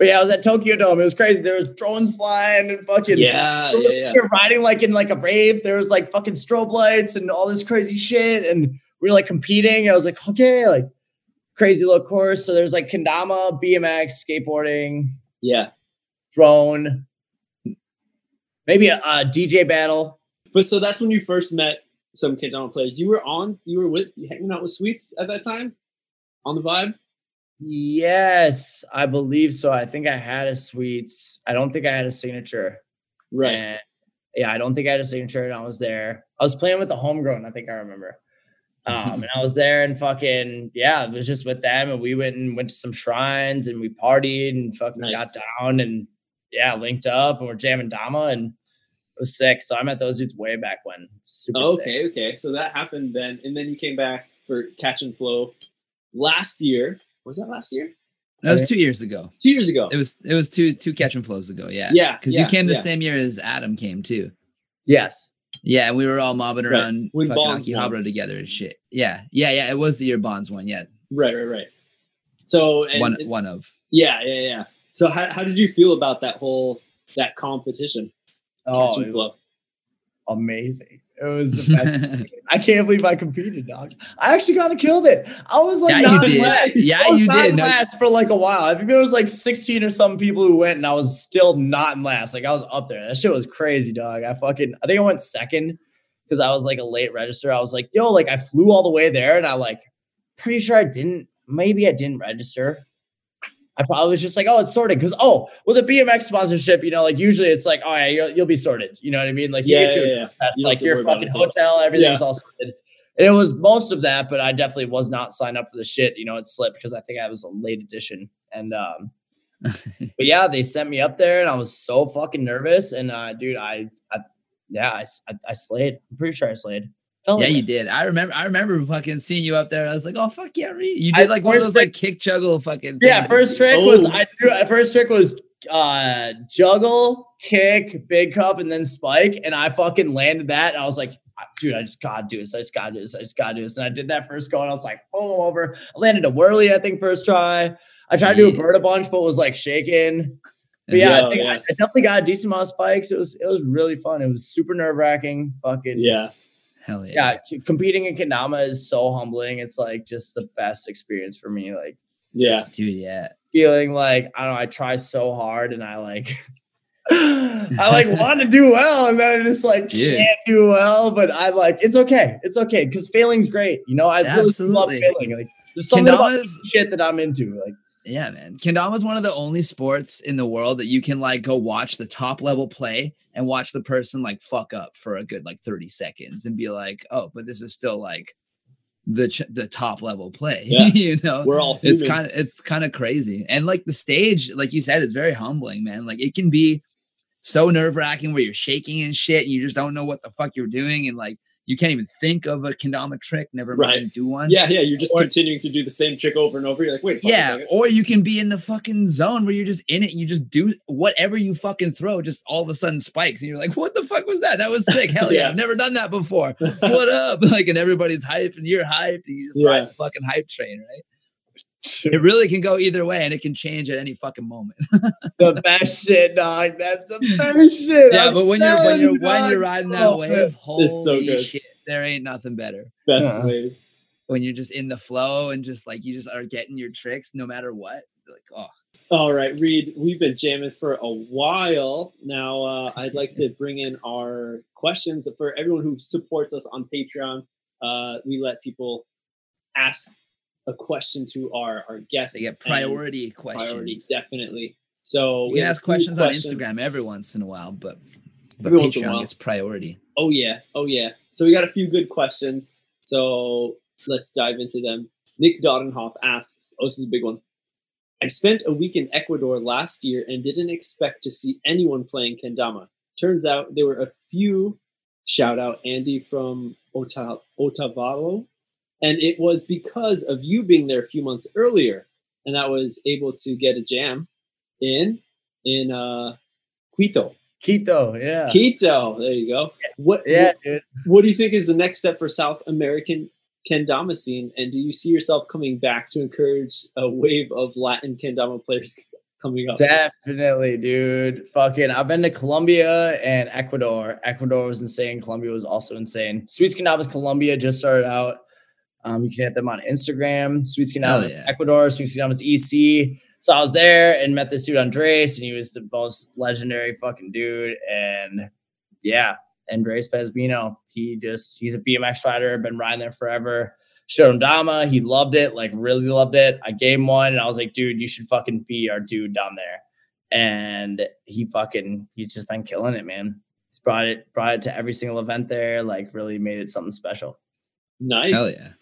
But yeah, I was at Tokyo Dome. It was crazy. There was drones flying and fucking Yeah, yeah, yeah. We were riding like in like a rave. There was like fucking strobe lights and all this crazy shit, and we were like competing. I was like, okay, like crazy little course. So there's like kendama, BMX, skateboarding, Yeah. drone, maybe a, a DJ battle. But so that's when you first met some kendama players. You were on, you were with hanging out with Sweets at that time on the vibe. Yes, I believe so. I think I had a sweets. I don't think I had a signature. Right. And yeah, I don't think I had a signature and I was there. I was playing with the homegrown, I think I remember. Um, and I was there and fucking yeah, it was just with them and we went and went to some shrines and we partied and fucking Nice. got down and yeah, linked up and we're jamming Dama and it was sick. So I met those dudes way back when. Super Oh, sick. okay, okay. So that happened then, and then you came back for Catch and Flow last year. Was that last year? That was two years ago. Two years ago. It was it was two two catch and flows ago. Yeah. Yeah, Because yeah, you came the yeah. same year as Adam came too. Yes. Yeah, and we were all mobbing Right. around When fucking Bonds won. Together and shit. Yeah, yeah, yeah. It was the year Bonds won. Yeah, Right, right, right. So and one it- one of. yeah, yeah, yeah. So how, how did you feel about that whole that competition? Oh, Catch and Flow. amazing. It was the best. I can't believe I competed, dog. I actually kind of killed it. I was like, Yeah, not you did. last. Yeah, you did. No- last for like a while. I think there was like 16 or some people who went, and I was still not in last. Like I was up there. That shit was crazy, dog. I fucking, I think I went second because I was like a late register. I was like, yo, like I flew all the way there, and I like, pretty sure I didn't. Maybe I didn't register. I probably was just like, oh, it's sorted. Because oh, with a BMX sponsorship, you know, like usually it's like, oh yeah, you'll, you'll be sorted. You know what I mean? Like you Yeah, get your yeah, yeah. test, You like your fucking hotel, everything's all sorted. And it was most of that, but I definitely was not signed up for the shit. You know, it slipped because I think I was a late edition. And um, but yeah, they sent me up there, and I was so fucking nervous. And uh, dude, I, I yeah, I, I, I slayed. I'm pretty sure I slayed. Felt Yeah, like you it. did. I remember. I remember fucking seeing you up there. I was like, "Oh fuck yeah, Reed!" You did like one of those like kick juggle fucking. Yeah, things. first trick was Oh. I drew. First trick was uh juggle, kick, big cup, and then spike, and I fucking landed that. And I was like, dude, I just gotta do this. I just gotta do this. I just gotta do this. And I did that first go, and I was like, boom, over. I landed a whirly, I think, first try. I tried to do a bird a bunch, but was like shaking. But yeah, Yeah, I, think yeah. I, I definitely got a decent amount of spikes. It was it was really fun. It was super nerve wracking. Fucking Yeah. Hell yeah. yeah. Competing in Kendama is so humbling. It's like just the best experience for me. Like Yeah. dude. Yeah, feeling like I don't know, I try so hard and I like I like want to do well and then I just like Yeah. can't do well, but I like it's okay. It's okay because failing's great. You know, I really love Absolutely. failing. Like there's something about shit that I'm into. Like yeah, man. Kendama is one of the only sports in the world that you can like go watch the top level play and watch the person like fuck up for a good like thirty seconds and be like, "Oh, but this is still like the ch- the top level play." Yeah. you know, We're all it's kind of it's kind of crazy and like the stage like you said is very humbling man like it can be so nerve-wracking where you're shaking and shit and you just don't know what the fuck you're doing and like you can't even think of a kendama trick never Right. mind do one Yeah, yeah. You're just Or- continuing to do the same trick over and over. You're like, wait, yeah or you can be in the fucking zone where you're just in it and you just do whatever you fucking throw just all of a sudden spikes and you're like what the fuck was that that was sick hell yeah, Yeah. i've never done that before what up like and everybody's hyped and you're hyped and you just Yeah. ride the fucking hype train right it really can go either way and it can change at any fucking moment the best shit, dog. That's the best shit. yeah I'm but when you're when you're you, when you're riding that Oh, wave holy It's so good. shit there ain't nothing better Best Yeah. wave. when you're just in the flow and just like you just are getting your tricks no matter what like oh All right, Reed, we've been jamming for a while now. Uh, I'd like to bring in our questions for everyone who supports us on Patreon. Uh, we let people ask a question to our, our guests. they get priority questions Priority, definitely. So You we can ask few questions, on Instagram every once in a while, but but Every once in a Patreon gets priority. Oh yeah, oh yeah. So we got a few good questions. So let's dive into them. Nick Doddenhoff asks, "Oh, this is a big one. I spent a week in Ecuador last year and didn't expect to see anyone playing kendama. Turns out there were a few. Shout out Andy from Ota- Otavalo, and it was because of you being there a few months earlier, and I was able to get a jam in in uh, Quito. Quito, yeah. Quito. There you go. What? Yeah, dude. What do you think is the next step for South American kendama scene? And do you see yourself coming back to encourage a wave of Latin kendama players coming up? Definitely, dude. Fucking, I've been to Colombia and Ecuador. Ecuador was insane. Colombia was also insane. Sweets Kendamas Colombia just started out. Um, you can hit them on Instagram. Sweet Hell Scandamas yeah. Ecuador. Sweets Kendamas EC. So I was there and met this dude Andres, and he was the most legendary fucking dude. And yeah, Andres Pesbino, he just he's a BMX rider, been riding there forever. Showed him Dama, he loved it, like really loved it. I gave him one, and I was like, dude, you should fucking be our dude down there. And he fucking he's just been killing it, man. He's brought it brought it to every single event there, like really made it something special. Nice. Hell yeah.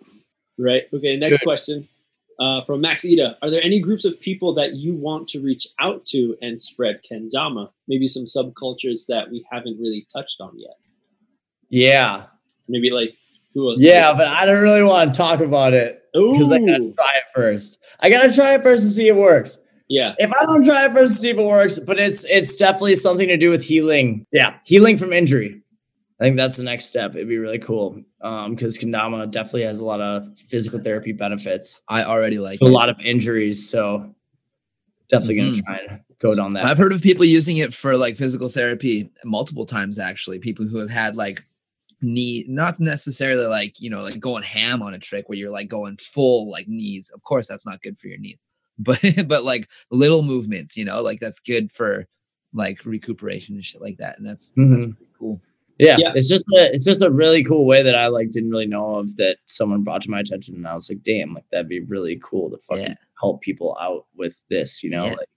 Right. Okay. Next Good. question uh, from Max Ida. Are there any groups of people that you want to reach out to and spread kendama? Maybe some subcultures that we haven't really touched on yet. Yeah, Maybe like who else? yeah, but I don't really want to talk about it because I gotta try it first. I gotta try it first to see it works. Yeah. If I don't try it first to see if it works, but it's it's definitely something to do with healing. Yeah, healing from injury. I think that's the next step. It'd be really cool um, because kendama definitely has a lot of physical therapy benefits, I already like a it. lot of injuries. So definitely Mhm. gonna try and go down that. I've heard of people using it for like physical therapy multiple times actually. People who have had like knee, not necessarily like, you know, like going ham on a trick where you're like going full like knees. Of course, that's not good for your knees, but, but like little movements, you know, like that's good for like recuperation and shit like that. And that's, that's Mhm. pretty cool. Yeah, Yeah. it's just a it's just a really cool way that I like didn't really know of that someone brought to my attention, and I was like, damn, like that'd be really cool to fucking Yeah. help people out with this, you know? Yeah. Like,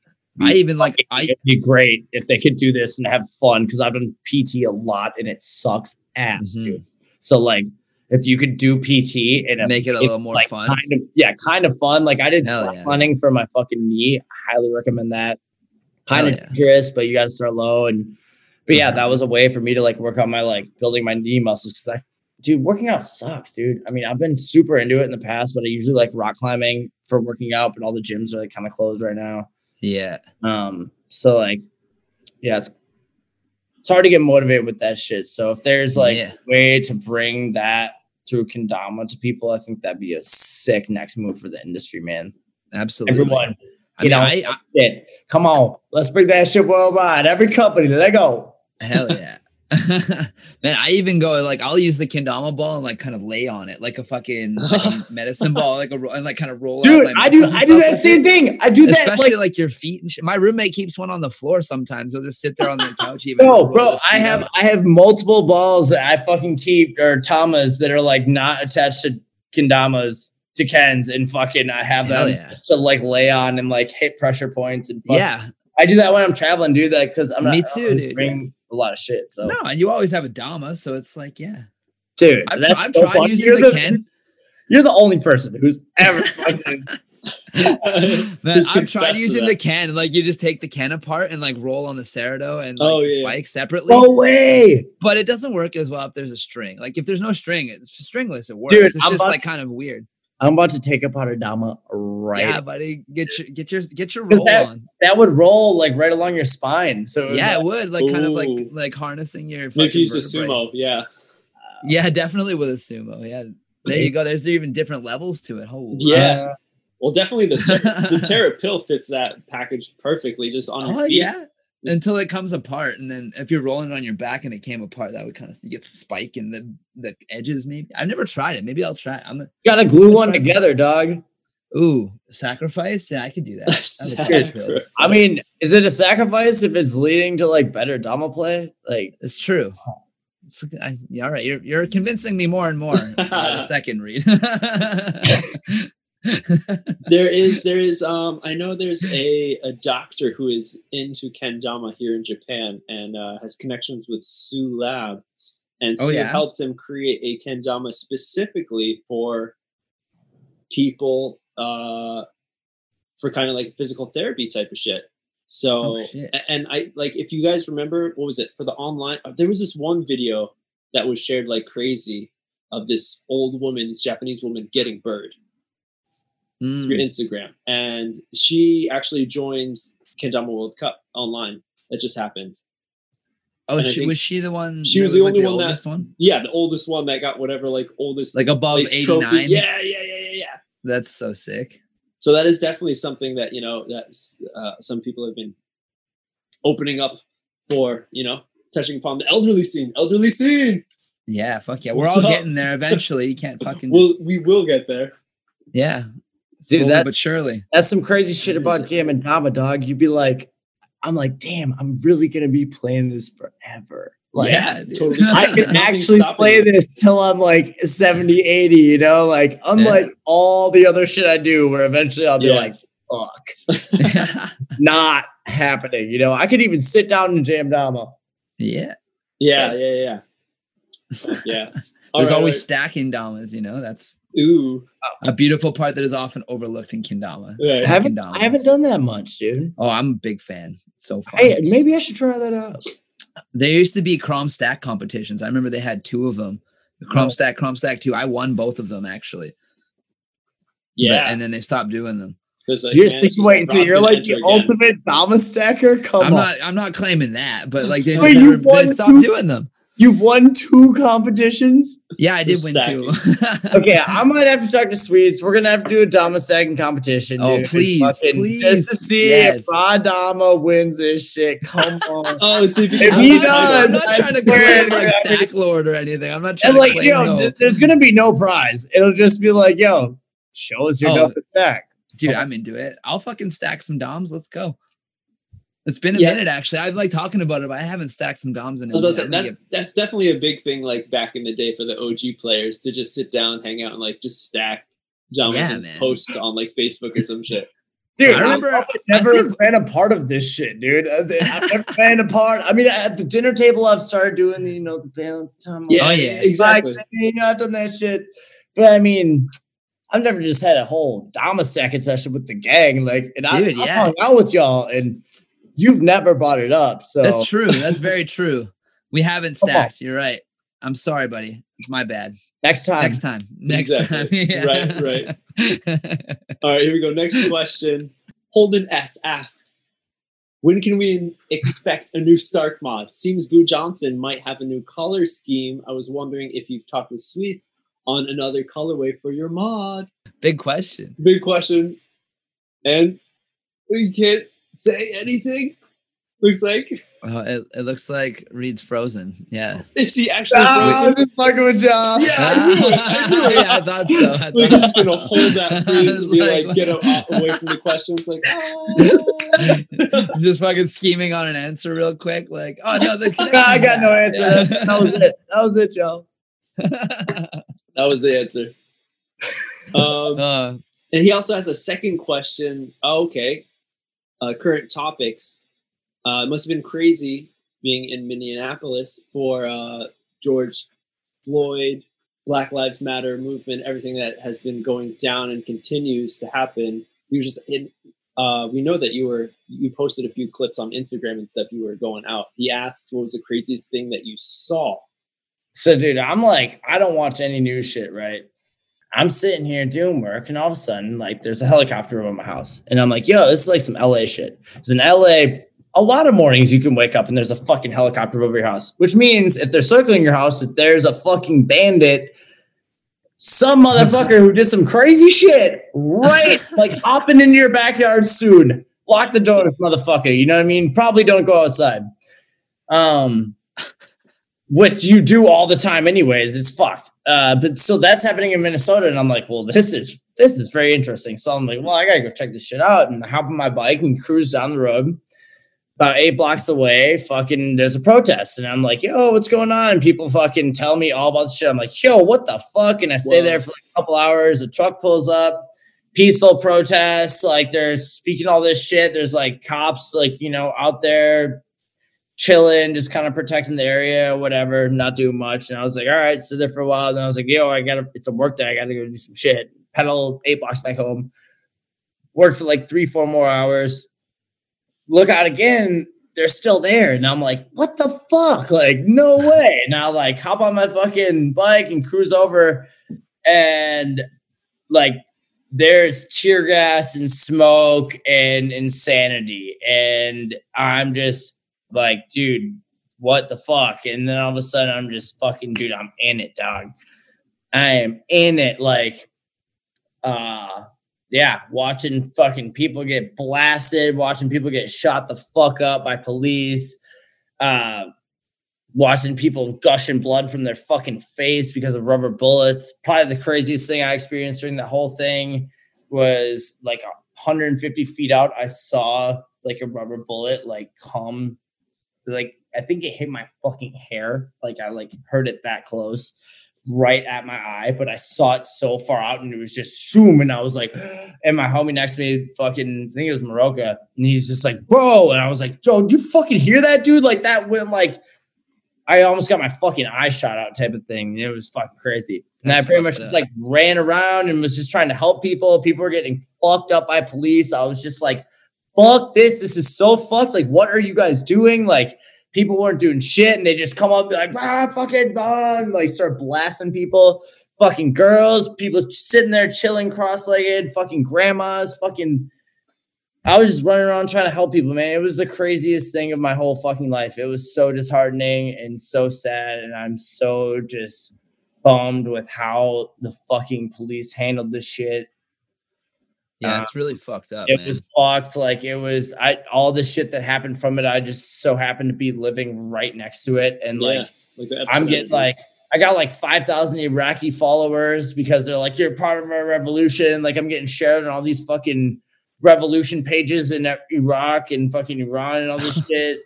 I even like, I, it'd be great if they could do this and have fun because I've done PT a lot and it sucks ass, Mhm. dude. So like, if you could do PT and Make it a little more like, fun. kind of yeah, kind of fun. Like I did Hell yeah. running for my fucking knee. I highly recommend that. Kind Hell of dangerous, but you got to start low and. But yeah, that was a way for me to like work on my like building my knee muscles because I, dude, working out sucks, dude. I mean, I've been super into it in the past, but I usually like rock climbing for working out, but all the gyms are like kind of closed right now. yeah. Um, so like, yeah, it's it's hard to get motivated with that shit. So if there's like Yeah. a way to bring that through kendama to people, I think that'd be a sick next move for the industry, man. Absolutely. Everyone, I you mean, know, I, I, come on, let's bring that shit worldwide. Every company, let go. Hell yeah. Man, I even go like I'll use the kendama ball and like kind of lay on it like a fucking like medicine ball, like a ro- and like kind of roll Dude, out. my I do, I do that same it. thing. I do that Especially like, like, your feet and shit. My roommate keeps one on the floor sometimes. He'll just sit there on the couch. Even bro, bro. I have, out. I have multiple balls that I fucking keep or tamas that are like not attached to kendamas to Kens, and fucking I have Hell them yeah. to like lay on and like hit pressure points and fuck. Yeah, I do that when I'm traveling. Do that because I'm not. Me too, dude, Bring a lot of shit. So, no, and you always have a dama, so it's like yeah. dude, I've, that's I've so tried funny. using You're the Ken. You're the only person who's ever fucking. Man, I've confessed tried using the ken. Like you just take the ken apart and like roll on the sarado and like Oh, the yeah. spike separately. no way. but it doesn't work as well if there's a string. Like if there's no string, it's stringless. It works. Dude, it's I'm just like kind of weird. I'm about to take apart a dama right. Yeah, buddy, get your get your get your roll that- on. that would roll like right along your spine. So it Yeah, it would, would like kind of like like harnessing your. If fucking use a sumo. Yeah. Yeah, definitely with a sumo. Yeah, there you go. There's even different levels to it. Holy. Yeah. Well, definitely the ter- the Terra pill fits that package perfectly, just on your Oh feet. yeah. Until it comes apart, and then if you're rolling it on your back and it came apart, that would kind of you get spike in the the edges. Maybe I've never tried it. Maybe I'll try. it. I'm a, gotta glue one together, dog. ooh sacrifice. Yeah, I could do that. I would take pills. I mean, is it a sacrifice if it's leading to like better dama play? Like, It's true. It's, I, yeah, all right, you're you're convincing me more and more. by the second read. there is there is um I know there's a a doctor who is into kendama here in Japan and uh, has connections with Sue Lab, and Oh, Sue yeah? helped him create a kendama specifically for people uh for kind of like physical therapy type of shit. So Oh, shit. and I like if you guys remember what was it for the online uh, there was this one video that was shared like crazy of this old woman, this Japanese woman getting bird Mm. through Instagram, and she actually joined Kendama World Cup online. That just happened. Oh, she, was she the one? she that was the like, only one that- oldest one, Yeah, the oldest one that got whatever like oldest like above eighty nine. Yeah, yeah, yeah, yeah, yeah. that's so sick. So that is definitely something that you know that uh, some people have been opening up for. You know, touching upon the elderly scene. Elderly scene. Yeah, fuck yeah, we're What's all up? getting there eventually. You can't fucking. Well, we will get there. yeah, Slowly that- but surely. That's some crazy shit about Jam and Dama, dog. You'd be like, I'm like, damn, I'm really gonna be playing this forever. Like, yeah, totally. I can actually play you. this till I'm like 70, 80, you know, like unlike all the other shit I do, where eventually I'll be Yeah. like, fuck, not happening. You know, I could even sit down and jam Dama. yeah. Yeah, Yes. yeah, yeah. Yeah. All There's right, always all stacking damas, you know. That's right. Ooh. a beautiful part that is often overlooked in kendama. Right. I haven't, damas. I haven't done that much, dude. Oh, I'm a big fan. It's so fun. Hey, maybe I should try that out. There used to be Krom Stack competitions. I remember they had two of them. The Krom Oh. Stack, Krom Stack 2. I won both of them actually. But- Yeah. and then they stopped doing them. Because like, You're man, it's just wait, so you're like the again. ultimate Dama stacker? Come I'm on. not I'm not claiming that, but like they, Wait, never, they stopped two- doing them. You've won two competitions. Yeah, I did For win two. Okay, I might have to talk to Sweets. We're gonna have to do a Dama stacking competition. Oh, dude. please, Fucking- please. Just to see Yes. if Rod Dama wins this shit. Come on. Oh, see if, you If can I'm he not, does, I'm not I trying to swear claim like Stack Lord or anything. I'm not trying And to like, claim yo, no. th- there's gonna be no prize. It'll just be like, yo, show us your Oh. dopest stack. Dude, I'm into it. I'll fucking stack some DOMs. Let's go. It's been a Yeah. minute actually. I've like talking about it, but I haven't stacked some DOMs in I a was about say, that's that's definitely a big thing. Like back in the day for the OG players to just sit down, hang out, and like just stack DOMs Yeah, and man. post on like Facebook or some shit. Dude, I I remember- remember I never think- been a part of this shit, dude. Uh, I've never been a part. I mean, at the dinner table, I've started doing the, you know, the balance time. Yeah, Oh, yeah. exactly. Like, you know, I've done that shit. But I mean, I've never just had a whole Dama stacking session with the gang. Like, and I, Dude, I've yeah. hung out with y'all, and you've never brought it up. So That's true. That's very true. We haven't stacked. You're right. I'm sorry, buddy. It's my bad. next time, Next time. Next Exactly. time. Right, right. All right, here we go. Next question. Holden S asks, when can we expect a new Stark mod? Seems Boo Johnson might have a new color scheme. I was wondering if you've talked with Sweets on another colorway for your mod. Big question. Big question. And we can't say anything. Looks like Oh, it, it looks like Reed's frozen. Yeah. is he actually Ah, frozen? I'm just fucking with y'all. Yeah, I knew it. I knew it. yeah, I thought so. I Like he's just gonna hold that freeze and be Like- like, get him away from the questions. Like, oh. just fucking scheming on an answer real quick. Like, oh no, the I got no answer. connection's That, that was it. That was it, y'all. that was the answer. Um, Uh, and he also has a second question. Oh, okay. Uh, current topics. Uh, it must have been crazy being in Minneapolis for uh, George Floyd, Black Lives Matter movement, everything that has been going down and continues to happen. You just in. Uh, we know that you were you posted a few clips on Instagram and stuff. You were going out. He asked, "What was the craziest thing that you saw?" So, dude, I'm like, I don't watch any news shit, right? I'm sitting here doing work, and all of a sudden, like, there's a helicopter over my house, and I'm like, yo, this is like some LA shit. Because in LA, a lot of mornings you can wake up and there's a fucking helicopter over your house, which means if they're circling your house, that there's a fucking bandit, some motherfucker who did some crazy shit, right? like hopping into your backyard soon. Lock the door, motherfucker. You know what I mean? Probably don't go outside. Um, which you do all the time anyways it's fucked uh but so that's happening in minnesota and i'm like well this is this is very interesting. So i'm like well i gotta go check this shit out and I hop on my bike and cruise down the road about eight blocks away fucking there's a protest and i'm like yo what's going on? And people fucking tell me all about the shit. I'm like yo what the fuck? And i stay Wow. there for like a couple hours a truck pulls up peaceful protests like they're speaking all this shit. There's like cops like you know out there chilling, just kind of protecting the area, whatever, not doing much. And I was like, all right, sit there for a while. And then I was like, yo, I gotta, it's a work day. I gotta go do some shit. Pedal eight blocks back home. Work for like three, four more hours. Look out again. They're still there. And I'm like, what the fuck? Like, no way. Now, like, hop on my fucking bike and cruise over. And like, there's tear gas and smoke and insanity. And I'm just like, dude, what the fuck? And then all of a sudden, I'm just fucking, dude, I'm in it, dog. I am in it. Like, uh, yeah, watching fucking people get blasted, watching people get shot the fuck up by police, uh, watching people gushing blood from their fucking face because of rubber bullets. Probably the craziest thing I experienced during the whole thing was like 150 feet out. I saw like a rubber bullet like come, like I think it hit my fucking hair. Like I like heard it that close, right at my eye. But I saw it so far out, and it was just zoom. And I was like, and my homie next to me, fucking, I think it was Maroka, and he's just like, bro. And I was like, yo, did you fucking hear that, dude? Like that went like. I almost got my fucking eye shot out type of thing. It was fucking crazy. And That's I pretty much fucked just like ran around and was just trying to help people. People were getting fucked up by police. I was just like, fuck this. This is so fucked. Like, what are you guys doing? Like, people weren't doing shit and they just come up like, ah, fucking on, like start blasting people. Fucking girls, people sitting there chilling cross-legged, fucking grandmas, fucking I was just running around trying to help people, man. It was the craziest thing of my whole fucking life. It was so disheartening and so sad. And I'm so just bummed with how the fucking police handled this shit. Yeah, Uh, it's really fucked up, It man. was fucked. Like it was I all the shit that happened from it. I just so happened to be living right next to it. And Yeah, like like I'm getting like I got like five thousand Iraqi followers because they're like you're part of our revolution. Like I'm getting shared on all these fucking revolution pages in Iraq and fucking Iran and all this shit.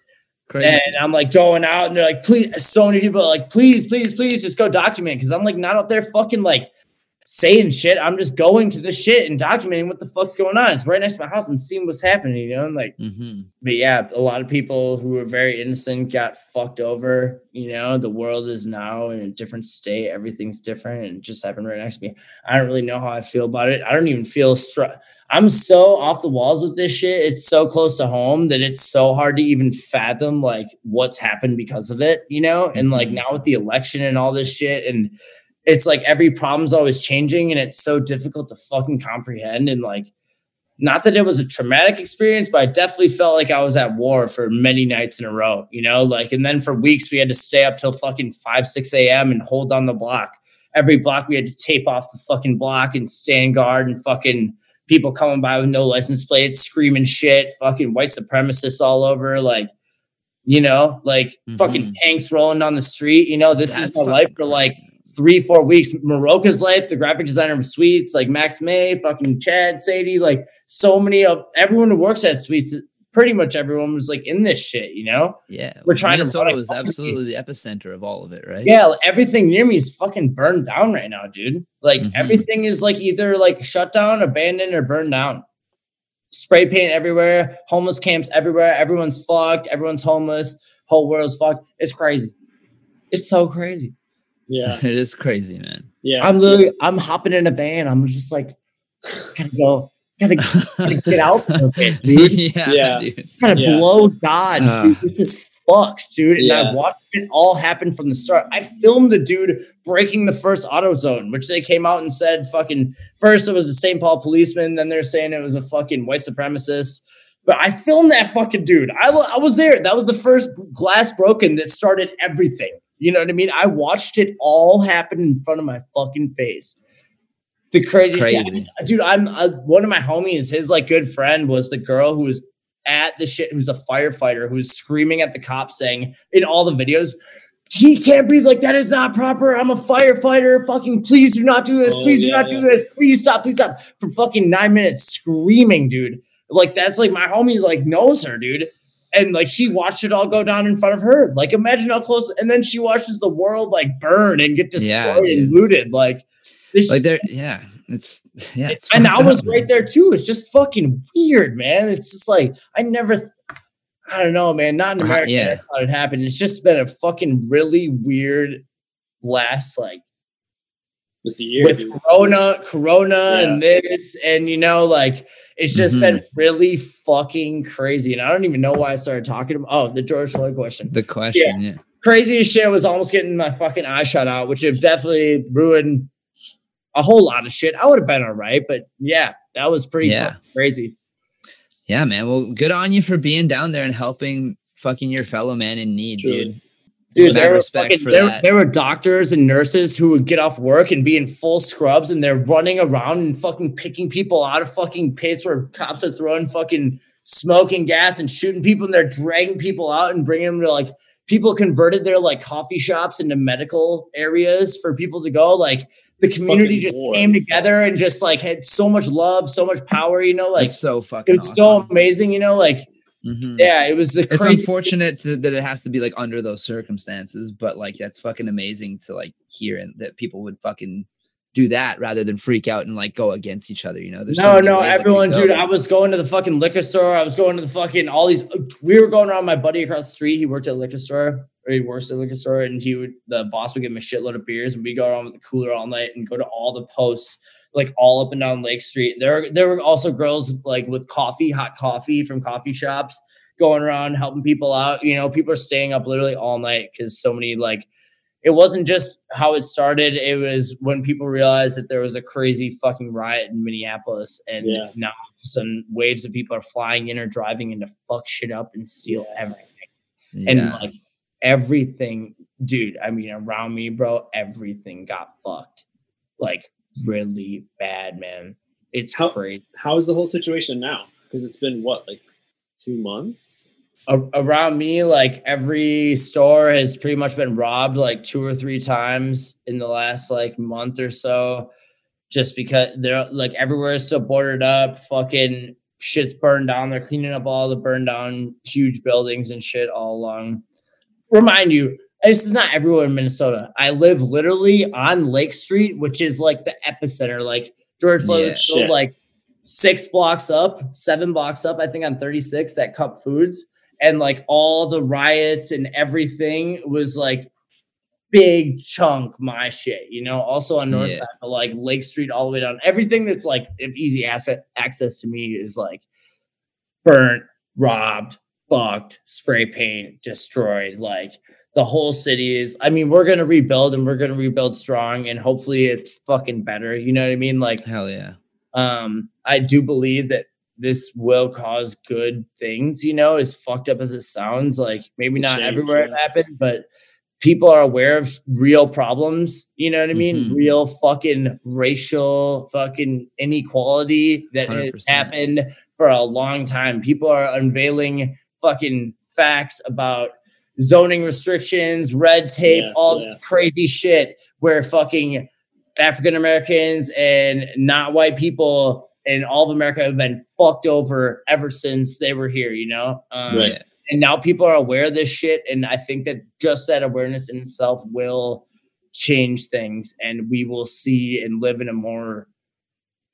Crazy. And I'm like going out and they're like, please, so many people are like, please, please, please just go document. Cause I'm like not up there fucking like saying shit. I'm just going to the shit and documenting what the fuck's going on. It's right next to my house and seeing what's happening, you know? And like, hmm but yeah, a lot of people who were very innocent got fucked over. You know, the world is now in a different state. Everything's different, and just happened right next to me. I don't really know how I feel about it. I don't even feel str- I'm so off the walls with this shit. It's so close to home that it's so hard to even fathom like what's happened because of it. You know, and like Mhm. now with the election and all this shit, and it's like every problem's always changing, and it's so difficult to fucking comprehend and like not that it was a traumatic experience, but I definitely felt like I was at war for many nights in a row, you know, like, and then for weeks we had to stay up till fucking 5, 6 a.m. and hold on the block. Every block we had to tape off the fucking block and stand guard and fucking people coming by with no license plates, screaming shit, fucking white supremacists all over, like, you know, like fucking Mhm. tanks rolling down the street. You know, this That's is my life for like. Three, four weeks. Maroka's life, the graphic designer of Sweets, like Max May, fucking Chad, Sadie, like so many of everyone who works at Sweets, pretty much everyone was like in this shit, you know? Yeah, We're trying to Minnesota run a was absolutely the epicenter of all of it, right? Yeah, like, everything near me is fucking burned down right now, dude. Like Mhm. everything is like either like shut down, abandoned, or burned down. Spray paint everywhere, homeless camps everywhere. Everyone's fucked. Everyone's homeless. Whole world's fucked. It's crazy. It's so crazy. Yeah, it is crazy, man. yeah. I'm literally, I'm hopping in a van. I'm just like, gotta go, gotta, gotta get out for a bit, dude. yeah, Yeah. dude. Gotta Yeah. blow Dodge, Uh. dude. This is fucked, dude. And Yeah. I watched it all happen from the start. I filmed the dude breaking the first AutoZone, which they came out and said fucking first it was a St. Paul policeman, then they're saying it was a fucking white supremacist. But I filmed that fucking dude. I, I was there. That was the first glass broken that started everything. You know what I mean? I watched it all happen in front of my fucking face. The crazy, crazy. dude. I'm uh, one of my homies. His like good friend was the girl who was at the shit. Who's a firefighter who was screaming at the cops, saying in all the videos, "He can't breathe. Like that is not proper. I'm a firefighter. Fucking please do not do this. Oh, please do yeah, not do this. Please stop. Please stop." For fucking nine minutes, screaming, dude. Like that's like my homie like knows her, dude. And like she watched it all go down in front of her. Like imagine how close. And then she watches the world like burn and get Yeah, destroyed and looted. Like this Like there, yeah. It's yeah. It's and I was up, right man. there too. It's just fucking weird, man. It's just like I never, th- I don't know, man. Not in Uh, America, yeah. I thought it happened. It's just been a fucking really weird last like this year, with dude. Corona, Corona, Yeah. and this, and you know, like it's just Mhm. been really fucking crazy. And I don't even know why I started talking about. Oh, the George Floyd question The question, yeah. craziest shit was almost getting my fucking eye shut out, which have definitely ruined a whole lot of shit. I would have been all right, but yeah, that was pretty Yeah. crazy. Yeah, man. Well, good on you for being down there and helping fucking your fellow man in need, Truly. dude. Dude, there were, fucking, there, there were doctors and nurses who would get off work and be in full scrubs and they're running around and fucking picking people out of fucking pits where cops are throwing fucking smoking gas and shooting people and they're dragging people out and bringing them to like people converted their like coffee shops into medical areas for people to go. Like the community just war. came together and just like had so much love, so much power. You know, like That's so fucking it's so amazing. You know, like Mhm. yeah, it was the It's crazy- unfortunate to, that it has to be like under those circumstances, but like that's fucking amazing to like hear and that people would fucking do that rather than freak out and like go against each other. You know, there's no, many no, everyone, dude. I was going to the fucking liquor store. I was going to the fucking all these. We were going around. My buddy across the street, he worked at a liquor store, or he works at a liquor store, and he would the boss would give him a shitload of beers, and we go around with the cooler all night and go to all the posts, like all up and down Lake Street. There, there were also girls like with coffee, hot coffee from coffee shops, going around helping people out. You know, people are staying up literally all night because so many like it wasn't just how it started. It was when people realized that there was a crazy fucking riot in Minneapolis, and Yeah. now some waves of people are flying in or driving in to fuck shit up and steal Yeah. everything. yeah. And like everything, dude. I mean, around me, bro, everything got fucked, like really bad, man. It's How- crazy. How is the whole situation now? Because it's been what, like two months? Around me, like every store has pretty much been robbed like two or three times in the last like month or so. Just because they're like everywhere is still boarded up, fucking shit's burned down. They're cleaning up all the burned down huge buildings and shit all along. Remind you, this is not everywhere in Minnesota. I live literally on Lake Street, which is like the epicenter. Like George Floyd Yeah. like six blocks up, seven blocks up, I think on 36 at Cup Foods. And like all the riots and everything was like big chunk my shit, you know. Also on North Yeah. Side, but like Lake Street all the way down. Everything that's like if easy asset access to me is like burnt, robbed, fucked, spray paint, destroyed. Like the whole city is. I mean, we're gonna rebuild and we're gonna rebuild strong, and hopefully it's fucking better. You know what I mean? Like hell yeah. um, I do believe that this will cause good things, you know, as fucked up as it sounds. Like maybe not Change, everywhere it happened, but people are aware of real problems, you know what I mean? Mhm. Real fucking racial fucking inequality that has 100%. happened for a long time. People are unveiling fucking facts about zoning restrictions, red tape, Yeah, all yeah. this crazy shit where fucking African Americans and not white people in all of America have been fucked over ever since they were here, you know? Um, Right. And now people are aware of this shit. And I think that just that awareness in itself will change things and we will see and live in a more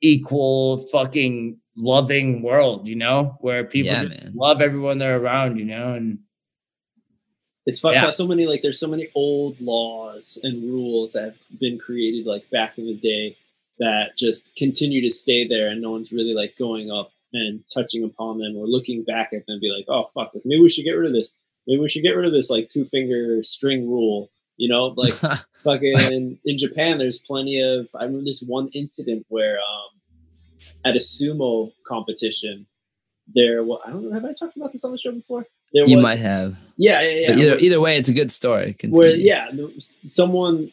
equal, fucking loving world, you know? Where people Yeah, love everyone they're around, you know? And It's fucked Yeah. how so many like there's so many old laws and rules that have been created like back in the day that just continue to stay there and no one's really like going up and touching upon them or looking back at them and be like, oh fuck, like, maybe we should get rid of this. Maybe we should get rid of this like two finger string rule. You know, like fucking in Japan, there's plenty of. I remember this one incident where um, at a sumo competition, there. wa- I don't know. Have I talked about this on the show before? There you was, might have. Yeah, yeah, yeah. Either either way, it's a good story. where yeah, someone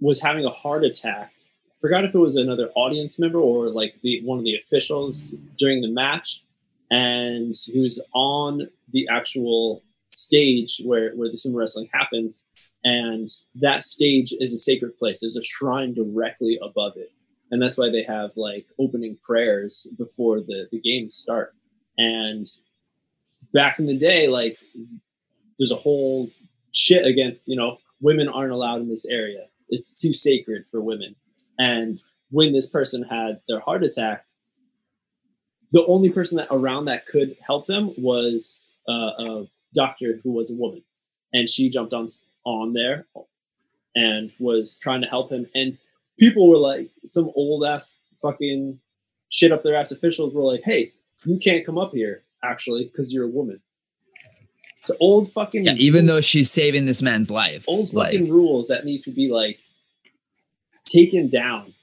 was having a heart attack. I forgot if it was another audience member or like the one of the officials during the match, and he was on the actual stage where where the sumo wrestling happens, and that stage is a sacred place. There's a shrine directly above it, and that's why they have like opening prayers before the the games start. And back in the day, like there's a whole shit against you know women aren't allowed in this area. It's too sacred for women. And when this person had their heart attack the only person that around that could help them was uh, a doctor who was a woman. And she jumped on on there and was trying to help him. And people were like some old ass fucking shit up their ass officials were like hey you can't come up here actually because you're a woman it's old fucking Yeah, even though she's saving this man's life. old like, fucking rules that need to be like taken down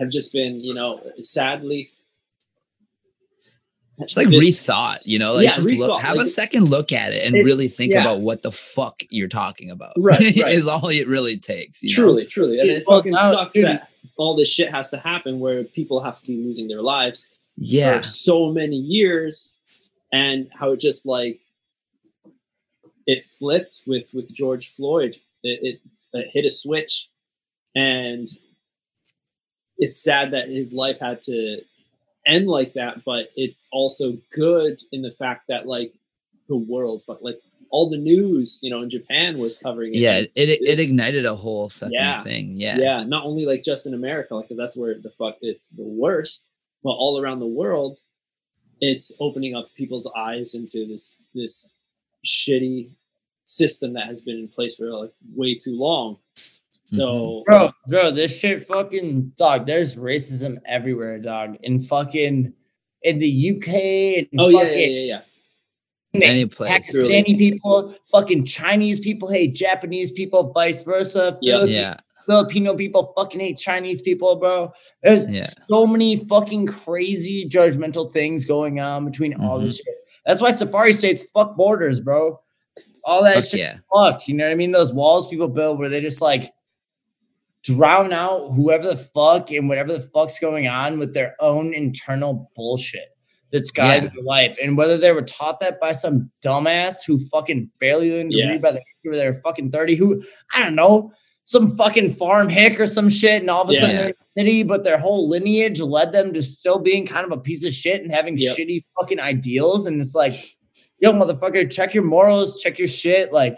have just been, you know, sadly. just like this- rethought, you know, like Yeah, just look, rethought, have a second look at it and really think yeah. about what the fuck you're talking about. Right, right. is all it really takes. You know? Truly, truly, and Yeah, it well, fucking now, sucks dude- that all this shit has to happen where people have to be losing their lives Yeah. for so many years, and how it just like it flipped with with George Floyd. It, it, it hit a switch, and it's sad that his life had to end like that, but it's also good in the fact that like the world, like all the news, you know, in Japan was covering it. Yeah, it it, it ignited a whole fucking Yeah. thing. Yeah. yeah, not only like just in America, like because that's where the fuck it's the worst, but all around the world, it's opening up people's eyes into this this shitty system that has been in place for like way too long. Mm-hmm. So Bro, bro, this shit fucking dog. There's racism everywhere, dog. In fucking in the UK. And oh yeah, yeah, yeah, yeah. Any place. Pakistani people, fucking Chinese people hate Japanese people, vice versa. Yeah. Yeah. Filipino people fucking hate Chinese people, bro. There's Yeah. so many fucking crazy judgmental things going on between all Mm-hmm. this shit. That's why Safari States fuck borders, bro. All that Fuck shit yeah. fucked. You know what I mean? Those walls people build where they just like drown out whoever the fuck and whatever the fuck's going on with their own internal bullshit that's guiding their life. And whether they were taught that by some dumbass who fucking barely learned to Yeah. read by the age where they're fucking 30, who I don't know, some fucking farm hick or some shit, and all of a Yeah. sudden they're in the city, but their whole lineage led them to still being kind of a piece of shit and having Yep. shitty fucking ideals. And it's like, yo, motherfucker, check your morals, check your shit. Like,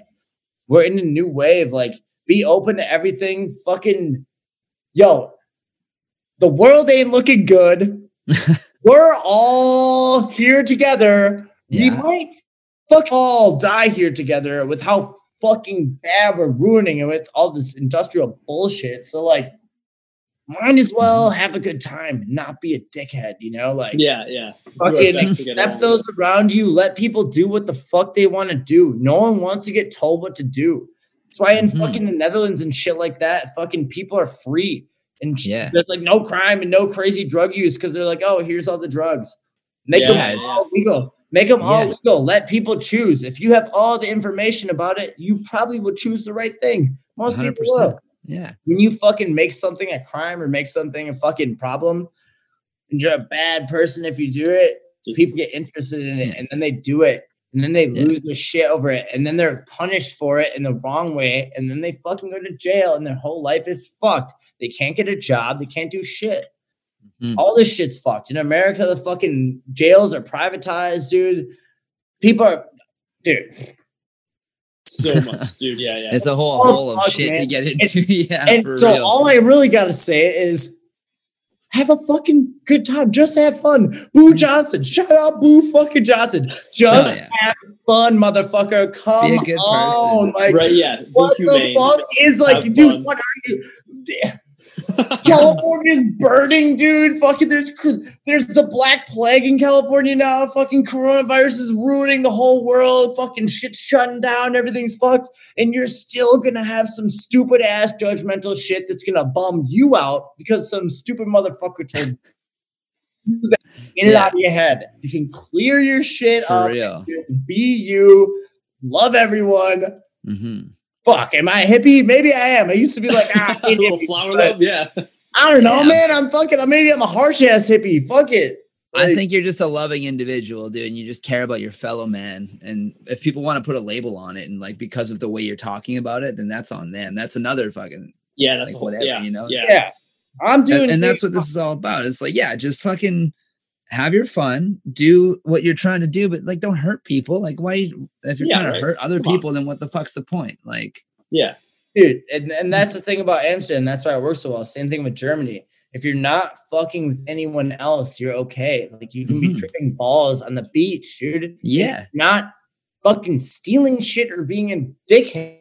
we're in a new wave. Like, be open to everything. Fucking, yo, the world ain't looking good. we're all here together. We might fuck all die here together with how fucking bad we're ruining it with all this industrial bullshit. So, like, might as well have a good time and not be a dickhead, you know? Like, Yeah, yeah. Do our fucking best to get accept those around you. Let people do what the fuck they want to do. No one wants to get told what to do. That's why in Mhm. fucking the Netherlands and shit like that, fucking people are free and sh- Yeah. there's like no crime and no crazy drug use because they're like, oh, here's all the drugs. Make Yeah, them all legal. Make them all Yeah. legal. Let people choose. If you have all the information about it, you probably will choose the right thing. Most people 100%. will Yeah. when you fucking make something a crime or make something a fucking problem, and you're a bad person if you do it, Just- people get interested in it Yeah. and then they do it. And then they Yeah. lose their shit over it. And then they're punished for it in the wrong way. And then they fucking go to jail and their whole life is fucked. They can't get a job. They can't do shit. Mhm. All this shit's fucked. In America, the fucking jails are privatized, dude. People are, dude. so much, dude. Yeah, yeah. It's a whole Oh, hole of fuck, shit to get into. yeah. and for so real. all I really got to say is have a fucking good time. Just have fun. Boo Johnson. Shout out Boo fucking Johnson. Just Oh, yeah. have fun, motherfucker. Come Be a good on. person. Like, right, yeah. Be what humane. the fuck is like, Have dude, fun. what are you? California's burning, dude. Fucking there's there's the black plague in California now. Fucking coronavirus is ruining the whole world. Fucking shit's shutting down. Everything's fucked, and you're still gonna have some stupid ass judgmental shit that's gonna bum you out because some stupid motherfucker told you that. Get it Yeah. out of your head. You can clear your shit For up. real. Just be you. Love everyone. hmm Fuck, am I a hippie? Maybe I am. I used to be like, ah, a little hippie, flower but love, yeah. I don't know, Yeah. man. I'm fucking. Maybe I'm a harsh ass hippie. Fuck it. I think you're just a loving individual, dude, and you just care about your fellow man. And if people want to put a label on it, and like because of the way you're talking about it, then that's on them. That's another fucking Yeah, that's Like, whole, whatever, yeah, you know? Yeah. yeah, I'm doing, and, and that's what this is all about. It's like, yeah, just fucking have your fun, do what you're trying to do, but like don't hurt people. Like, why if you're Yeah, trying right. to hurt other Come on. people, then what the fuck's the point? Like, yeah. dude. And, and that's the thing about Amsterdam. That's why it works so well. Same thing with Germany. If you're not fucking with anyone else, you're okay. Like you can be Mhm. tripping balls on the beach, dude. yeah, Not fucking stealing shit or being a dickhead.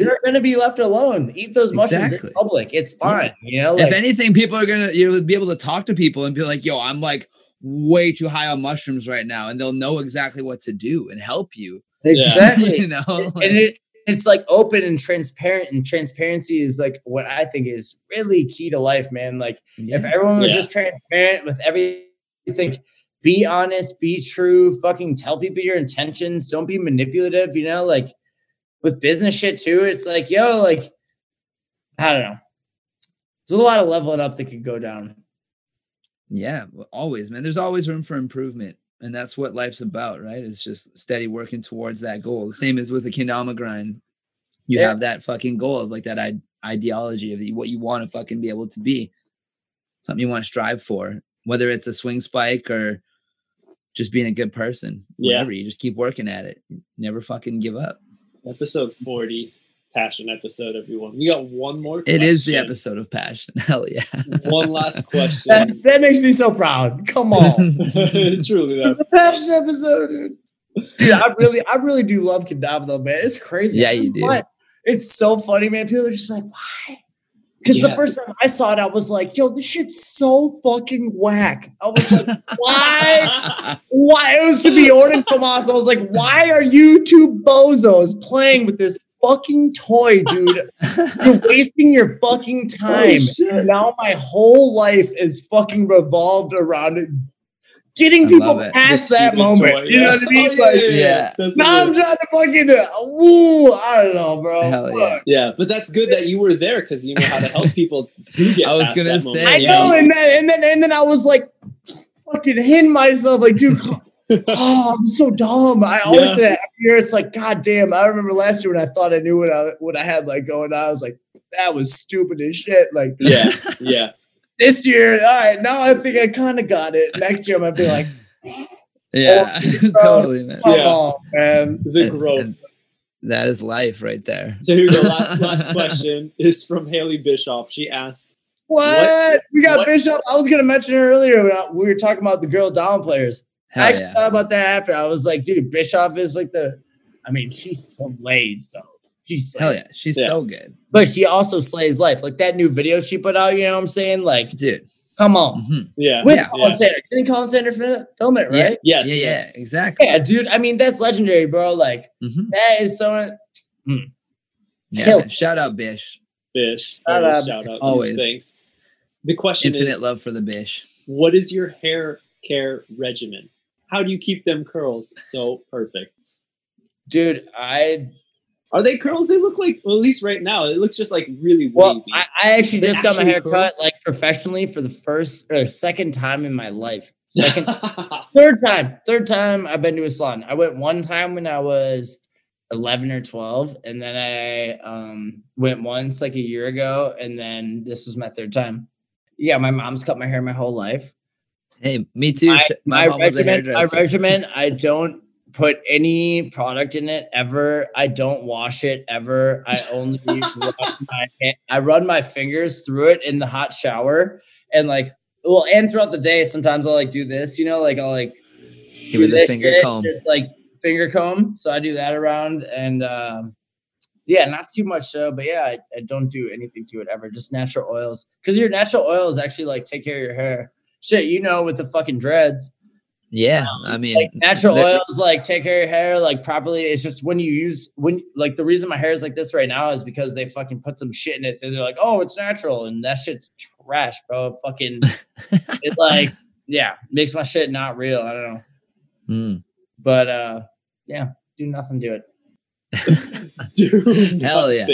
You're gonna be left alone. Eat those mushrooms Exactly. in public. It's fine. You know, if anything, people are gonna you'll be able to talk to people and be like, yo, I'm like way too high on mushrooms right now, and they'll know exactly what to do and help you. exactly. you know, and Like, it, it's like open and transparent and transparency is like what i think is really key to life man. Like if everyone was Yeah. just transparent with everything be honest be true fucking tell people your intentions don't be manipulative you know? Like with business shit too it's like yo like i don't know. There's a lot of leveling up that could go down Yeah, always, man. There's always room for improvement. And that's what life's about, right? It's just steady working towards that goal. The same as with the Kendama grind. You Yeah. have that fucking goal of like that I- ideology of what you want to fucking be able to be. something you want to strive for, whether it's a swing spike or just being a good person. Yeah. Whatever, you just keep working at it. Never fucking give up. Episode 40, passion episode, everyone. We got one more It is the episode of passion. Hell yeah. One last question. That, that makes me so proud. Come on. Truly, though. the passion episode, dude. Dude, I really, I really do love Kendama though, man. It's crazy. Yeah, you do. But it's so funny, man. People are just like, why? Because the first time I saw it, I was like, yo, this shit's so fucking whack. I was like, why? Why? It was to be Orton Tomas. I was like, why are you two bozos playing with this fucking toy, dude? You're wasting your fucking time. shit. now my whole life is fucking revolved around it. Getting I people it. past The that moment. toy, You know what I mean? Oh, yeah, Like, yeah, yeah. Yeah. Now I'm trying to fucking uh, woo. I don't know, bro. Hell yeah. Yeah, but that's good that you were there because you know how to help people to get. I was past gonna that say, moment. I yeah. know, and then and then and then I was like, fucking hitting myself, like, dude. oh, I'm so dumb. I always Yeah. say that every year. It's like, god damn. I remember last year when I thought I knew what I what I had like going on. I was like, that was stupid as shit. Like Yeah, yeah. this year, all right, now I think I kind of got it. Next year, I'm gonna be like, oh, yeah, totally, man. come Yeah. on, man. And- growth. and that is life right there. So here we go. Last last question is from Haley Bischoff. She asked, What? What- We got what- Bishop. I was gonna mention her earlier. We were talking about the girl down players. I Hell actually yeah. thought about that after. I was like, dude, Bischoff is like the. I mean, she slays though. She slays. Hell yeah. She's Yeah. so good. But she also slays life. Like that new video she put out. You know what I'm saying? Like, Dude. come on. Mhm. "Yeah, With Yeah. Colin yeah. Sanders. Didn't Colin Sanders film film it, Yeah. right? yes, yeah, yeah, yes. exactly. Yeah. dude. I mean, that's legendary, bro. Like Mhm. that is so. Yeah, Kill. Shout out Bish. Bish. Shout Always out. shout out. Always. Thanks. The question Infinite is, love for the Bish. what is your hair care regimen? How do you keep them curls so perfect? Dude, I Are they curls? They look like, well, at least right now, it looks just like really well, wavy. I, I actually just got my hair cut like professionally for the first or second time in my life. Second, third time, third time I've been to a salon. I went one time when I was 11 or 12, and then I um, went once like a year ago, and then this was my third time. Yeah, my mom's cut my hair my whole life. Hey, me too. My, my, mom was a regimen, my regimen, I don't put any product in it ever. I don't wash it ever. I only run my I run my fingers through it in the hot shower and like well and throughout the day sometimes I'll like do this, you know, like I'll like Give do the finger shit, comb. Just like finger comb. So I do that around and um yeah, not too much so, but yeah, I, I don't do anything to it ever. Just natural oils. Because your natural oils actually like take care of your hair. Shit, you know, with the fucking dreads. Yeah, I mean, like natural the- oils like take care of your hair like properly. It's just when you use when like the reason my hair is like this right now is because they fucking put some shit in it they're like oh it's natural and that shit's trash bro. Fucking it like yeah makes my shit not real i don't know. Mm. but uh yeah do nothing to it. Dude, Hell yeah.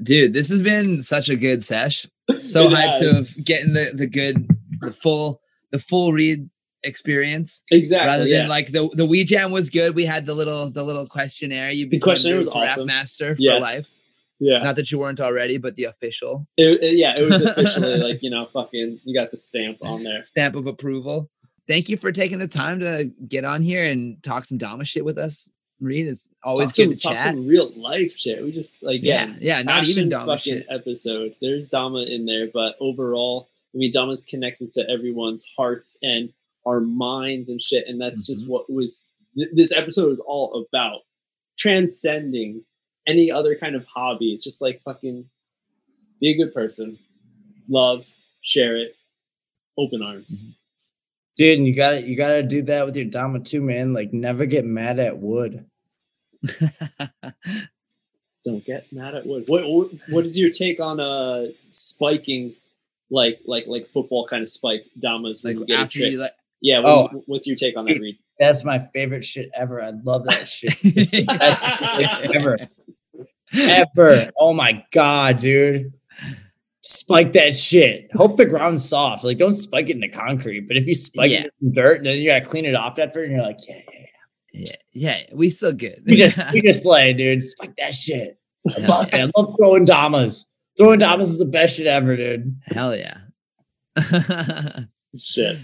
dude, this has been such a good sesh. So It hyped to have getting the the good, the full, the full Reed experience Exactly. rather yeah. than like the the Wii Jam was good. We had the little the little questionnaire. You the questionnaire was awesome. master for Yes. life. yeah. Not that you weren't already, but the official It, it- yeah, it was officially like, you know, fucking, you got the stamp on there. stamp of approval. Thank you for taking the time to get on here and talk some Dama shit with us. Reed is always talk good some, to talk chat. some real life shit. We just like yeah, yeah, yeah, not even Dama fucking shit. episode. There's Dama in there, but overall, I mean, Dama's connected to everyone's hearts and our minds and shit, and that's just Mm-hmm. what was th- this episode was all about. Transcending any other kind of hobby. It's just like fucking be a good person, love, share it, open arms. Mm-hmm. dude and you gotta you gotta do that with your dama too man like never get mad at wood Don't get mad at wood. What, what what is your take on uh spiking like like like football kind of spike damas when like you get a after trick? you like yeah, what, Oh. what's your take on that, Reed? that's my favorite shit ever i love that shit ever. Ever. Oh my god, dude. Spike that shit. Hope the ground's soft. Like, don't spike it in the concrete. But if you spike Yeah. it in dirt, then you gotta clean it off after, and you're like, yeah, yeah, yeah. yeah, yeah, we still good. We just, we just slay, dude. Spike that shit. I Yeah. love it. I love throwing damas. Throwing damas is the best shit ever, dude. Hell yeah. Shit.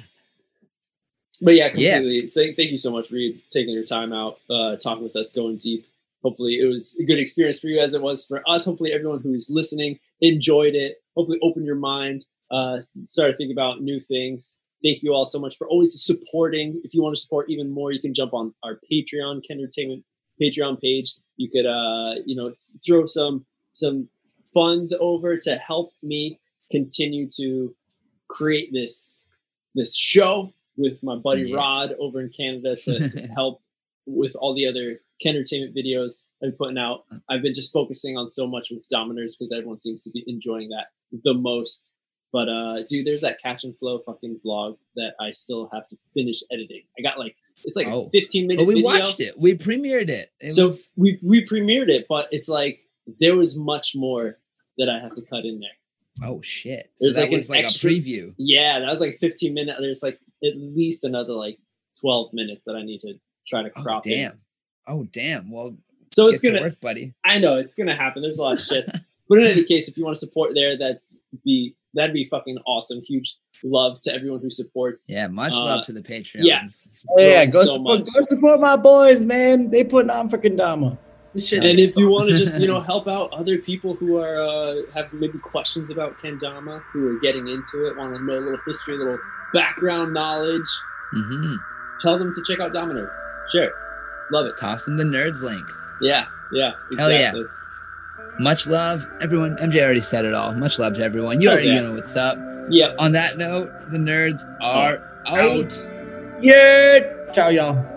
But yeah, Yeah. completely. So thank you so much for you taking your time out, uh, talking with us, going deep. Hopefully, it was a good experience for you as it was for us. Hopefully, everyone who's listening enjoyed it. Hopefully, open your mind, uh, s- start to think about new things. Thank you all so much for always supporting. If you want to support even more, you can jump on our Patreon, Ken Entertainment Patreon page. You could, uh, you know, th- throw some some funds over to help me continue to create this this show with my buddy Yeah. Rod over in Canada to, to help with all the other Ken Entertainment videos I'm putting out. I've been just focusing on so much with Dama Nerds because everyone seems to be enjoying that the most. But uh dude, there's that catch and flow fucking vlog that I still have to finish editing. I got like it's like Oh. a 15 minute but we video. watched it. We premiered it. It so was we we premiered it, but it's like there was much more that I have to cut in there. oh shit. There's that like an like extra- a preview. Yeah, that was like 15 minutes. There's like at least another like 12 minutes that I need to try to Oh crop in. damn. Oh damn. Well, So get it's gonna. work, buddy. I know it's gonna happen. There's a lot of shit. but in any case, if you want to support there, that's be that'd be fucking awesome. Huge love to everyone who supports. Yeah, much Uh, love to the Patreons. yeah. Oh, yeah, go, so support, go support my boys, man. They putting on for Kendama. This shit. And if you want to just you know help out other people who are uh, have maybe questions about kendama, who are getting into it, want to know a little history, a little background knowledge, hmm tell them to check out Dama Nerds. Sure, love it. Toss them the nerds link. Yeah, yeah, Hell yeah. Much love, everyone. MJ already said it all. Much love to everyone. You Hell already yeah. know what's up. yeah On that note, the nerds are out. Out. yeah. Ciao, y'all.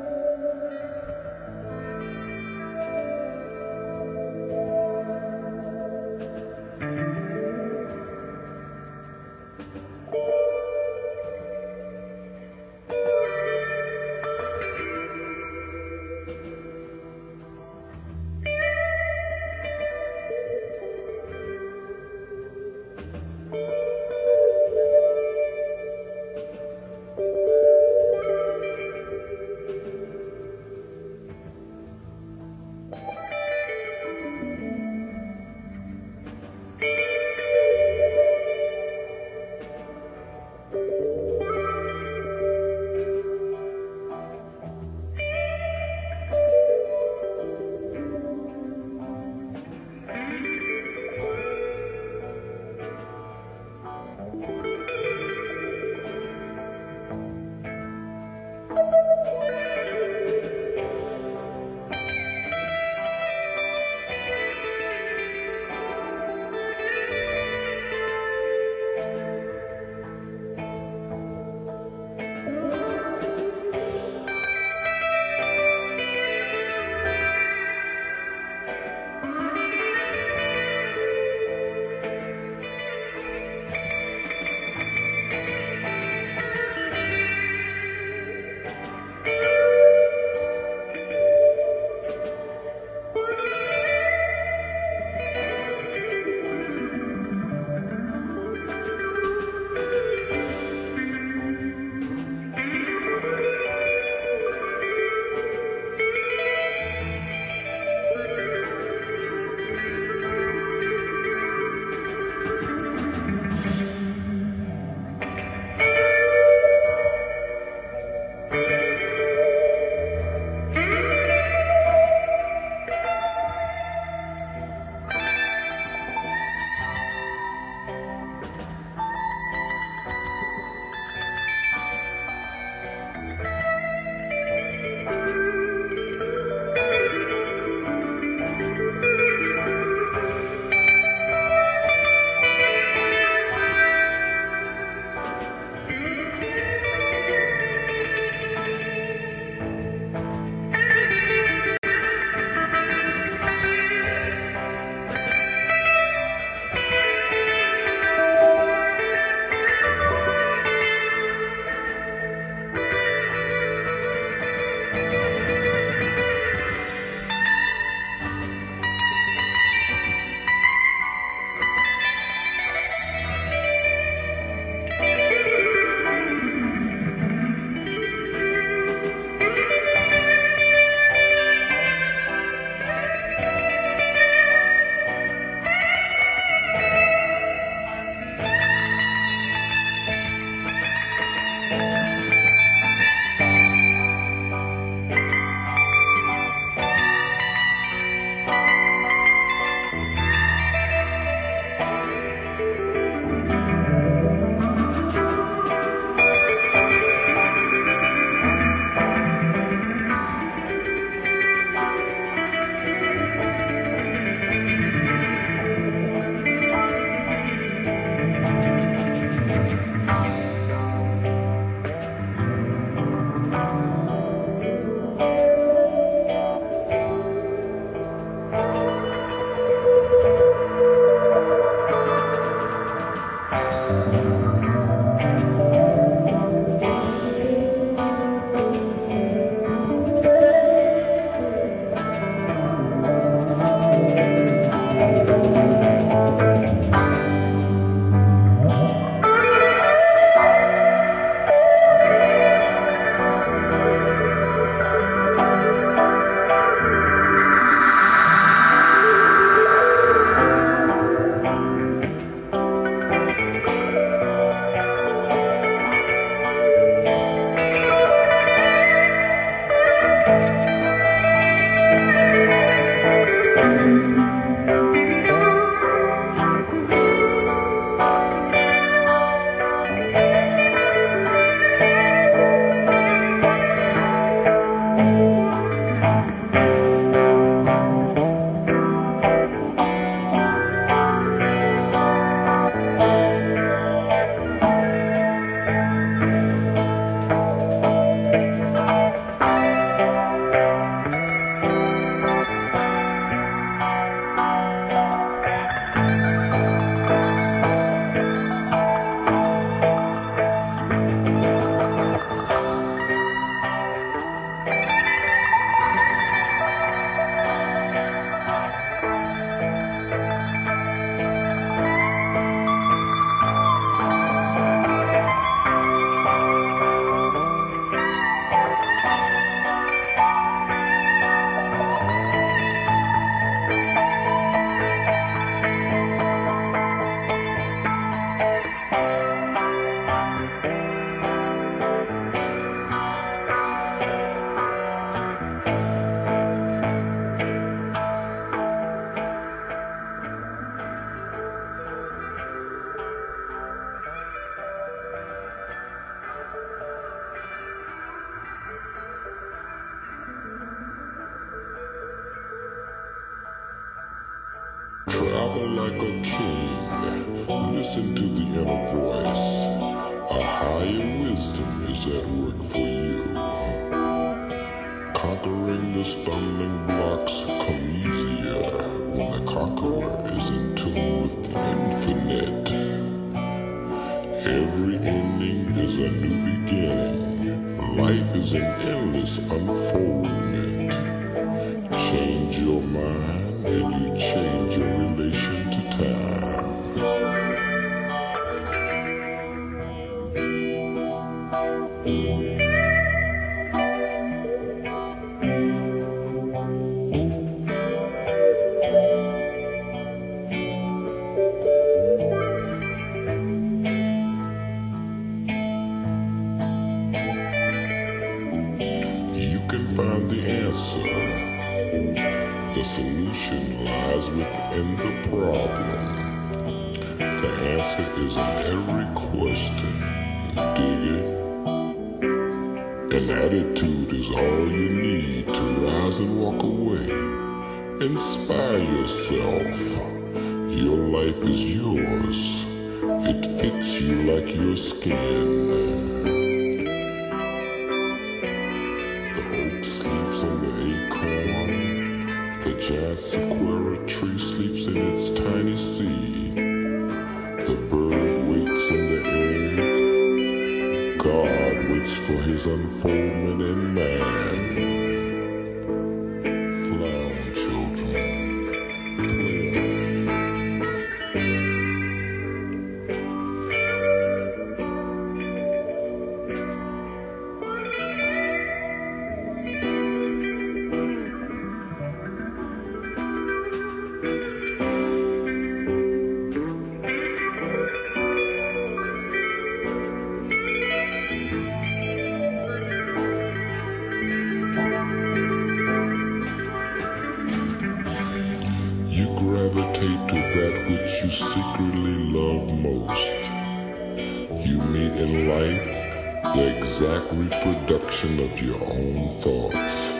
reproduction of your own thoughts.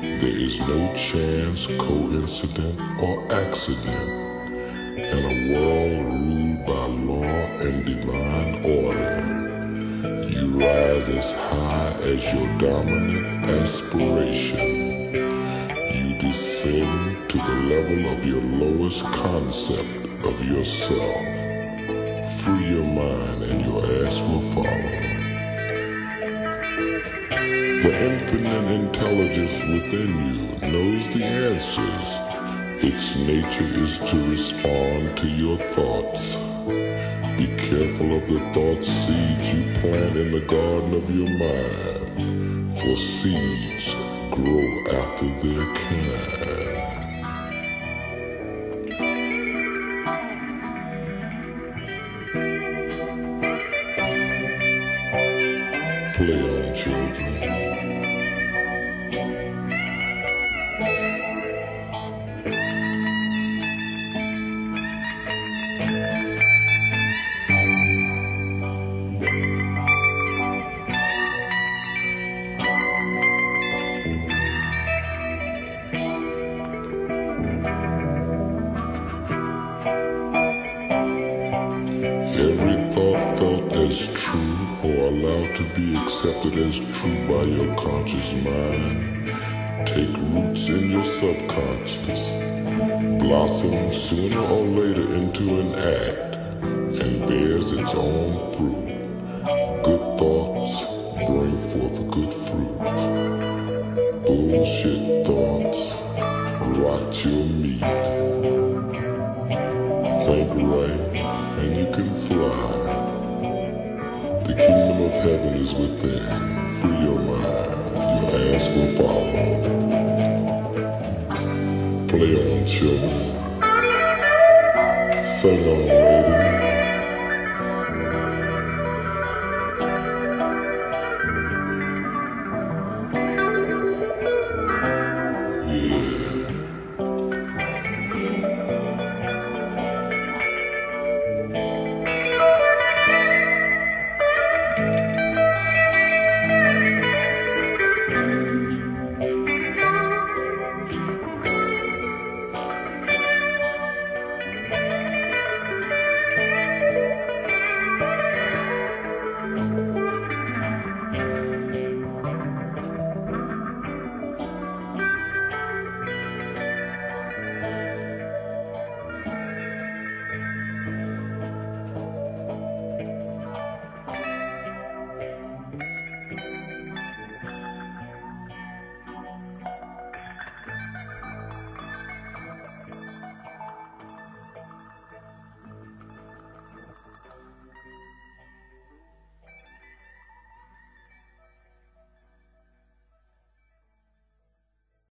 There is no chance, coincidence, or accident in a world ruled by law and divine order. You rise as high as your dominant aspiration. You descend to the level of your lowest concept of yourself. The infinite intelligence within you knows the answers. Its nature is to respond to your thoughts. Be careful of the thought seeds you plant in the garden of your mind, for seeds grow after their kind. 没有全部，三个。